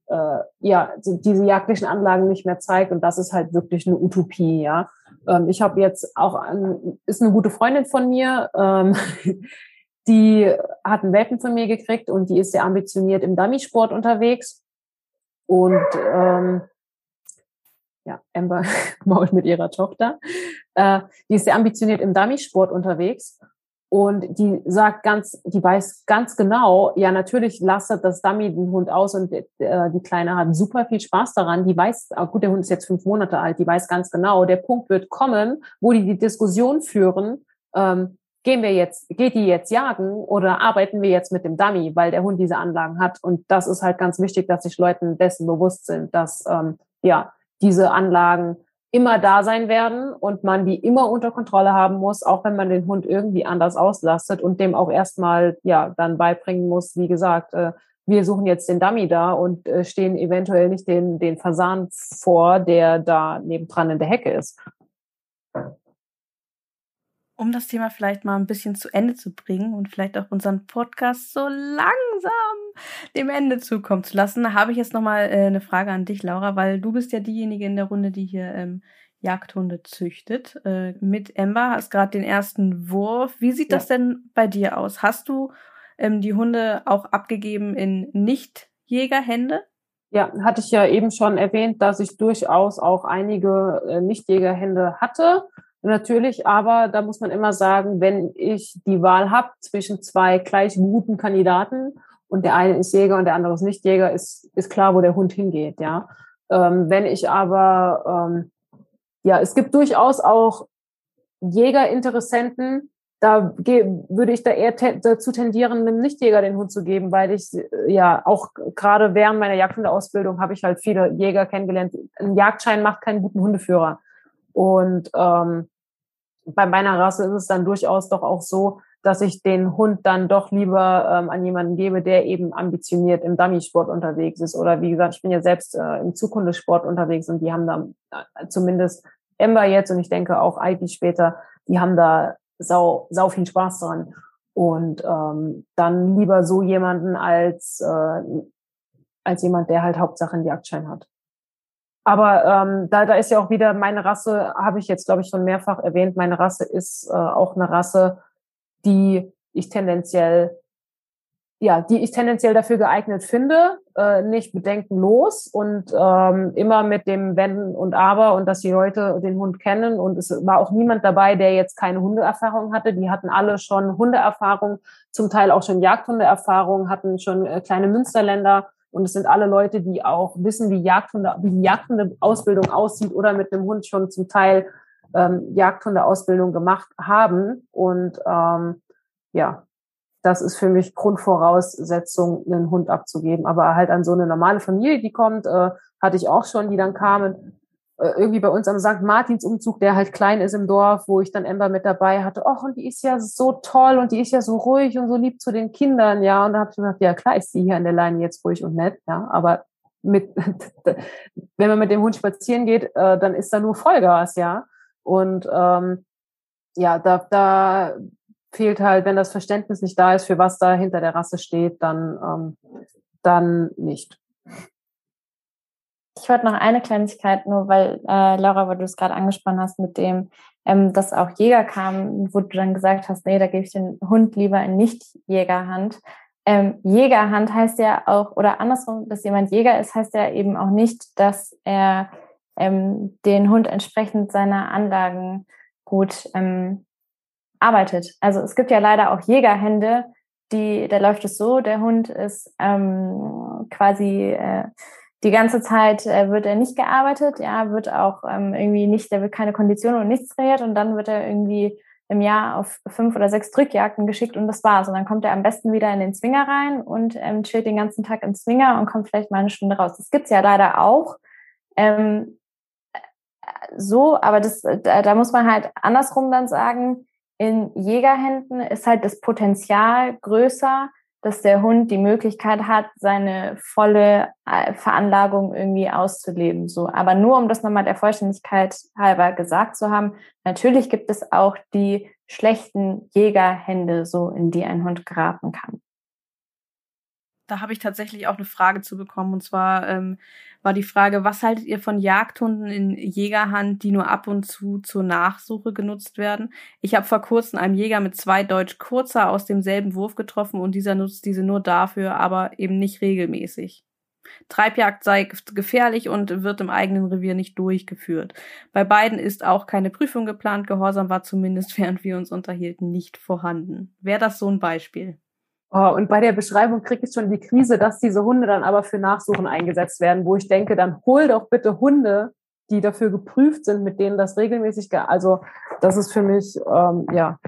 äh, ja diese jagdlichen Anlagen nicht mehr zeigt und das ist halt wirklich eine Utopie, ja. Ähm, ich habe jetzt auch ein, ist eine gute Freundin von mir, ähm, die hat einen Welpen von mir gekriegt und die ist sehr ambitioniert im Dummy-Sport unterwegs und ähm, ja, Amber mault mit ihrer Tochter. Äh, die ist sehr ambitioniert im Dummy-Sport unterwegs und die sagt ganz, die weiß ganz genau, ja, natürlich lastet das Dummy den Hund aus und äh, die Kleine hat super viel Spaß daran. Die weiß, ah, gut, der Hund ist jetzt fünf Monate alt, die weiß ganz genau, der Punkt wird kommen, wo die die Diskussion führen, ähm, gehen wir jetzt, geht die jetzt jagen oder arbeiten wir jetzt mit dem Dummy, weil der Hund diese Anlagen hat. Und das ist halt ganz wichtig, dass sich Leuten dessen bewusst sind, dass ähm, ja diese Anlagen immer da sein werden und man die immer unter Kontrolle haben muss, auch wenn man den Hund irgendwie anders auslastet und dem auch erstmal ja dann beibringen muss, wie gesagt, äh, wir suchen jetzt den Dummy da und äh, stehen eventuell nicht den, den Fasan vor, der da nebendran in der Hecke ist um das Thema vielleicht mal ein bisschen zu Ende zu bringen und vielleicht auch unseren Podcast so langsam dem Ende zukommen zu lassen, habe ich jetzt nochmal äh, eine Frage an dich, Laura, weil du bist ja diejenige in der Runde, die hier ähm, Jagdhunde züchtet. Äh, mit Ember hast gerade den ersten Wurf. Wie sieht ja. das denn bei dir aus? Hast du ähm, die Hunde auch abgegeben in Nicht-Jägerhände? Ja, hatte ich ja eben schon erwähnt, dass ich durchaus auch einige äh, Nicht-Jägerhände hatte Natürlich, aber da muss man immer sagen, wenn ich die Wahl habe zwischen zwei gleich guten Kandidaten und der eine ist Jäger und der andere ist nicht Jäger, ist, ist klar, wo der Hund hingeht, ja. Ähm, wenn ich aber, ähm, ja, es gibt durchaus auch Jägerinteressenten, da würde ich da eher dazu tendieren, einem Nichtjäger den Hund zu geben, weil ich ja auch gerade während meiner Jagdhundeausbildung habe ich halt viele Jäger kennengelernt. Ein Jagdschein macht keinen guten Hundeführer. Und ähm, bei meiner Rasse ist es dann durchaus doch auch so, dass ich den Hund dann doch lieber ähm, an jemanden gebe, der eben ambitioniert im Dummy-Sport unterwegs ist. Oder wie gesagt, ich bin ja selbst äh, im Zukunftssport unterwegs und die haben da äh, zumindest Ember jetzt und ich denke auch Ivy später, die haben da sau, sau viel Spaß dran. Und ähm, dann lieber so jemanden als, äh, als jemand, der halt Hauptsache einen Jagdschein hat. Aber ähm, da, da ist ja auch wieder meine Rasse, habe ich jetzt, glaube ich, schon mehrfach erwähnt, meine Rasse ist äh, auch eine Rasse, die ich tendenziell, ja, die ich tendenziell dafür geeignet finde, äh, nicht bedenkenlos und ähm, immer mit dem Wenn und Aber und dass die Leute den Hund kennen. Und es war auch niemand dabei, der jetzt keine Hundeerfahrung hatte. Die hatten alle schon Hundeerfahrung, zum Teil auch schon Jagdhundeerfahrung, hatten schon äh, kleine Münsterländer und es sind alle Leute, die auch wissen, wie Jagdhunde, wie die Jagdhunde-Ausbildung aussieht oder mit dem Hund schon zum Teil ähm, Jagdhunde-Ausbildung gemacht haben. Und ähm, ja, das ist für mich Grundvoraussetzung, einen Hund abzugeben. Aber halt an so eine normale Familie, die kommt, äh, hatte ich auch schon, die dann kamen irgendwie bei uns am St. Martins Umzug, der halt klein ist im Dorf, wo ich dann Ember mit dabei hatte. Och, und die ist ja so toll und die ist ja so ruhig und so lieb zu den Kindern, ja. Und da habe ich mir gedacht, ja klar ist sie hier an der Leine jetzt ruhig und nett, ja. Aber mit, wenn man mit dem Hund spazieren geht, äh, dann ist da nur Vollgas, ja. Und ähm, ja, da, da fehlt halt, wenn das Verständnis nicht da ist, für was da hinter der Rasse steht, dann, ähm, dann nicht. Ich wollte noch eine Kleinigkeit, nur weil, äh, Laura, weil du es gerade angesprochen hast, mit dem, ähm, dass auch Jäger kamen, wo du dann gesagt hast, nee, da gebe ich den Hund lieber in Nicht-Jägerhand. Ähm, Jägerhand heißt ja auch, oder andersrum, dass jemand Jäger ist, heißt ja eben auch nicht, dass er ähm, den Hund entsprechend seiner Anlagen gut ähm, arbeitet. Also es gibt ja leider auch Jägerhände, die, da läuft es so, der Hund ist ähm, quasi äh, die ganze Zeit äh, wird er nicht gearbeitet, ja, wird auch ähm, irgendwie nicht, der wird keine Kondition und nichts trainiert und dann wird er irgendwie im Jahr auf fünf oder sechs Drückjagden geschickt und das war's. Und dann kommt er am besten wieder in den Zwinger rein und ähm, chillt den ganzen Tag im Zwinger und kommt vielleicht mal eine Stunde raus. Das gibt's ja leider auch. Ähm, so, aber das, da, da muss man halt andersrum dann sagen, in Jägerhänden ist halt das Potenzial größer, dass der Hund die Möglichkeit hat, seine volle äh, Veranlagung irgendwie auszuleben. So, aber nur um das nochmal der Vollständigkeit halber gesagt zu haben, natürlich gibt es auch die schlechten Jägerhände, so in die ein Hund geraten kann da habe ich tatsächlich auch eine Frage zu bekommen. Und zwar ähm, war die Frage, was haltet ihr von Jagdhunden in Jägerhand, die nur ab und zu zur Nachsuche genutzt werden? Ich habe vor kurzem einen Jäger mit zwei Deutsch Kurzer aus demselben Wurf getroffen und dieser nutzt diese nur dafür, aber eben nicht regelmäßig. Treibjagd sei gefährlich und wird im eigenen Revier nicht durchgeführt. Bei beiden ist auch keine Prüfung geplant. Gehorsam war zumindest, während wir uns unterhielten, nicht vorhanden. Wäre das so ein Beispiel? Oh, und bei der Beschreibung kriege ich schon die Krise, dass diese Hunde dann aber für Nachsuchen eingesetzt werden, wo ich denke, dann hol doch bitte Hunde, die dafür geprüft sind, mit denen das regelmäßig, also das ist für mich ähm, ja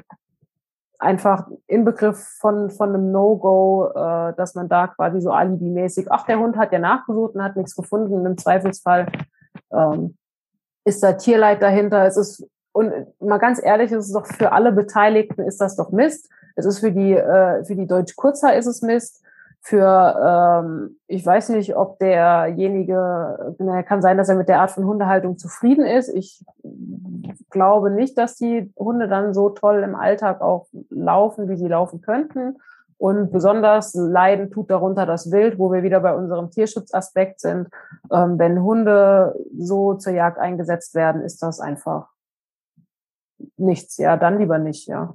einfach Inbegriff von von einem No-Go, äh, dass man da quasi so alibimäßig, ach der Hund hat ja nachgesucht und hat nichts gefunden, im Zweifelsfall ähm, ist da Tierleid dahinter. Es ist und mal ganz ehrlich, es ist doch für alle Beteiligten ist das doch Mist. Es ist für die, äh, für die Deutsch Kurzer ist es Mist. Für, ähm, ich weiß nicht, ob derjenige, na, kann sein, dass er mit der Art von Hundehaltung zufrieden ist. Ich glaube nicht, dass die Hunde dann so toll im Alltag auch laufen, wie sie laufen könnten. Und besonders leiden tut darunter das Wild, wo wir wieder bei unserem Tierschutzaspekt sind. Ähm, wenn Hunde so zur Jagd eingesetzt werden, ist das einfach nichts. Ja, dann lieber nicht, ja.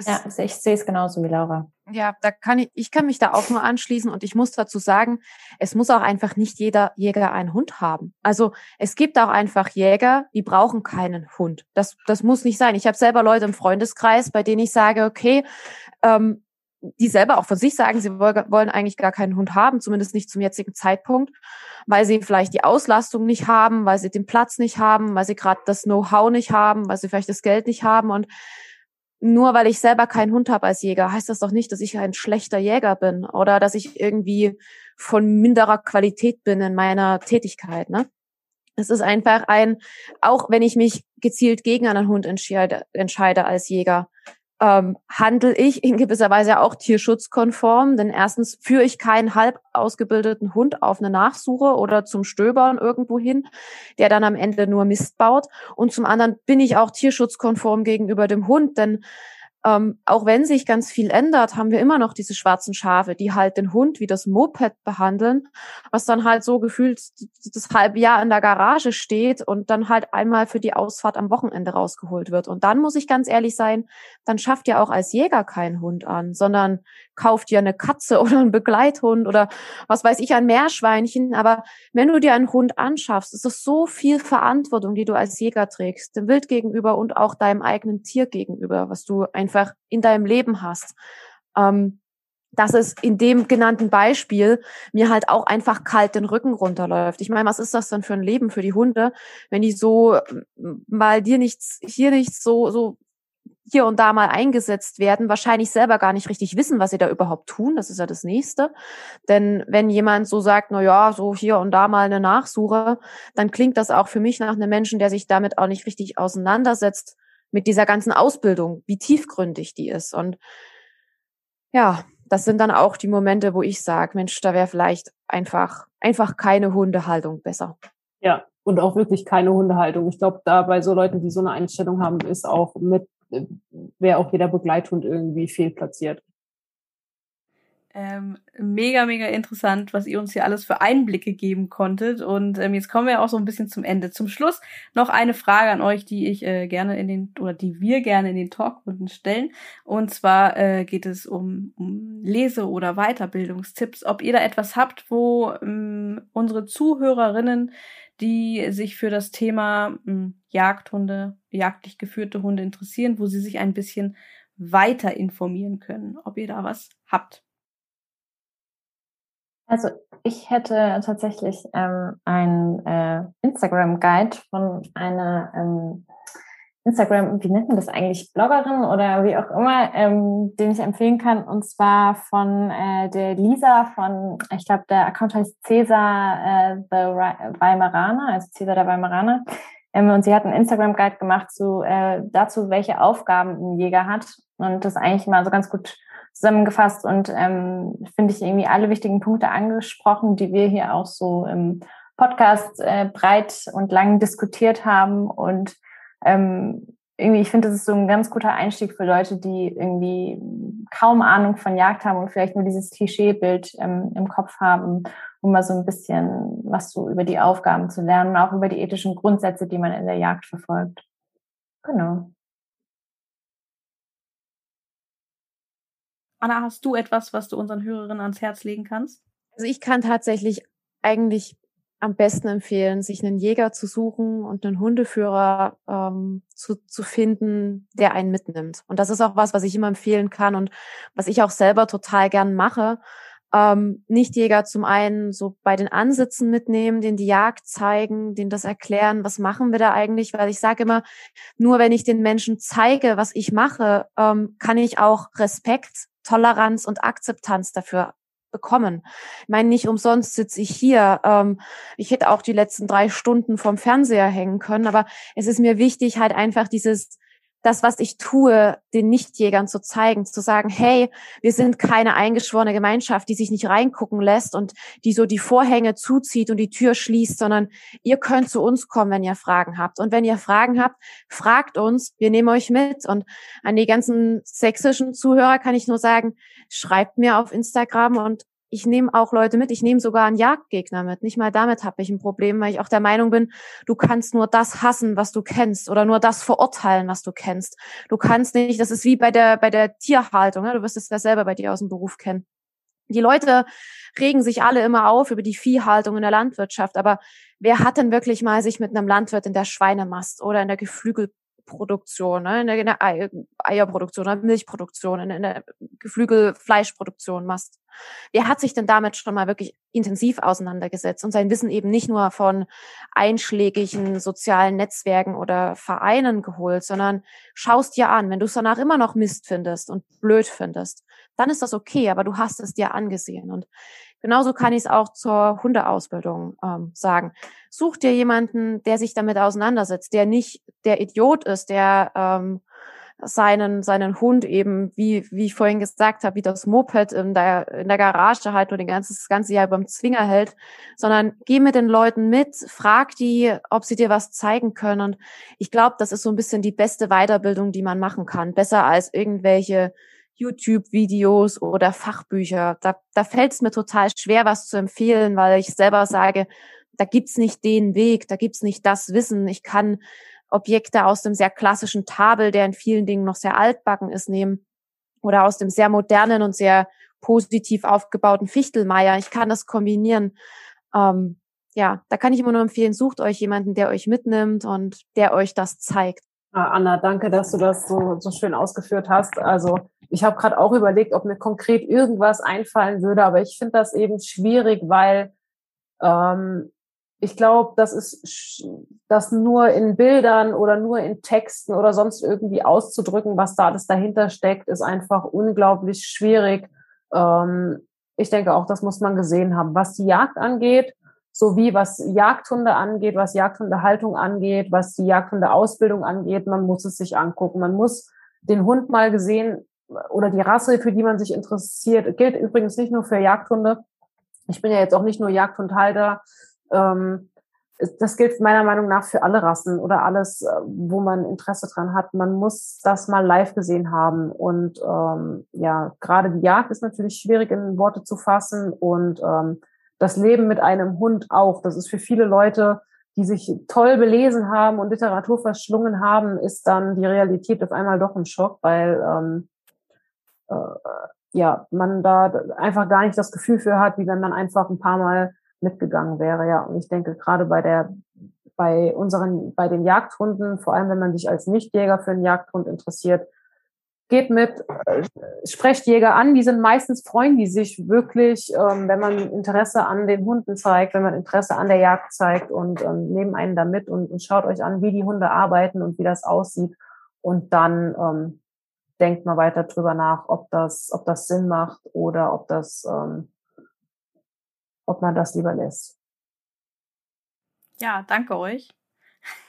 Ja, ich sehe es genauso wie Laura. Ja, da kann ich, ich kann mich da auch nur anschließen und ich muss dazu sagen, es muss auch einfach nicht jeder Jäger einen Hund haben. Also es gibt auch einfach Jäger, die brauchen keinen Hund. Das, das muss nicht sein. Ich habe selber Leute im Freundeskreis, bei denen ich sage, okay, ähm, die selber auch von sich sagen, sie wollen eigentlich gar keinen Hund haben, zumindest nicht zum jetzigen Zeitpunkt, weil sie vielleicht die Auslastung nicht haben, weil sie den Platz nicht haben, weil sie gerade das Know-how nicht haben, weil sie vielleicht das Geld nicht haben und nur weil ich selber keinen Hund habe als Jäger, heißt das doch nicht, dass ich ein schlechter Jäger bin oder dass ich irgendwie von minderer Qualität bin in meiner Tätigkeit. Ne? Es ist einfach ein, auch wenn ich mich gezielt gegen einen Hund entscheide, entscheide als Jäger, ähm, handle ich in gewisser Weise auch tierschutzkonform, denn erstens führe ich keinen halb ausgebildeten Hund auf eine Nachsuche oder zum Stöbern irgendwo hin, der dann am Ende nur Mist baut. Und zum anderen bin ich auch tierschutzkonform gegenüber dem Hund, denn ähm, auch wenn sich ganz viel ändert, haben wir immer noch diese schwarzen Schafe, die halt den Hund wie das Moped behandeln, was dann halt so gefühlt das halbe Jahr in der Garage steht und dann halt einmal für die Ausfahrt am Wochenende rausgeholt wird. Und dann muss ich ganz ehrlich sein, dann schafft ihr auch als Jäger keinen Hund an, sondern kauft dir eine Katze oder einen Begleithund oder was weiß ich, ein Meerschweinchen. Aber wenn du dir einen Hund anschaffst, ist das so viel Verantwortung, die du als Jäger trägst, dem Wild gegenüber und auch deinem eigenen Tier gegenüber, was du einfach einfach in deinem Leben hast. Ähm, dass es in dem genannten Beispiel mir halt auch einfach kalt den Rücken runterläuft. Ich meine, was ist das denn für ein Leben für die Hunde, wenn die so mal dir nichts, hier nichts so, so hier und da mal eingesetzt werden, wahrscheinlich selber gar nicht richtig wissen, was sie da überhaupt tun. Das ist ja das nächste. Denn wenn jemand so sagt, na ja, so hier und da mal eine Nachsuche, dann klingt das auch für mich nach einem Menschen, der sich damit auch nicht richtig auseinandersetzt, mit dieser ganzen Ausbildung, wie tiefgründig die ist. Und ja, das sind dann auch die Momente, wo ich sage, Mensch, da wäre vielleicht einfach, einfach keine Hundehaltung besser. Ja, und auch wirklich keine Hundehaltung. Ich glaube, da bei so Leuten, die so eine Einstellung haben, ist auch mit, äh, wäre auch jeder Begleithund irgendwie fehlplatziert. Ähm, mega, mega interessant, was ihr uns hier alles für Einblicke geben konntet. Und ähm, jetzt kommen wir auch so ein bisschen zum Ende. Zum Schluss noch eine Frage an euch, die ich äh, gerne in den, oder die wir gerne in den Talkrunden stellen. Und zwar äh, geht es um, um Lese- oder Weiterbildungstipps. Ob ihr da etwas habt, wo ähm, unsere Zuhörerinnen, die sich für das Thema ähm, Jagdhunde, jagdlich geführte Hunde interessieren, wo sie sich ein bisschen weiter informieren können. Ob ihr da was habt. Also ich hätte tatsächlich ähm, einen äh, Instagram-Guide von einer ähm, Instagram, wie nennt man das eigentlich, Bloggerin oder wie auch immer, ähm, den ich empfehlen kann. Und zwar von äh, der Lisa von, ich glaube, der Account heißt Cäsar äh, the Weimaraner, also Cäsar der Weimaraner. Ähm, und sie hat einen Instagram-Guide gemacht zu, äh, dazu, welche Aufgaben ein Jäger hat. Und das eigentlich mal so ganz gut zusammengefasst und ähm, finde ich irgendwie alle wichtigen Punkte angesprochen, die wir hier auch so im Podcast äh, breit und lang diskutiert haben. Und ähm, irgendwie, ich finde, das ist so ein ganz guter Einstieg für Leute, die irgendwie kaum Ahnung von Jagd haben und vielleicht nur dieses Klischeebild ähm, im Kopf haben, um mal so ein bisschen was so über die Aufgaben zu lernen und auch über die ethischen Grundsätze, die man in der Jagd verfolgt. Genau. Anna, hast du etwas, was du unseren Hörerinnen ans Herz legen kannst? Also ich kann tatsächlich eigentlich am besten empfehlen, sich einen Jäger zu suchen und einen Hundeführer ähm, zu, zu finden, der einen mitnimmt. Und das ist auch was, was ich immer empfehlen kann und was ich auch selber total gern mache. Ähm, Nichtjäger zum einen so bei den Ansitzen mitnehmen, den die Jagd zeigen, denen das erklären, was machen wir da eigentlich, weil ich sage immer, nur wenn ich den Menschen zeige, was ich mache, ähm, kann ich auch Respekt Toleranz und Akzeptanz dafür bekommen. Ich meine, nicht umsonst sitze ich hier. Ähm, ich hätte auch die letzten drei Stunden vom Fernseher hängen können, aber es ist mir wichtig, halt einfach dieses das, was ich tue, den Nichtjägern zu zeigen, zu sagen, hey, wir sind keine eingeschworene Gemeinschaft, die sich nicht reingucken lässt und die so die Vorhänge zuzieht und die Tür schließt, sondern ihr könnt zu uns kommen, wenn ihr Fragen habt. Und wenn ihr Fragen habt, fragt uns, wir nehmen euch mit. Und an die ganzen sächsischen Zuhörer kann ich nur sagen, schreibt mir auf Instagram und ich nehme auch Leute mit, ich nehme sogar einen Jagdgegner mit. Nicht mal damit habe ich ein Problem, weil ich auch der Meinung bin, du kannst nur das hassen, was du kennst oder nur das verurteilen, was du kennst. Du kannst nicht, das ist wie bei der, bei der Tierhaltung, ne? du wirst es ja selber bei dir aus dem Beruf kennen. Die Leute regen sich alle immer auf über die Viehhaltung in der Landwirtschaft, aber wer hat denn wirklich mal sich mit einem Landwirt in der Schweinemast oder in der Geflügel Produktion, ne? in der, in der Eierproduktion, in Milchproduktion, in der Geflügelfleischproduktion machst. Wer hat sich denn damit schon mal wirklich intensiv auseinandergesetzt und sein Wissen eben nicht nur von einschlägigen sozialen Netzwerken oder Vereinen geholt, sondern schaust dir an, wenn du es danach immer noch Mist findest und blöd findest, dann ist das okay, aber du hast es dir angesehen. Und Genauso kann ich es auch zur Hundeausbildung ähm, sagen. Such dir jemanden, der sich damit auseinandersetzt, der nicht der Idiot ist, der ähm, seinen, seinen Hund eben, wie, wie ich vorhin gesagt habe, wie das Moped in der, in der Garage halt nur den ganzen, das ganze Jahr beim Zwinger hält, sondern geh mit den Leuten mit, frag die, ob sie dir was zeigen können. Und ich glaube, das ist so ein bisschen die beste Weiterbildung, die man machen kann. Besser als irgendwelche YouTube-Videos oder Fachbücher. Da, da fällt es mir total schwer, was zu empfehlen, weil ich selber sage, da gibt's nicht den Weg, da gibt's nicht das Wissen. Ich kann Objekte aus dem sehr klassischen Tabel, der in vielen Dingen noch sehr altbacken ist, nehmen oder aus dem sehr modernen und sehr positiv aufgebauten Fichtelmeier. Ich kann das kombinieren. Ähm, ja, da kann ich immer nur empfehlen, sucht euch jemanden, der euch mitnimmt und der euch das zeigt. Ah, Anna, danke, dass du das so, so schön ausgeführt hast. Also ich habe gerade auch überlegt, ob mir konkret irgendwas einfallen würde, aber ich finde das eben schwierig, weil ähm, ich glaube, das ist das nur in Bildern oder nur in Texten oder sonst irgendwie auszudrücken, was da alles dahinter steckt, ist einfach unglaublich schwierig. Ähm, ich denke auch, das muss man gesehen haben. Was die Jagd angeht, sowie was Jagdhunde angeht, was Jagdhundehaltung angeht, was die Jagdhundeausbildung angeht, man muss es sich angucken. Man muss den Hund mal gesehen oder die Rasse, für die man sich interessiert, gilt übrigens nicht nur für Jagdhunde. Ich bin ja jetzt auch nicht nur Jagdhundhalter. Ähm, das gilt meiner Meinung nach für alle Rassen oder alles, äh, wo man Interesse dran hat. Man muss das mal live gesehen haben. Und ähm, ja, gerade die Jagd ist natürlich schwierig in Worte zu fassen und ähm, das Leben mit einem Hund auch. Das ist für viele Leute, die sich toll belesen haben und Literatur verschlungen haben, ist dann die Realität auf einmal doch ein Schock, weil ähm, äh, ja man da einfach gar nicht das Gefühl für hat, wie wenn man einfach ein paar Mal mitgegangen wäre. Ja, und ich denke gerade bei der bei unseren, bei den Jagdhunden, vor allem wenn man sich als Nichtjäger für einen Jagdhund interessiert, geht mit, äh, sprecht Jäger an, die sind meistens freuen die sich wirklich, ähm, wenn man Interesse an den Hunden zeigt, wenn man Interesse an der Jagd zeigt und ähm, nehmen einen da mit und, und schaut euch an, wie die Hunde arbeiten und wie das aussieht. Und dann ähm, denkt mal weiter drüber nach, ob das, ob das Sinn macht oder ob das, ähm, ob man das lieber lässt. Ja, danke euch.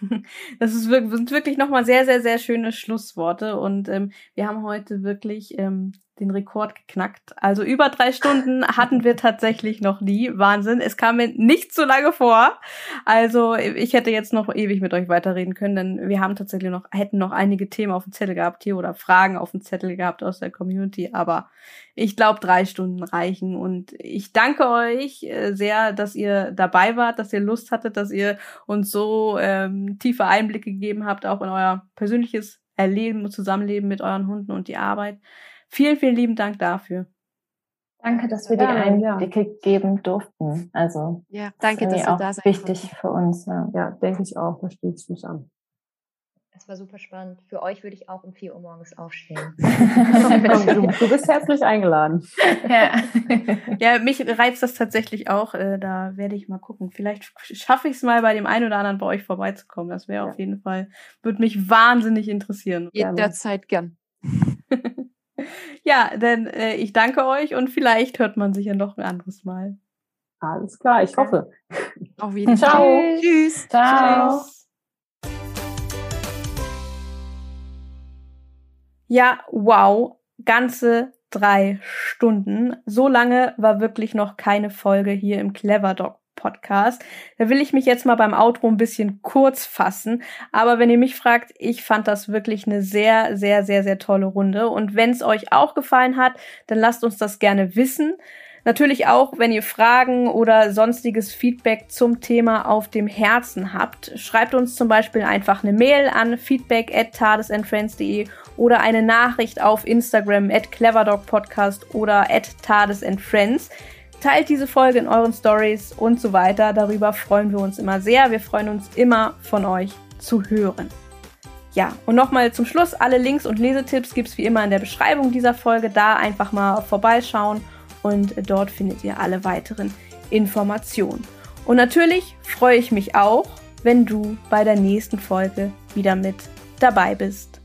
Das ist wirklich, sind wirklich nochmal sehr, sehr, sehr schöne Schlussworte. Und ähm, wir haben heute wirklich ähm, den Rekord geknackt. Also über drei Stunden hatten wir tatsächlich noch nie. Wahnsinn. Es kam mir nicht so lange vor. Also ich hätte jetzt noch ewig mit euch weiterreden können, denn wir haben tatsächlich noch, hätten noch einige Themen auf dem Zettel gehabt hier oder Fragen auf dem Zettel gehabt aus der Community. Aber ich glaube, drei Stunden reichen. Und ich danke euch äh, sehr, dass ihr dabei wart, dass ihr Lust hattet, dass ihr uns so ähm, tiefe Einblicke gegeben habt, auch in euer persönliches Erleben und Zusammenleben mit euren Hunden und die Arbeit. Vielen, vielen lieben Dank dafür. Danke, dass wir ja, die Einblicke ja. geben durften. Also ja, danke, dass auch da seid. Wichtig für uns. Ja, ja denke ich auch. Da schließt mich an. Es war super spannend. Für euch würde ich auch um 4 Uhr morgens aufstehen. du, du, bist herzlich eingeladen. Ja. ja, mich reizt das tatsächlich auch. Äh, da werde ich mal gucken. Vielleicht schaffe ich es mal bei dem einen oder anderen bei euch vorbeizukommen. Das wäre ja. auf jeden Fall, würde mich wahnsinnig interessieren. Jederzeit gern. ja, denn äh, ich danke euch und vielleicht hört man sich ja noch ein anderes Mal. Alles klar, ich hoffe. Auf Wiedersehen. Ciao. Tschüss. Ciao. Tschüss. Ja, wow. Ganze drei Stunden. So lange war wirklich noch keine Folge hier im Clever Dog Podcast. Da will ich mich jetzt mal beim Outro ein bisschen kurz fassen. Aber wenn ihr mich fragt, ich fand das wirklich eine sehr, sehr, sehr, sehr tolle Runde. Und wenn es euch auch gefallen hat, dann lasst uns das gerne wissen. Natürlich auch, wenn ihr Fragen oder sonstiges Feedback zum Thema auf dem Herzen habt. Schreibt uns zum Beispiel einfach eine Mail an feedback at tadesandfriends.de oder eine Nachricht auf Instagram at cleverdogpodcast oder at tadesandfriends. Teilt diese Folge in euren Stories und so weiter. Darüber freuen wir uns immer sehr. Wir freuen uns immer von euch zu hören. Ja, und nochmal zum Schluss, alle Links und Lesetipps gibt es wie immer in der Beschreibung dieser Folge. Da einfach mal vorbeischauen und dort findet ihr alle weiteren Informationen. Und natürlich freue ich mich auch, wenn du bei der nächsten Folge wieder mit dabei bist.